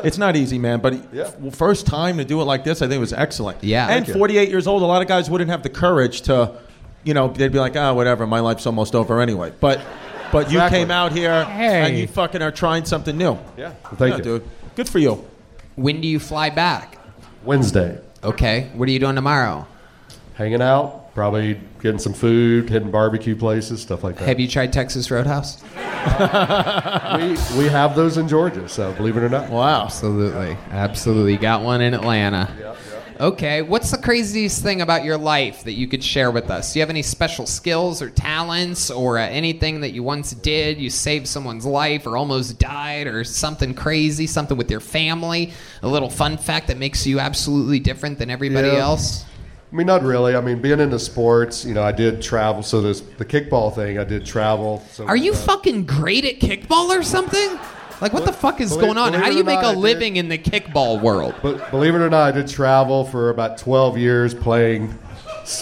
It's not easy, man, but Yeah. first time to do it like this, I think it was excellent. Yeah. And 48 years old, a lot of guys wouldn't have the courage to, you know, they'd be like, ah, whatever, my life's almost over anyway. But, but you came out here Hey. and you fucking are trying something new. Yeah, thank Yeah, you. dude. Good for you. when do you fly back? Wednesday, Okay. What are you doing tomorrow? hanging out, probably getting some food, hitting barbecue places, stuff like that. Have you tried Texas Roadhouse? we we have those in Georgia, so believe it or not. Wow. Absolutely. Absolutely. Got one in Atlanta. Okay. What's the craziest thing about your life that you could share with us? Do you have any special skills or talents or uh, anything that you once did? You saved someone's life or almost died or something crazy, something with your family? A little fun fact that makes you absolutely different than everybody Yeah. else? I mean, not really. I mean, being into sports, you know, I did travel. So this the kickball thing, I did travel. So Are you uh, fucking great at kickball or something? Like, what the fuck is believe- going on? believe How do it you or make not, a did- living in the kickball world? But believe it or not, I did travel for about 12 years playing,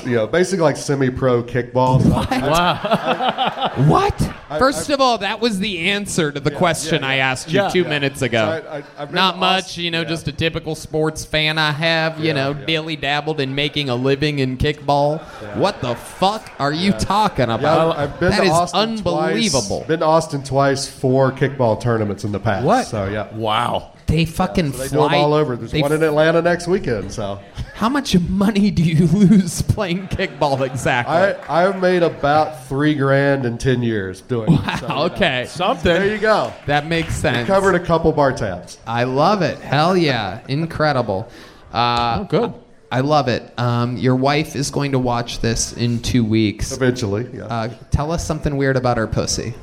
you know, basically like semi-pro kickball. So I- Wow. What? I- First I- of all, that was the answer to the question yeah, I asked you Yeah. two Yeah. minutes ago. So I- I- Not much, Aust- you know, yeah. just a typical sports fan I have. You know, daily dabbled in making a living in kickball. What the fuck are you talking Yeah, about? I've been That to is Austin unbelievable. Twice, been to Austin twice for kickball tournaments in the past. What? So yeah. Wow. They fucking So they do them fly all over. There's one in Atlanta next weekend. So How much money do you lose playing kickball exactly? I I've made about three grand in ten years doing. it. So, Wow, okay. Something. There you go. That makes sense. Covered a couple bar tabs. I love it. Hell yeah. Incredible. Uh, Oh, good. I love it. Um, your wife is going to watch this in two weeks. Eventually, yeah. Uh, tell us something weird about her pussy.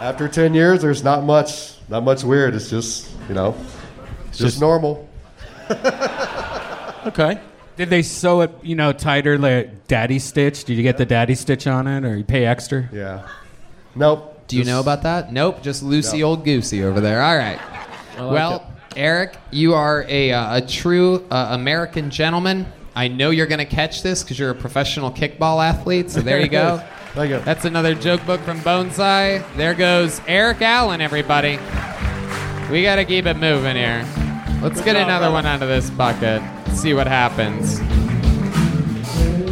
After ten years, there's not much, not much weird. It's just, you know, it's just, just- normal. Okay. Did they sew it, you know, tighter like daddy stitch? Did you get the daddy stitch on it, or you pay extra? Yeah. Nope. Do you know about that? Nope. Just Lucy old goosey over there. All right. like well, Eric, you are a, uh, a true uh, American gentleman. I know you're going to catch this because you're a professional kickball athlete. So there you go. Thank you. That's another joke book from Bonsai. There goes Eric Allen, everybody. We got to keep it moving here. Let's get another one out of this bucket. See what happens.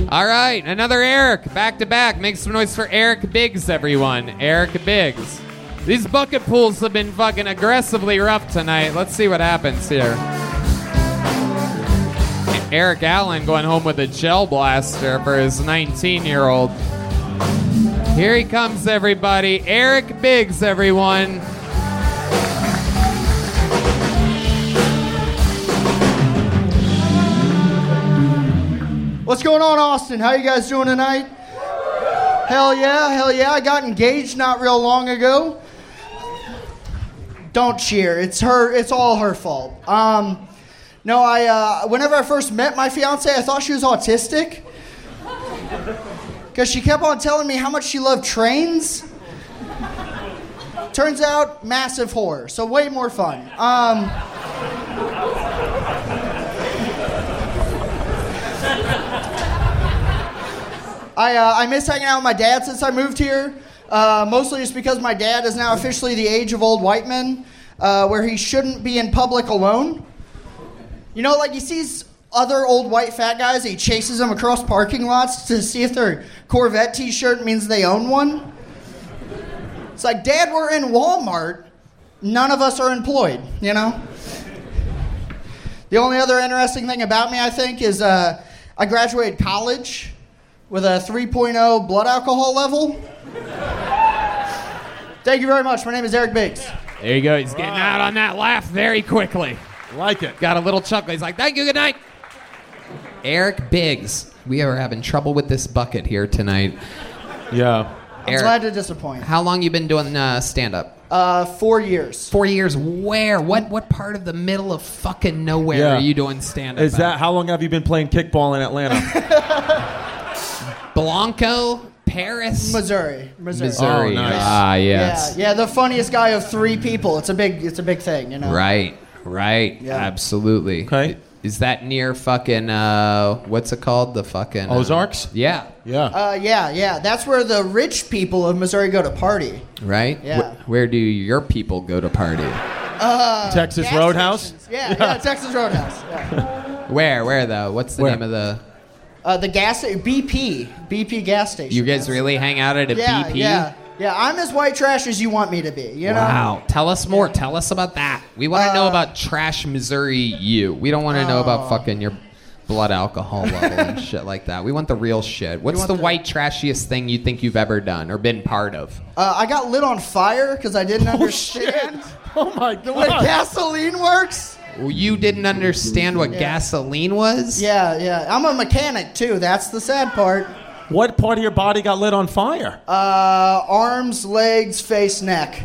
All right, another Eric, back to back. Make some noise for Eric Biggs, everyone. Eric Biggs. These bucket pools have been fucking aggressively rough tonight. Let's see what happens here. Eric Allen going home with a gel blaster for his 19 year old. Here he comes, everybody. Eric Biggs, everyone. What's going on, Austin? How you guys doing tonight? Hell yeah, hell yeah. I got engaged not real long ago. Don't cheer. It's her. It's all her fault. Um, no, I. Uh, whenever I first met my fiance, I thought she was autistic because she kept on telling me how much she loved trains. Turns out, massive whore. So way more fun. Um, I, uh, I miss hanging out with my dad since I moved here. Uh, mostly just because my dad is now officially the age of old white men, uh, where he shouldn't be in public alone. You know, like he sees other old white fat guys, he chases them across parking lots to see if their Corvette t shirt means they own one. It's like, Dad, we're in Walmart. None of us are employed, you know? The only other interesting thing about me, I think, is uh, I graduated college with a 3.0 blood alcohol level. Thank you very much. My name is Eric Biggs. There you go. He's getting out on that laugh very quickly. Like it. Got a little chuckle. He's like, thank you, good night. Eric Biggs. We are having trouble with this bucket here tonight. Yeah. I'm glad to disappoint. How long you been doing uh, stand up? Uh, four years. Four years. Where? What? What part of the middle of fucking nowhere Yeah. are you doing stand up? Is that how long have you been playing kickball in Atlanta? Blanco, Paris, Missouri, Missouri. Missouri? Oh, nice. Ah, yes. Yeah, yeah, the funniest guy of three people. It's a big, it's a big thing, you know. Right. Right. Yeah. Absolutely. Okay. Is that near fucking uh what's it called? The fucking uh, Ozarks? Yeah. Yeah. Uh, yeah, yeah. That's where the rich people of Missouri go to party. Right? Yeah. Wh- where do your people go to party? Uh, Texas Roadhouse? stations. Yeah, yeah, Texas Roadhouse. Yeah. Where? Where though? What's the Where? name of the Uh, the gas BP, BP gas station. You guys really hang out at a yeah, BP? Yeah, yeah. I'm as white trash as you want me to be. You know. Wow. Tell us more. Tell us about that. We want to know Uh, about trash Missouri you. We don't want to know Oh. about fucking your blood alcohol level and shit like that. We want the real shit. What's the, the- white trashiest thing you think you've ever done or been part of? Uh, I got lit on fire because I didn't understand Oh my the way god. gasoline works. Well, You didn't understand what Yeah. gasoline was? Yeah, yeah. I'm a mechanic too. That's the sad part. What part of your body got lit on fire? Uh, arms, legs, face, neck.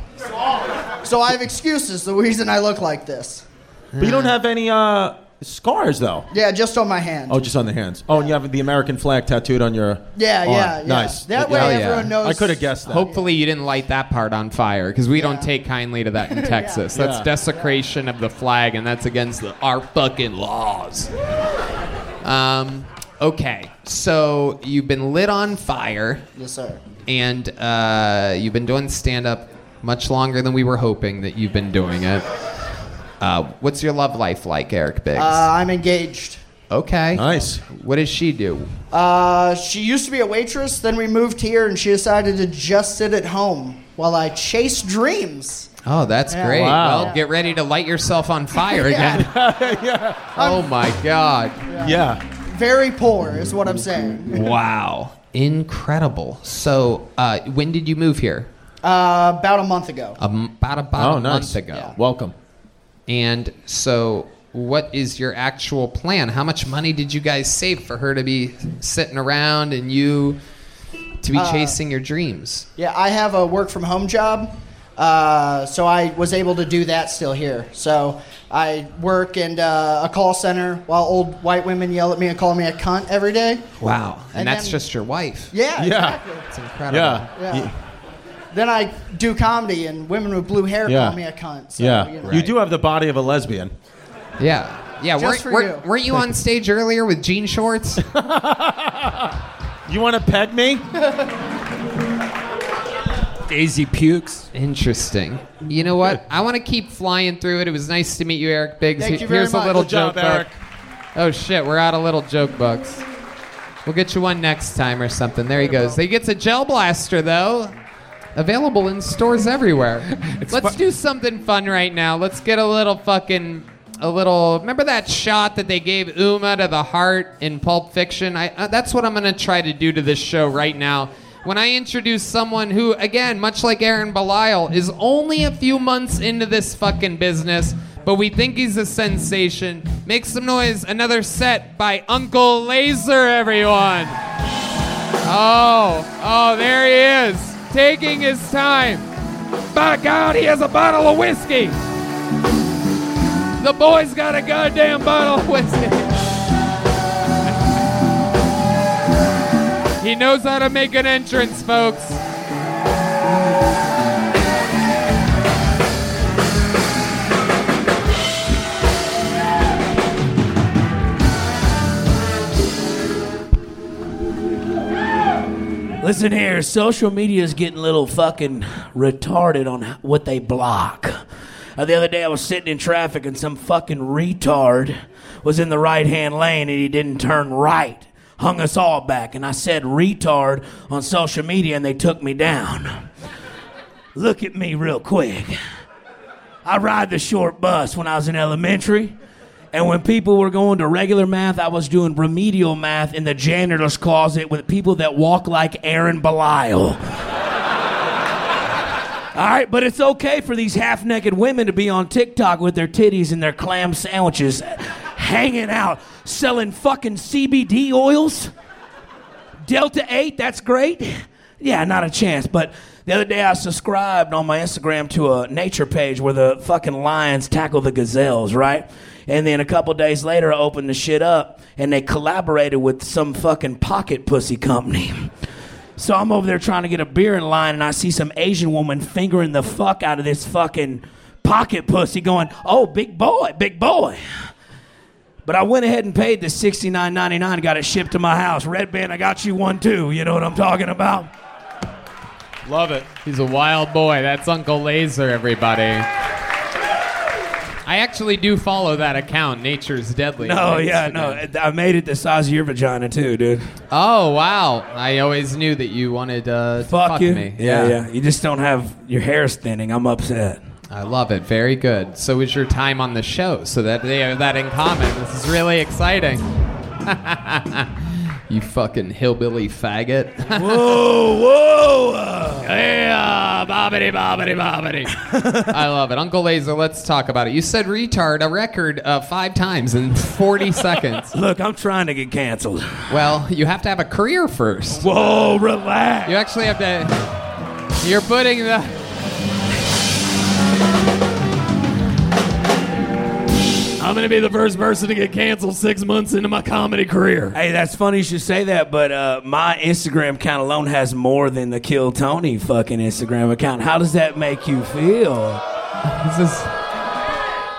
So I have excuses. The reason I look like this. But you don't have any uh, scars though. Yeah, just on my hand. Oh, just on the hands. Oh, and you have the American flag tattooed on your. Yeah, arm. yeah, yeah. Nice. That way Hell yeah. everyone knows. I could have guessed that. Hopefully you didn't light that part on fire because we Yeah. don't take kindly to that in Texas. Yeah. That's desecration of the flag and that's against the, our fucking laws. Um, Okay, so you've been lit on fire. Yes, sir. And uh, you've been doing stand up much longer than we were hoping that you've been doing it. Uh, what's your love life like, Eric Biggs? Uh, I'm engaged. okay. Nice. What does she do? Uh, she used to be a waitress. Then we moved here, and she decided to just sit at home while I chase dreams. Oh, that's Yeah. great. Wow. Well, get ready to light yourself on fire again. yeah. Oh my God. Yeah. Very poor is what I'm saying. Wow. Incredible. So, uh, when did you move here? Uh, about a month ago. Um, about about Oh, a nice. month ago. Yeah. Welcome. And so, what is your actual plan? How much money did you guys save for her to be sitting around and you to be Uh, chasing your dreams? Yeah, I have a work from home job, uh, so I was able to do that still here. So I work in uh, a call center while old white women yell at me and call me a cunt every day. Wow. And, And that's then- just your wife. Yeah, exactly. It's incredible. Yeah. Yeah. Then I do comedy, and women with blue hair Yeah. call me a cunt. So, yeah. you know. You do have the body of a lesbian. Yeah. Yeah, Just weren't, for weren't- you. weren't you on stage earlier with jean shorts? You want to peg me? Daisy Dukes. Interesting. You know what? I want to keep flying through it. It was nice to meet you, Eric Biggs. Thank He- you very Here's much. a little Good job, joke book. Eric. Oh shit, we're out of little joke books. We'll get you one next time or something. There he goes. He gets a gel blaster though. Available in stores everywhere. Let's do something fun right now. Let's get a little fucking a little. Remember that shot that they gave Uma to the heart in Pulp Fiction? I, uh, that's what I'm gonna try to do to this show right now. When I introduce someone who, again, much like Aaron Belisle, is only a few months into this fucking business, but we think he's a sensation. Make some noise. Another set by Uncle Lazer, everyone. Oh, oh, there he is, taking his time. By God, he has a bottle of whiskey. The boy's got a goddamn bottle of whiskey. He knows how to make an entrance, folks. Listen here, social media is getting a little fucking retarded on what they block. Uh, the other day I was sitting in traffic and some fucking retard was in the right hand lane and he didn't turn right. Hung us all back. And I said retard on social media and they took me down. Look at me real quick. I ride the short bus when I was in elementary. And when people were going to regular math, I was doing remedial math in the janitor's closet with people that walk like Aaron Belisle. All right, but it's okay for these half naked women to be on TikTok with their titties and their clam sandwiches hanging out, selling fucking CBD oils. Delta 8, that's great. Yeah, not a chance. But the other day I subscribed on my Instagram to a nature page where the fucking lions tackle the gazelles, right? And then a couple days later I opened the shit up and they collaborated with some fucking pocket pussy company. So I'm over there trying to get a beer in line and I see some Asian woman fingering the fuck out of this fucking pocket pussy going, oh, big boy, big boy. But I went ahead and paid the $69.99 got it shipped to my house. Redban, I got you one too. You know what I'm talking about? Love it. He's a wild boy. That's Uncle Lazer, everybody. I actually do follow that account, Nature's Deadly. No, yeah, Instagram. no. I made it the size of your vagina too, dude. Oh wow! I always knew that you wanted uh, to Fuck, fuck you. me. Yeah, yeah. You just don't have your hair's thinning. I'm upset. I love it. Very good. So is your time on the show, so that they have that in common. This is really exciting. you fucking hillbilly faggot. whoa, whoa! Yeah, bobbity, bobbity, bobbity. I love it. Uncle Lazer, let's talk about it. You said retard a record uh, five times in 40 seconds. Look, I'm trying to get canceled. Well, you have to have a career first. Whoa, relax. You actually have to. You're putting the. I'm gonna be the first person to get canceled six months into my comedy career. Hey, that's funny you should say that, but uh, my Instagram account alone has more than the Kill Tony fucking Instagram account. How does that make you feel? This is.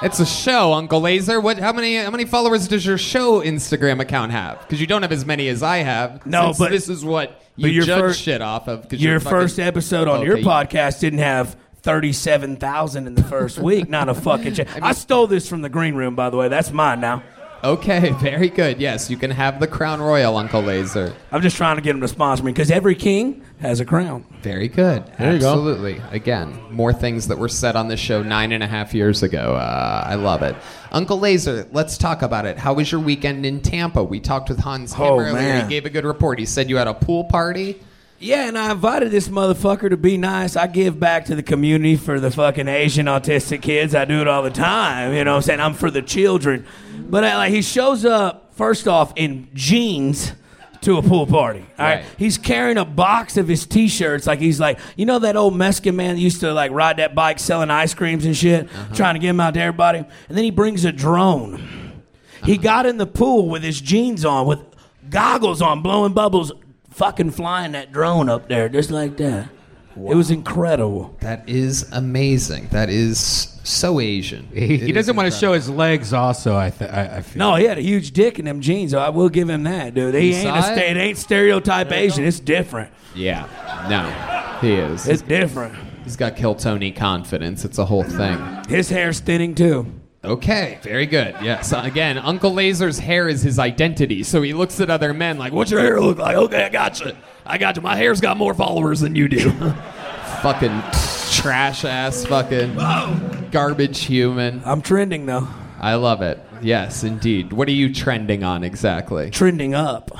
It's a show, Uncle Lazer. What? How many? How many followers does your show Instagram account have? Because you don't have as many as I have. No, but- this is what you your judge first- shit off of. 'cause Your you're fucking- first episode on your podcast didn't have 37,000 in the first week. Not a fucking chance. I stole this from the green room, by the way. That's mine now. Okay, very good. Yes, you can have the crown royal, Uncle Lazer. I'm just trying to get him to sponsor me because every king has a crown. Very good. There you go. Absolutely. Again, more things that were said on this show nine and a half years ago. Uh, I love it. Uncle Lazer, let's talk about it. How was your weekend in Tampa? We talked with Hans Kim Oh, earlier. man. He gave a good report. He said you had a pool party. Yeah, and I invited this motherfucker to be nice. I give back to the community for the fucking Asian autistic kids. I do it all the time. You know what I'm saying? I'm for the children. But I, like he shows up first off in jeans to a pool party. All right. Right. He's carrying a box of his t-shirts like he's like, you know that old Mexican man that used to like ride that bike selling ice creams and shit, uh-huh. trying to get him out to everybody. And then he brings a drone. He uh-huh. got in the pool with his jeans on, with goggles on, blowing bubbles, fucking flying that drone up there just like that. It was incredible. That is amazing. That is so Asian. He, he doesn't want to show his legs. Also, I, th- I, I feel. No, he had a huge dick in them jeans. I will give him that, dude. He ain't a it? it ain't stereotype Asian. It's different. Yeah. No, he is. It's different. He's got Kill Tony confidence. It's a whole thing. His hair's thinning too. Okay, very good. Yes. Again, Uncle Lazer's hair is his identity. So he looks at other men like, "What's your hair look like?" Okay, I got you. I got you. My hair's got more followers than you do. fucking trash ass, fucking garbage human. I'm trending though. I love it. Yes, indeed. What are you trending on exactly? Trending up.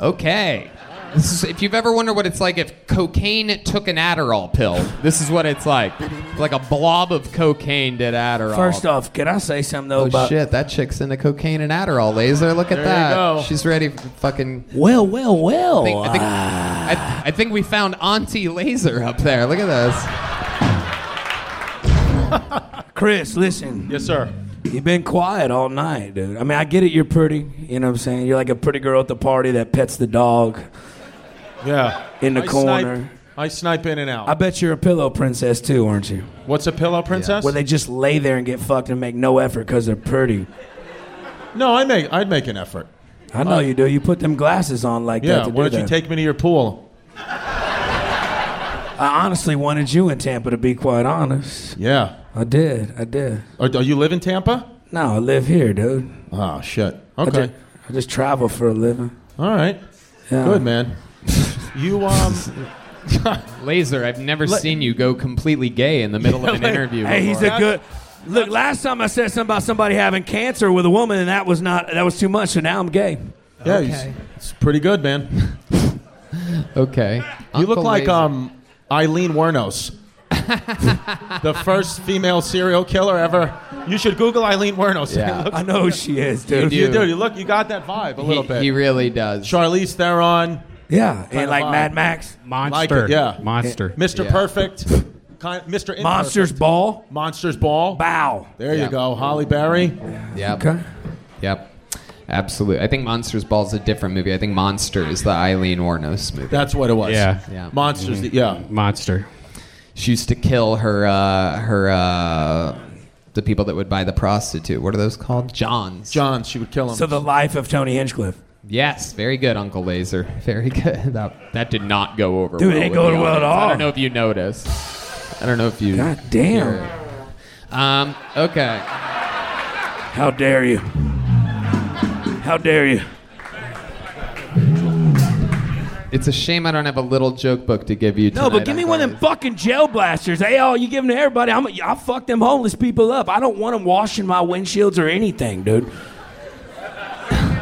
Okay. This is, if you've ever wondered what it's like if cocaine took an Adderall pill, this is what it's like. Like a blob of cocaine did Adderall. First off, can I say something though Oh about shit, that chick's into cocaine and Adderall laser. Look at There you that. go. She's ready for fucking Well, well, well. I think, I, think, ah. I, I think we found Auntie Laser up there. Look at this. Chris, listen. Yes, sir. You've been quiet all night, dude. I mean, I get it. You're pretty. You know what I'm saying? You're like a pretty girl at the party that pets the dog Yeah. in the I corner. Snipe, I snipe in and out. I bet you're a pillow princess too, aren't you? What's a pillow princess? Where they just lay there and get fucked and make no effort because they're pretty. No, I make. I'd make an effort. I know uh, you do. You put them glasses on like Yeah. that. To Why do don't you take me to your pool? I honestly wanted you in Tampa, to be quite honest. Yeah. I did. I did. Are, are you live in Tampa? No, I live here, dude. Oh shit. I Okay. I just travel for a living. All right. Yeah. Good man. You um. Laser, I've never seen you go completely gay in the middle of an interview. Hey, he's a good. Look, last time I said something about somebody having cancer with a woman, and that was not that was too much. So now I'm gay. Yeah, he's- it's pretty good, man. Okay. You look like Laser. um Aileen Wuornos, the first female serial killer ever. You should Google Aileen Wuornos. Yeah. I know who she is, You dude. do. You do. You look. You got that vibe a little bit. he really does. Charlize Theron. Yeah, and like vibe. Mad Max, Like Monster. it, yeah. Monster. Mr. Yeah. Perfect. Kind, Mr. Imperfect. Monsters Ball, Monsters Ball. Bow. There you Yeah. go. Halle Berry. Yep. Okay. Yep. Absolutely. I think Monsters Ball is a different movie. I think Monster is the Aileen Wuornos movie. That's what it was. Yeah. Yeah. Monsters. Yeah. Monster. She used to kill her uh, her uh, the people that would buy the prostitute. What are those called? Johns. John. She would kill him. So the life of Tony Hinchcliffe. Yes, very good, Uncle Laser. Very good. That, that did not go over Dude, well. it ain't going well at audience. I don't know if you noticed. I don't know if you. God damn. Um. Okay. How dare you? How dare you? It's a shame I don't have a little joke book to give you. No, but give me one of them fucking gel blasters. Hey, oh, you give them to everybody. I'm, I'll fuck them homeless people up. I don't want them washing my windshields or anything, dude.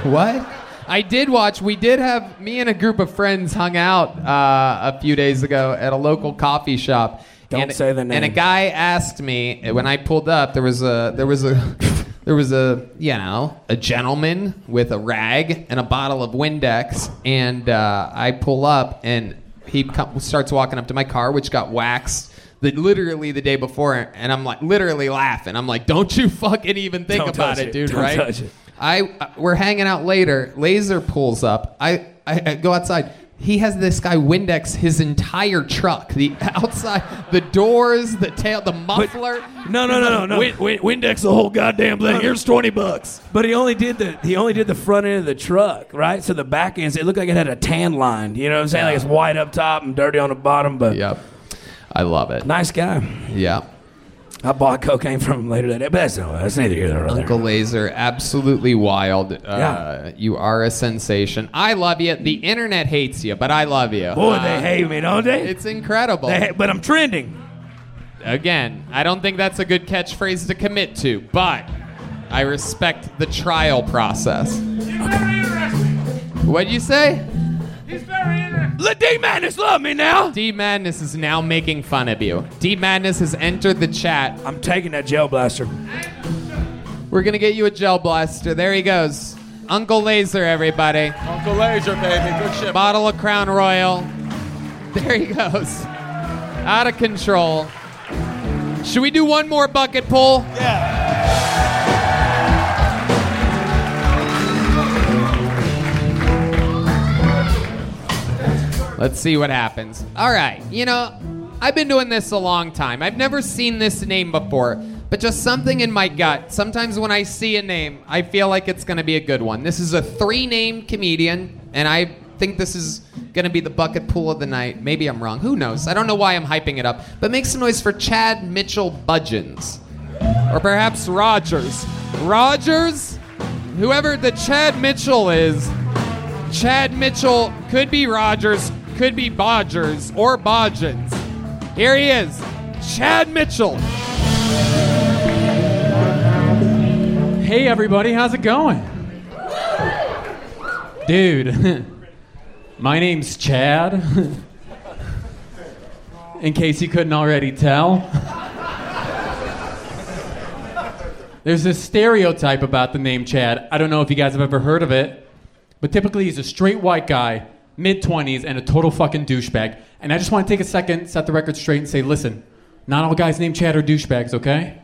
What? I did watch. We did have me and a group of friends hung out uh, a few days ago at a local coffee shop. Don't and, say the name. And a guy asked me when I pulled up. There was a there was a there was a you know a gentleman with a rag and a bottle of Windex, and uh, I pull up and he come, starts walking up to my car, which got waxed. The, literally the day before, and I'm like literally laughing. I'm like, "Don't you fucking even think Don't about touch it, dude!" Don't right? touch it. I uh, we're hanging out later. Laser pulls up. I, I, I go outside. he has this guy Windex his entire truck, the outside, the doors, the tail, the muffler. No, no, no, no, no. Win- Win- Windex the whole goddamn thing. Here's twenty bucks. But he only did the he only did the front end of the truck, right? So the back end, it looked like it had a tan line. You know what I'm saying? Like it's white up top and dirty on the bottom. But yep, I love it. Nice guy. Yeah. I bought cocaine from him later that day. But that's, no, that's neither here nor there. Uncle Laser, absolutely wild. Uh, Yeah. You are a sensation. I love you. The internet hates you, but I love you. Boy, Uh, they hate me, don't they? It's incredible. They ha- but I'm trending. Again, I don't think that's a good catchphrase to commit to, but I respect the trial process. He's very arresting. What'd you say? He's very interesting. Let D Madness love me now. D Madness is now making fun of you. D Madness has entered the chat. I'm taking that gel blaster. We're gonna get you a gel blaster. There he goes. Uncle Laser, everybody. Uncle Laser, baby. Good shit. Bottle of Crown Royal. There he goes. Out of control. Should we do one more bucket pull? Let's see what happens. All right, you know, I've been doing this a long time. I've never seen this name before, but just something in my gut. Sometimes when I see a name, I feel like it's going to be a good one. This is a three name comedian, and I think this is going to be the bucket pool of the night. Maybe I'm wrong. Who knows? I don't know why I'm hyping it up, but make some noise for Chad Mitchell Budgeons. Or perhaps Rogers. Rogers? Whoever the Chad Mitchell is, Chad Mitchell could be Rogers, could be Bodgers, or Bodgens. Here he is, Chad Mitchell. Hey everybody, how's it going? Dude, my name's Chad. In case you couldn't already tell. There's this stereotype about the name Chad. I don't know if you guys have ever heard of it, but typically he's a straight white guy, mid 20s, and a total fucking douchebag. And I just want to take a second, set the record straight, and say, listen, not all guys named Chad are douchebags, okay?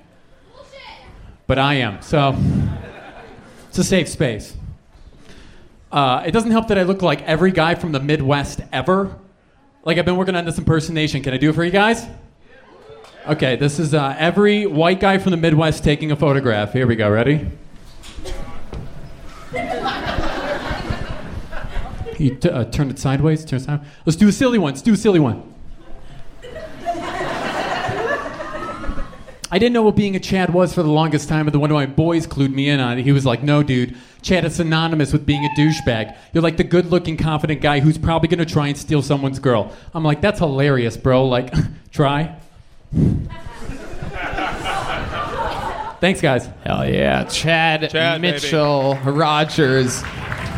Bullshit. But I am. So it's a safe space. Uh, it doesn't help that I look like every guy from the Midwest ever. Like I've been working on this impersonation. Can I do it for you guys? Okay, this is uh, every white guy from the Midwest taking a photograph. Here we go. Ready? You t- uh, turn it sideways. Turn it sideways. Let's do a silly one. Let's do a silly one. I didn't know what being a Chad was for the longest time, but then one of my boys clued me in on it. He was like, "No, dude, Chad is synonymous with being a douchebag. You're like the good-looking, confident guy who's probably gonna try and steal someone's girl." I'm like, "That's hilarious, bro. Like, try." Thanks, guys. Hell yeah, Chad, Chad, baby. Mitchell Rogers.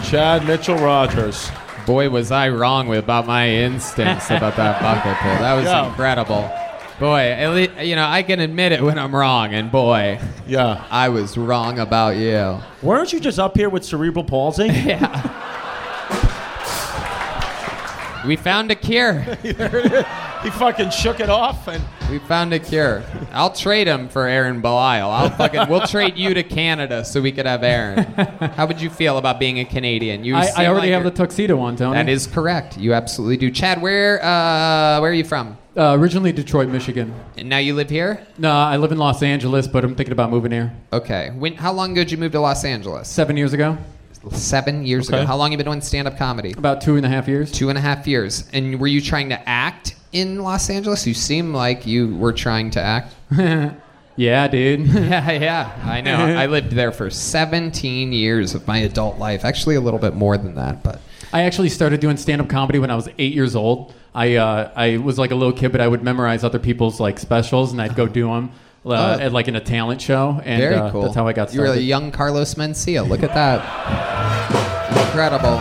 Chad Mitchell Rogers. Boy, was I wrong with, about my instincts about that bucket pull. That was Yeah. incredible. Boy, at least, you know, I can admit it when I'm wrong, and boy, yeah, I was wrong about you. Weren't you just up here with cerebral palsy? yeah. We found a cure. he fucking shook it off and We found a cure. I'll trade him for Aaron Belisle. I'll fucking. We'll trade you to Canada so we could have Aaron. How would you feel about being a Canadian? You I, seem I already like have the you're- tuxedo on, Tony. That is correct. You absolutely do. Chad, where uh, where are you from? Uh, originally Detroit, Michigan. And now you live here? No, I live in Los Angeles, but I'm thinking about moving here. Okay. When? How long ago did you move to Los Angeles? Seven years ago. Seven years Okay. ago. How long have you been doing stand-up comedy? About two and a half years. Two and a half years. And were you trying to act in Los Angeles? You seem like you were trying to act. yeah, dude. yeah, yeah. I know. I lived there for 17 years of my adult life. Actually, a little bit more than that, but I actually started doing stand-up comedy when I was eight years old. I uh, I was like a little kid, but I would memorize other people's like specials, and I'd go do them uh, Oh. at like in a talent show. And very uh, cool. That's how I got started. You were a young Carlos Mencia. Look at that. Incredible.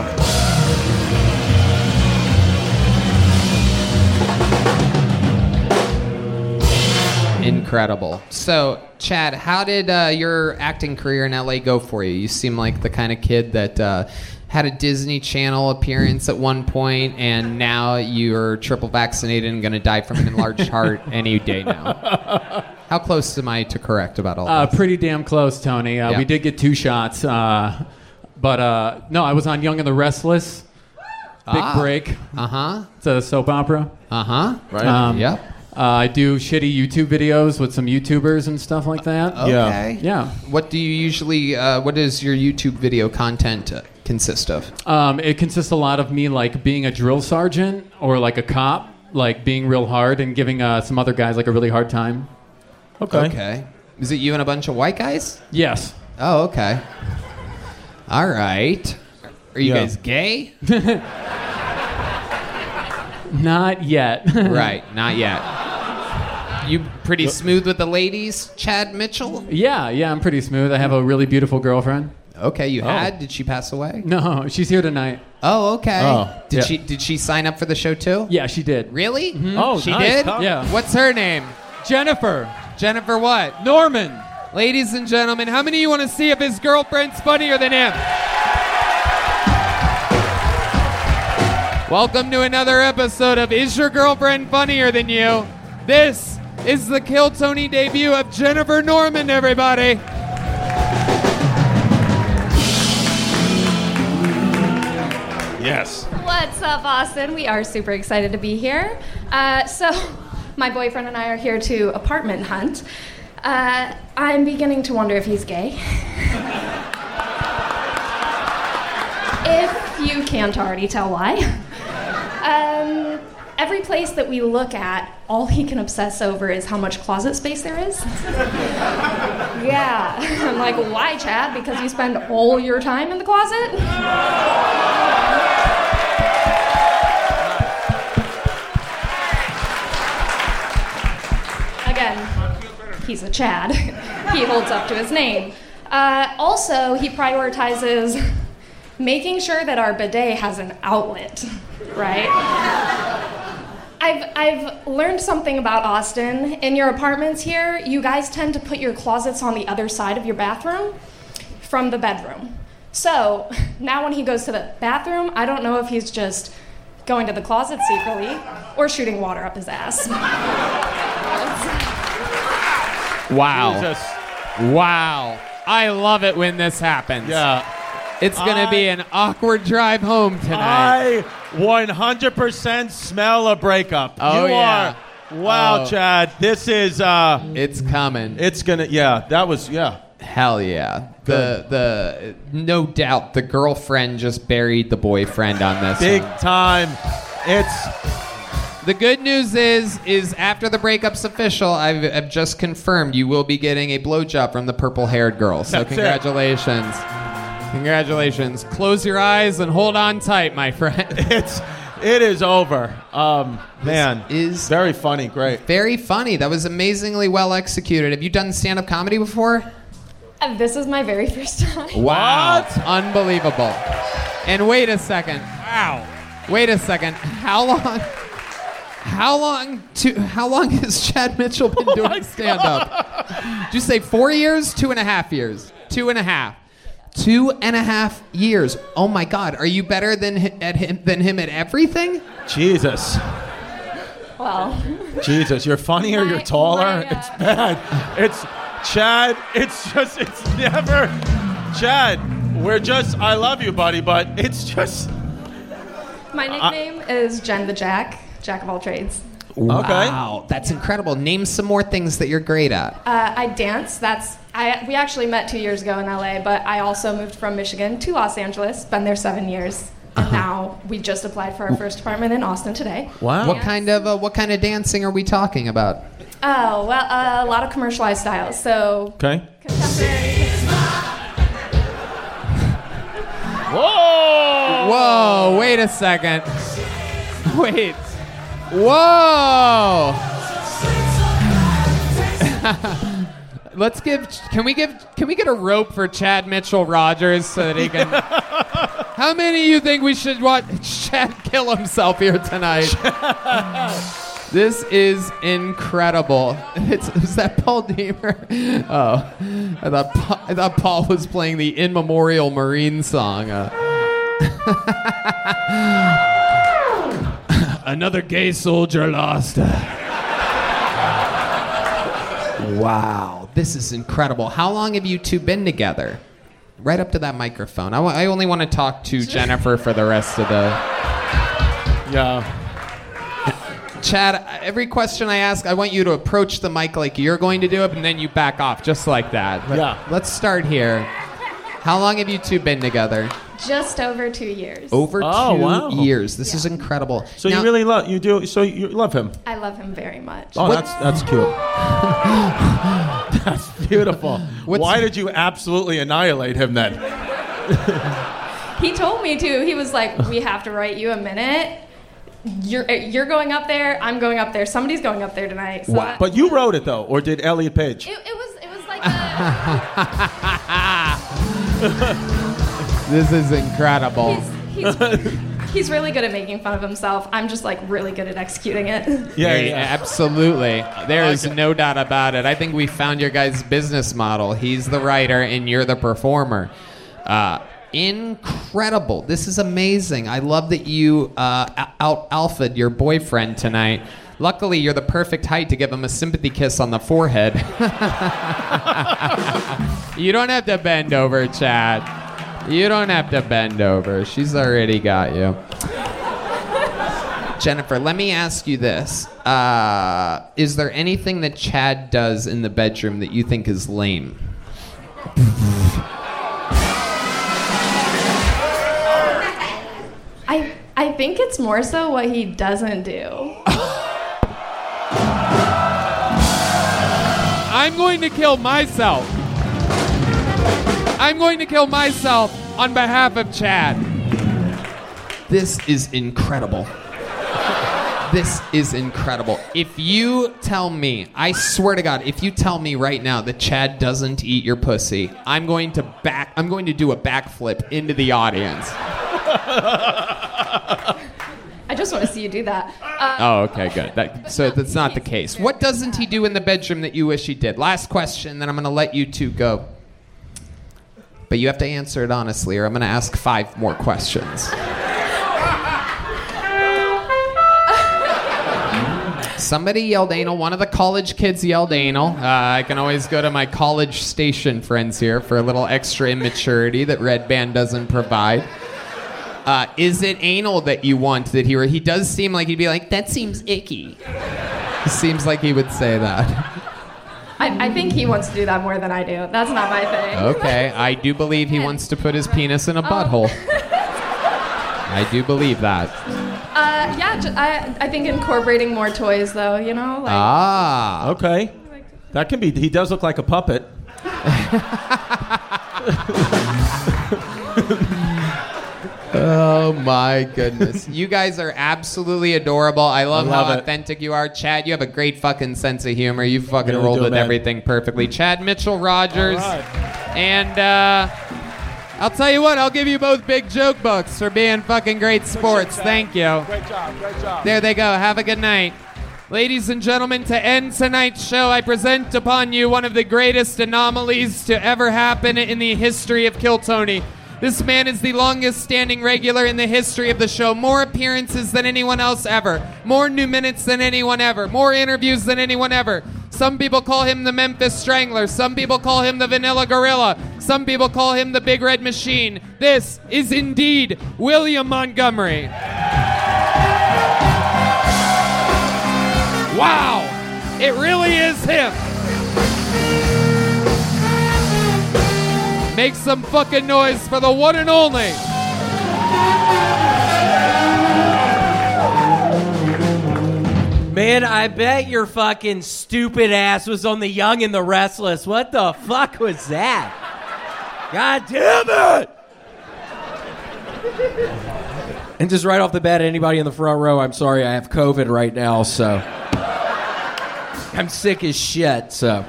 Incredible. So, Chad, how did uh, your acting career in LA go for you? You seem like the kind of kid that uh, had a Disney Channel appearance at one point, and now you're triple vaccinated and going to die from an enlarged heart any day now. How close am I to correct about all Uh, this? pretty damn close, Tony. Uh, Yeah. We did get two shots, uh, but uh, no, I was on Young and the Restless. Big Ah. Break. Uh huh. It's a soap opera. Uh huh. Um, Yep. Uh, I do shitty YouTube videos with some YouTubers and stuff like that. Okay. Yeah. What do you usually? Uh, what does your YouTube video content uh, consist of? Um, it consists a lot of me like being a drill sergeant or like a cop, like being real hard and giving uh, some other guys like a really hard time. Okay. Is it you and a bunch of white guys? Yes. Oh, okay. All right. Are you Yeah. guys gay? Not yet. right. Not yet. You pretty smooth with the ladies, Chad Mitchell? Yeah, yeah, I'm pretty smooth. I have a really beautiful girlfriend. Okay, you Oh. had. Did she pass away? No, she's here tonight. Oh, okay. Oh, did yeah. she did she sign up for the show too? Yeah, she did. Really? Mm-hmm. Oh, she nice. did. Yeah. What's her name? Jennifer. Jennifer what? Norman. Ladies and gentlemen, how many of you want to see if his girlfriend's funnier than him? Welcome to another episode of Is Your Girlfriend Funnier Than You? This is the Kill Tony debut of Jennifer Norman, everybody. Yes. What's up, Austin? We are super excited to be here. Uh, so, my boyfriend and I are here to apartment hunt. Uh, I'm beginning to wonder if he's gay. if you can't already tell why. Um, every place that we look at, all he can obsess over is how much closet space there is. yeah. I'm like, why, Chad? Because you spend all your time in the closet? He's a Chad. he holds up to his name. Uh, also, he prioritizes making sure that our bidet has an outlet, right? I've, I've learned something about Austin. In your apartments here, you guys tend to put your closets on the other side of your bathroom from the bedroom. So now when he goes to the bathroom, I don't know if he's just going to the closet secretly or shooting water up his ass. Wow. Jesus. Wow. I love it when this happens. Yeah. It's going to be an awkward drive home tonight. I 100% smell a breakup. Oh, you yeah. are. Wow, Oh. Chad. This is. uh It's coming. It's gonna. Yeah, that was. Yeah. Hell yeah. The the no doubt the girlfriend just buried the boyfriend on this. Big one. time. It's The good news is, is after the breakup's official, I've, I've just confirmed you will be getting a blowjob from the purple-haired girl. So That's it. congratulations. Congratulations. Close your eyes and hold on tight, my friend. It's it is over. Um, man, is very funny. Great. Very funny. That was amazingly well executed. Have you done stand-up comedy before? Uh, this is my very first time. Wow. Unbelievable. And wait a second. Wow. Wait a second. How long? How long? To how long has Chad Mitchell been oh doing stand up? Did you say four years? Two and a half years. Two and a half. Two and a half years. Oh my God! Are you better than at him than him at everything? Jesus. Well, Jesus, you're funnier, you're taller. It's uh, bad. It's Chad. It's just, it's never. Chad, we're just, I love you, buddy, but it's just. my nickname is Jen the Jack, Jack of all trades. Wow, that's incredible. Name some more things that you're great at. Uh, I dance. That's I. We actually met two years ago in LA, but I also moved from Michigan to Los Angeles. Been there seven years, and now we just applied for our first apartment in Austin today. Wow. What kind of uh, what kind of dancing are we talking about? Oh well, uh, a lot of commercialized styles. So Okay. Whoa! Whoa! Wait a second. Wait. Whoa! Let's give. Can we give? Can we get a rope for Chad Mitchell Rogers so that he can? How many of you think we should watch Chad kill himself here tonight? This is incredible. It's, is that Paul Deemer? Oh, I thought Paul, I thought Paul was playing the In Memorial Marine song. Uh, Another gay soldier lost. Wow, this is incredible. How long have you two been together? Right up to that microphone. I, only want to talk to Jennifer for the rest of the. Yeah. Chad, every question I ask, I want you to approach the mic like you're going to do it, and then you back off just like that. Let- Yeah. Let's start here. How long have you two been together? Just over two years. Over Oh, two wow. years. This is incredible. So Now- you really love you do so you love him. I love him very much. Oh, that's that's cute. that's beautiful. Why did you absolutely annihilate him then? He told me to. He was like, "We have to write you a minute. You're eh, you're going up there. I'm going up there. Somebody's going up there tonight." So that- But you wrote it though, or did Elliot Page? it, it was it was like This is incredible. he's he's really good at making fun of himself. I'm just like really good at executing it. Yeah, yeah, absolutely. There is no doubt about it. I think we found your guys' business model. He's the writer and you're the performer. Uh, incredible. This is amazing. I love that you uh, out alphaed your boyfriend tonight. Luckily, you're the perfect height to give him a sympathy kiss on the forehead. you don't have to bend over, Chad. You don't have to bend over. She's already got you. Jennifer, let me ask you this. Uh, is there anything that Chad does in the bedroom that you think is lame? I I think it's more so what he doesn't do. I'm going to kill myself. I'm going to kill myself on behalf of Chad. This is incredible. This is incredible. If you tell me, I swear to God, if you tell me right now that Chad doesn't eat your pussy, I'm going to back I'm going to do a backflip into the audience. Just want to see you do that. Uh, Oh, okay, good. That, so that's not the case. What doesn't he do in the bedroom that you wish he did? Last question, then I'm going to let you two go. But you have to answer it honestly, or I'm going to ask five more questions. Somebody yelled anal. One of the college kids yelled anal. Uh, I can always go to my college station friends here for a little extra immaturity that Redban doesn't provide. Uh, is it anal that you want that he or he does seem like he'd be like that seems icky. Seems like he would say that. I, I think he wants to do that more than I do. That's not my thing. Okay, I do believe he wants to put his penis in a butthole. I do believe that. Uh, yeah, ju- I, I think incorporating more toys, though, you know? Like, Ah. Okay. That can be. He does look like a puppet. Oh my goodness. you guys are absolutely adorable. I love, I love how it. authentic you are. Chad, you have a great fucking sense of humor. You fucking Really rolled do, with man. everything perfectly. Chad Mitchell Rogers. Right. And uh, I'll tell you what, I'll give you both big joke books for being fucking great sports. Thank you. Great job. Great job. There they go. Have a good night. Ladies and gentlemen, to end tonight's show, I present upon you one of the greatest anomalies to ever happen in the history of Kill Tony. This man is the longest standing regular in the history of the show. More appearances than anyone else ever. More new minutes than anyone ever. More interviews than anyone ever. Some people call him the Memphis Strangler. Some people call him the Vanilla Gorilla. Some people call him the Big Red Machine. This is indeed William Montgomery. Wow! It really is him! Make some fucking noise for the one and only. Man, I bet your fucking stupid ass was on the Young and the Restless. What the fuck was that? God damn it! And just right off the bat, anybody in the front row, I'm sorry, I have COVID right now, so. I'm sick as shit, so.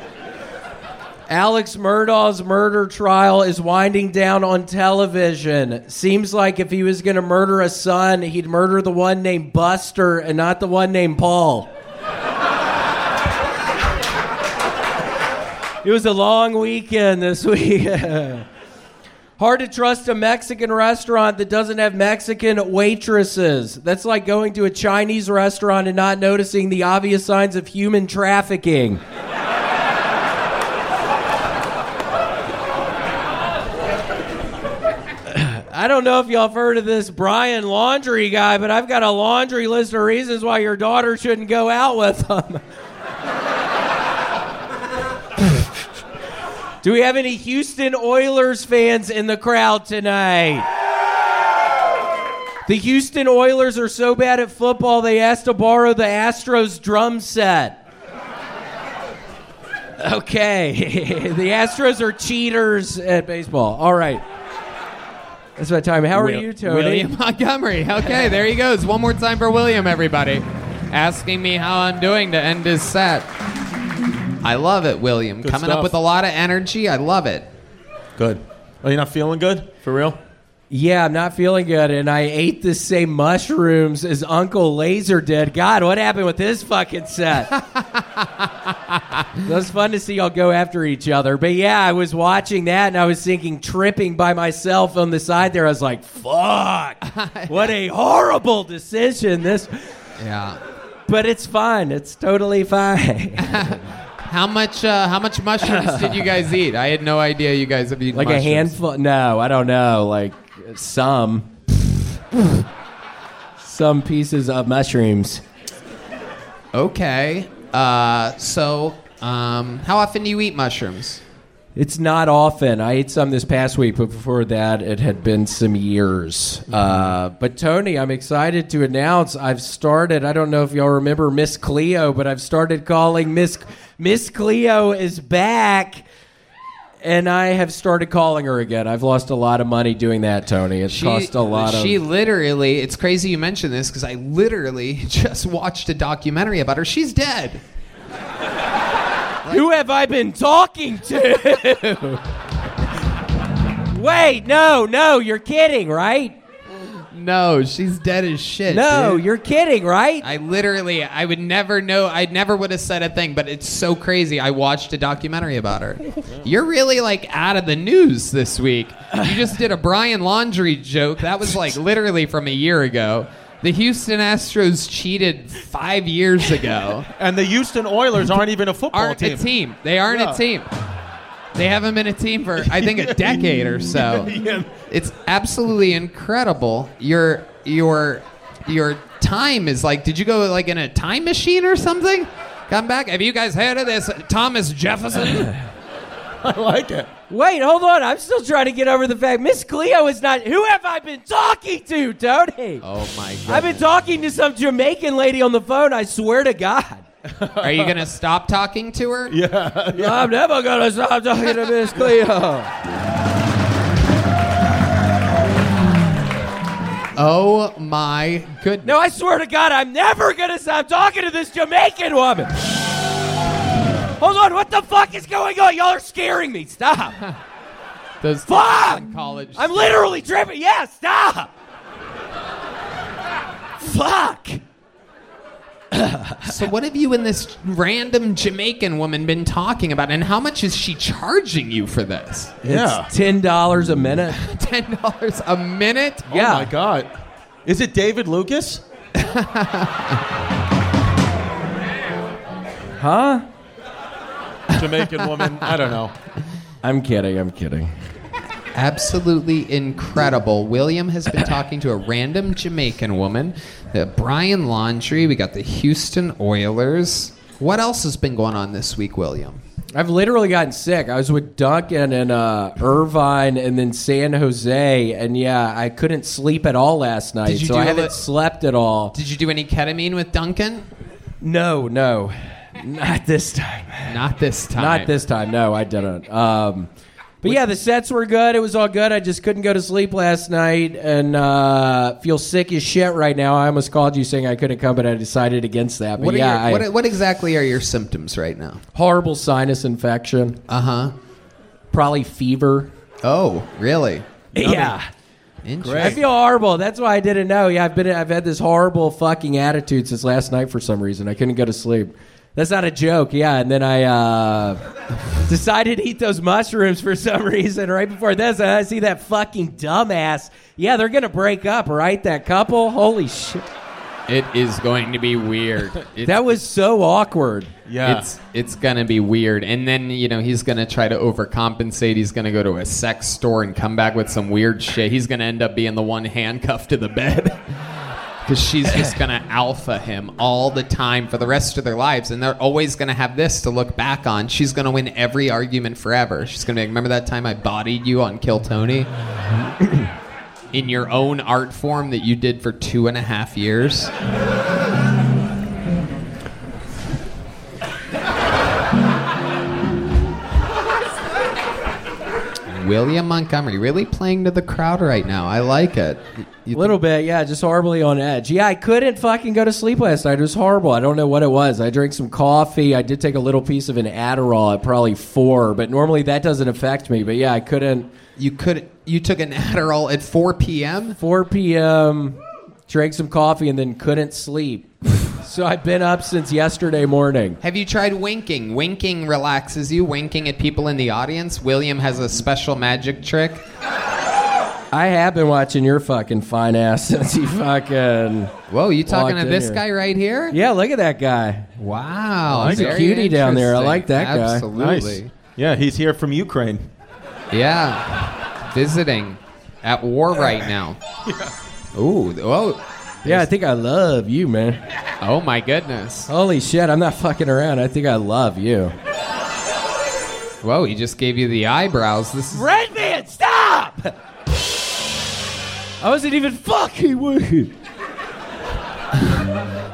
Alex Murdaugh's murder trial is winding down on television. Seems like if he was going to murder a son, he'd murder the one named Buster and not the one named Paul. it was a long weekend this week. Hard to trust a Mexican restaurant that doesn't have Mexican waitresses. That's like going to a Chinese restaurant and not noticing the obvious signs of human trafficking. I don't know if y'all have heard of this Brian Laundrie guy, but I've got a laundry list of reasons why your daughter shouldn't go out with him. Do we have any Houston Oilers fans in the crowd tonight? The Houston Oilers are so bad at football, they asked to borrow the Astros drum set. Okay. the Astros are cheaters at baseball. All right. That's my time. How are Will- you, Tony? William Montgomery. Okay, there he goes. One more time for William, everybody. Asking me how I'm doing to end his set. I love it, William. Good Coming stuff. up with a lot of energy. I love it. Good. Oh, are you not feeling good? For real? Yeah, I'm not feeling good, and I ate the same mushrooms as Uncle Laser did. God, what happened with his fucking set? it was fun to see y'all go after each other. But yeah, I was watching that, and I was thinking, tripping by myself on the side there. I was like, fuck, what a horrible decision this. Yeah. But it's fine. It's totally fine. How much? Uh, how much mushrooms did you guys eat? I had no idea you guys have eaten like a handful. No, I don't know. Like some. some pieces of mushrooms. Okay. Uh, so, um, how often do you eat mushrooms? It's not often. I ate some this past week, but before that, it had been some years. Uh, but Tony, I'm excited to announce I've started. I don't know if y'all remember Miss Cleo, but I've started calling Miss Miss Cleo is back, and I have started calling her again. I've lost a lot of money doing that, Tony. It's cost a lot of. She literally. It's crazy you mention this because I literally just watched a documentary about her. She's dead. Who have I been talking to? Wait, no, no, you're kidding, right? No, she's dead as shit. No, dude. you're kidding, right? I literally, I would never know. I never would have said a thing, but it's so crazy. I watched a documentary about her. You're really like out of the news this week. You just did a Brian Laundrie joke. That was like literally from a year ago. The Houston Astros cheated five years ago. And the Houston Oilers aren't even a football aren't team. a team. They aren't Yeah. a team. They haven't been a team for I think a decade or so. Yeah. It's absolutely incredible. Your your your time is like did you go like in a time machine or something? Come back. Have you guys heard of this Thomas Jefferson? I like it. Wait, hold on. I'm still trying to get over the fact Miss Cleo is not. Who have I been talking to, Tony? Oh my god. I've been talking to some Jamaican lady on the phone. I swear to God. Are you gonna stop talking to her? Yeah. I'm never gonna stop talking to Miss Cleo. Oh my goodness. No, I swear to God, I'm never gonna stop talking to this Jamaican woman. Hold on, what the fuck is going on? Y'all are scaring me. Stop. Those Fuck! college. I'm literally tripping. Yeah, stop. Fuck. So what have you and this random Jamaican woman been talking about, and how much is she charging you for this? It's ten dollars a minute. Ten dollars a minute? Oh my God. Is it David Lucas? Huh? Jamaican woman. I don't know. I'm kidding. I'm kidding. Absolutely incredible. William has been talking to a random Jamaican woman, the Brian Laundrie. We got the Houston Oilers. What else has been going on this week, William? I've literally gotten sick. I was with Duncan and uh, Irvine and then San Jose, and yeah, I couldn't sleep at all last night. So I haven't li- slept at all. Did you do any ketamine with Duncan? No, no, not this time. Not this time. Not this time. No, I didn't. Um, but yeah, the sets were good. It was all good. I just couldn't go to sleep last night and uh, feel sick as shit right now. I almost called you saying I couldn't come, but I decided against that. But What, are yeah, your- I- what, what exactly are your symptoms right now? horrible sinus infection. Uh huh. Probably fever. Oh, really? Yeah. Interesting. I feel horrible. That's why I didn't know. Yeah, I've been I've had this horrible fucking attitude since last night for some reason. I couldn't go to sleep. That's not a joke. Yeah, and then I uh, decided to eat those mushrooms for some reason right before this. And I see that fucking dumbass. Yeah, they're gonna break up, right? That couple. Holy shit. It is going to be weird. It's, That was so awkward. Yeah. It's it's gonna be weird, and then you know he's gonna try to overcompensate. He's gonna go to a sex store and come back with some weird shit. He's gonna end up being the one handcuffed to the bed because she's just gonna alpha him all the time for the rest of their lives, and they're always gonna have this to look back on. She's gonna win every argument forever. She's gonna be like, "Remember that time I bodied you on Kill Tony?" In your own art form that you did for two and a half years. William Montgomery really playing to the crowd right now. I like it. A little bit, yeah, just horribly on edge. Yeah, I couldn't fucking go to sleep last night. It was horrible. I don't know what it was. I drank some coffee. I did take a little piece of an Adderall at probably four, but normally that doesn't affect me. But yeah, I couldn't. You could. You took an Adderall at 4 p.m. 4 p.m. Drank some coffee and then couldn't sleep. so I've been up since yesterday morning. Have you tried winking? Winking relaxes you. Winking at people in the audience. William has a special magic trick. I have been watching your fucking fine ass since you fucking. Whoa, you talking to this here. guy right here? Yeah, look at that guy. Wow, He's a cutie down there. I like that guy. Absolutely. Nice. Yeah, he's here from Ukraine. Yeah, visiting at war right now. Ooh, oh. Yeah, I think I love you, man. Oh my goodness. Holy shit, I'm not fucking around. I think I love you. Whoa, he just gave you the eyebrows. This is Redban, stop! I wasn't even fucking with you.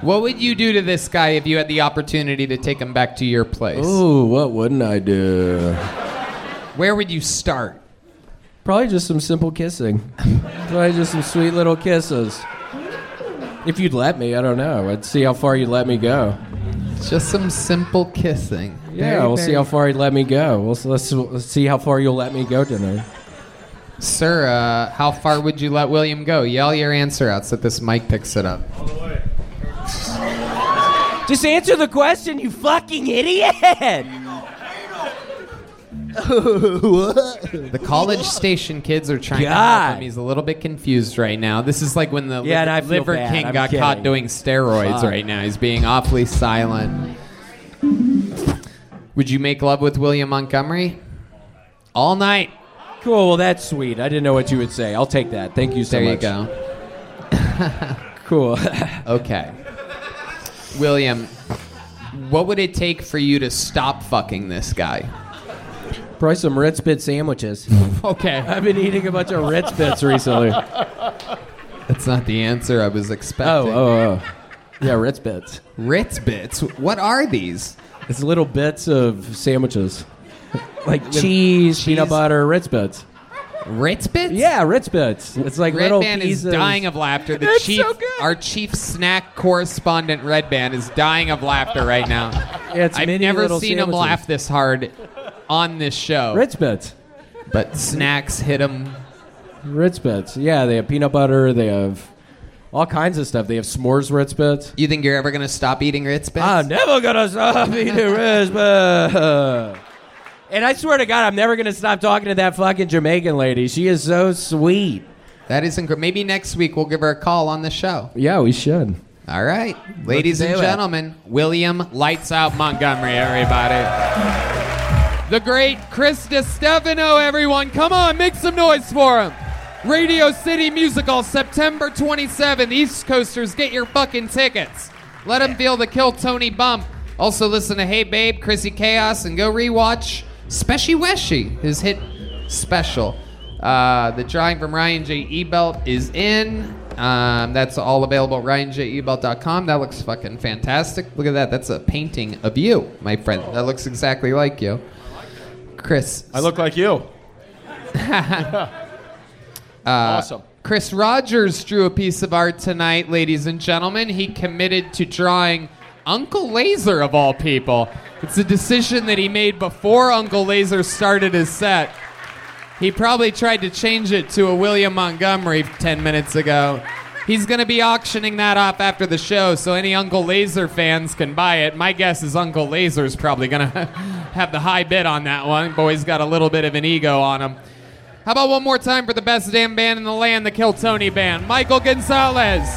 What would you do to this guy if you had the opportunity to take him back to your place? Ooh, what wouldn't I do? Where would you start? Probably just some simple kissing. Probably just some sweet little kisses. If you'd let me, I don't know. I'd see how far you'd let me go. Just some simple kissing. Yeah, Very, we'll very- see how far you'd let me go. We'll, let's, let's see how far you'll let me go tonight. Sir, uh, how far would you let William go? Yell your answer out so that this mic picks it up. Just answer the question, you fucking idiot! The college station kids are trying to help God. him. He's a little bit confused right now. This is like when the Yeah, and I Liver, feel Liver bad. King I'm got kidding. caught doing steroids Fuck. right now. He's being awfully silent. Would you make love with William Montgomery? All night. Cool, well, that's sweet. I didn't know what you would say. I'll take that. Thank you so There you much. go. cool. okay. William, what would it take for you to stop fucking this guy? Probably some Ritz Bit sandwiches. Okay. I've been eating a bunch of Ritz Bits recently. That's not the answer I was Oh, expecting. oh, oh. Yeah, Ritz Bits. Ritz Bits? What are these? It's little bits of sandwiches. Like cheese, peanut butter, Ritz Bits. Ritz Bits? Yeah, Ritz Bits. It's like Red little Band pieces. is dying of laughter. The It's chief, so good. our chief snack correspondent, Redban, is dying of laughter right now. Yeah, it's I've mini never little seen him sandwiches. laugh this hard on this show. Ritz Bits. But snacks hit them. Ritz Bits. Yeah, they have peanut butter. They have all kinds of stuff. They have s'mores Ritz Bits. You think you're ever gonna stop eating Ritz Bits? I'm never gonna stop eating Ritz Bits. And I swear to God, I'm never gonna stop talking to that fucking Jamaican lady. She is so sweet. That is incredible. Maybe next week we'll give her a call on the show. Yeah, we should. All right, ladies and gentlemen, William Lights Out Montgomery, everybody. The great Chris Distefano, everyone. Come on, make some noise for him. Radio City Musical, September 27th. East Coasters, get your fucking tickets. Let him feel the Kill Tony bump. Also, listen to Hey Babe, Chrissy Chaos, and go rewatch Speshy Weshy, his hit special. Uh, the drawing from Ryan J. Ebelt is in. Um, that's all available at ryanjebelt.com. That looks fucking fantastic. Look at that. That's a painting of you, my friend. That looks exactly like you. Chris. I look like you. Uh, awesome. Chris Rogers drew a piece of art tonight, ladies and gentlemen. He committed to drawing Uncle Laser of all people. It's a decision that he made before Uncle Laser started his set. He probably tried to change it to a William Montgomery 10 minutes ago. He's going to be auctioning that off after the show, so any Uncle Laser fans can buy it. My guess is Uncle Laser's probably going to have the high bid on that one. Boy's got a little bit of an ego on him. How about one more time for the best damn band in the land, the Kill Tony Band? Michael Gonzales.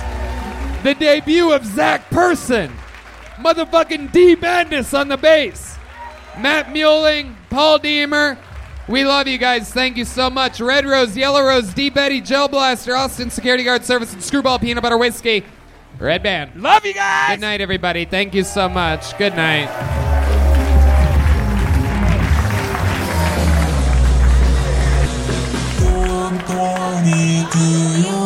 The debut of Zach Person. Motherfucking D Madness on the bass. Matt Muehling, Paul Deemer. We love you guys. Thank you so much. Red Rose, Yellow Rose, D Betty, Gel Blaster, Austin Security Guard Service, and Screwball Peanut Butter Whiskey. Redban. Love you guys. Good night, everybody. Thank you so much. Good night. you.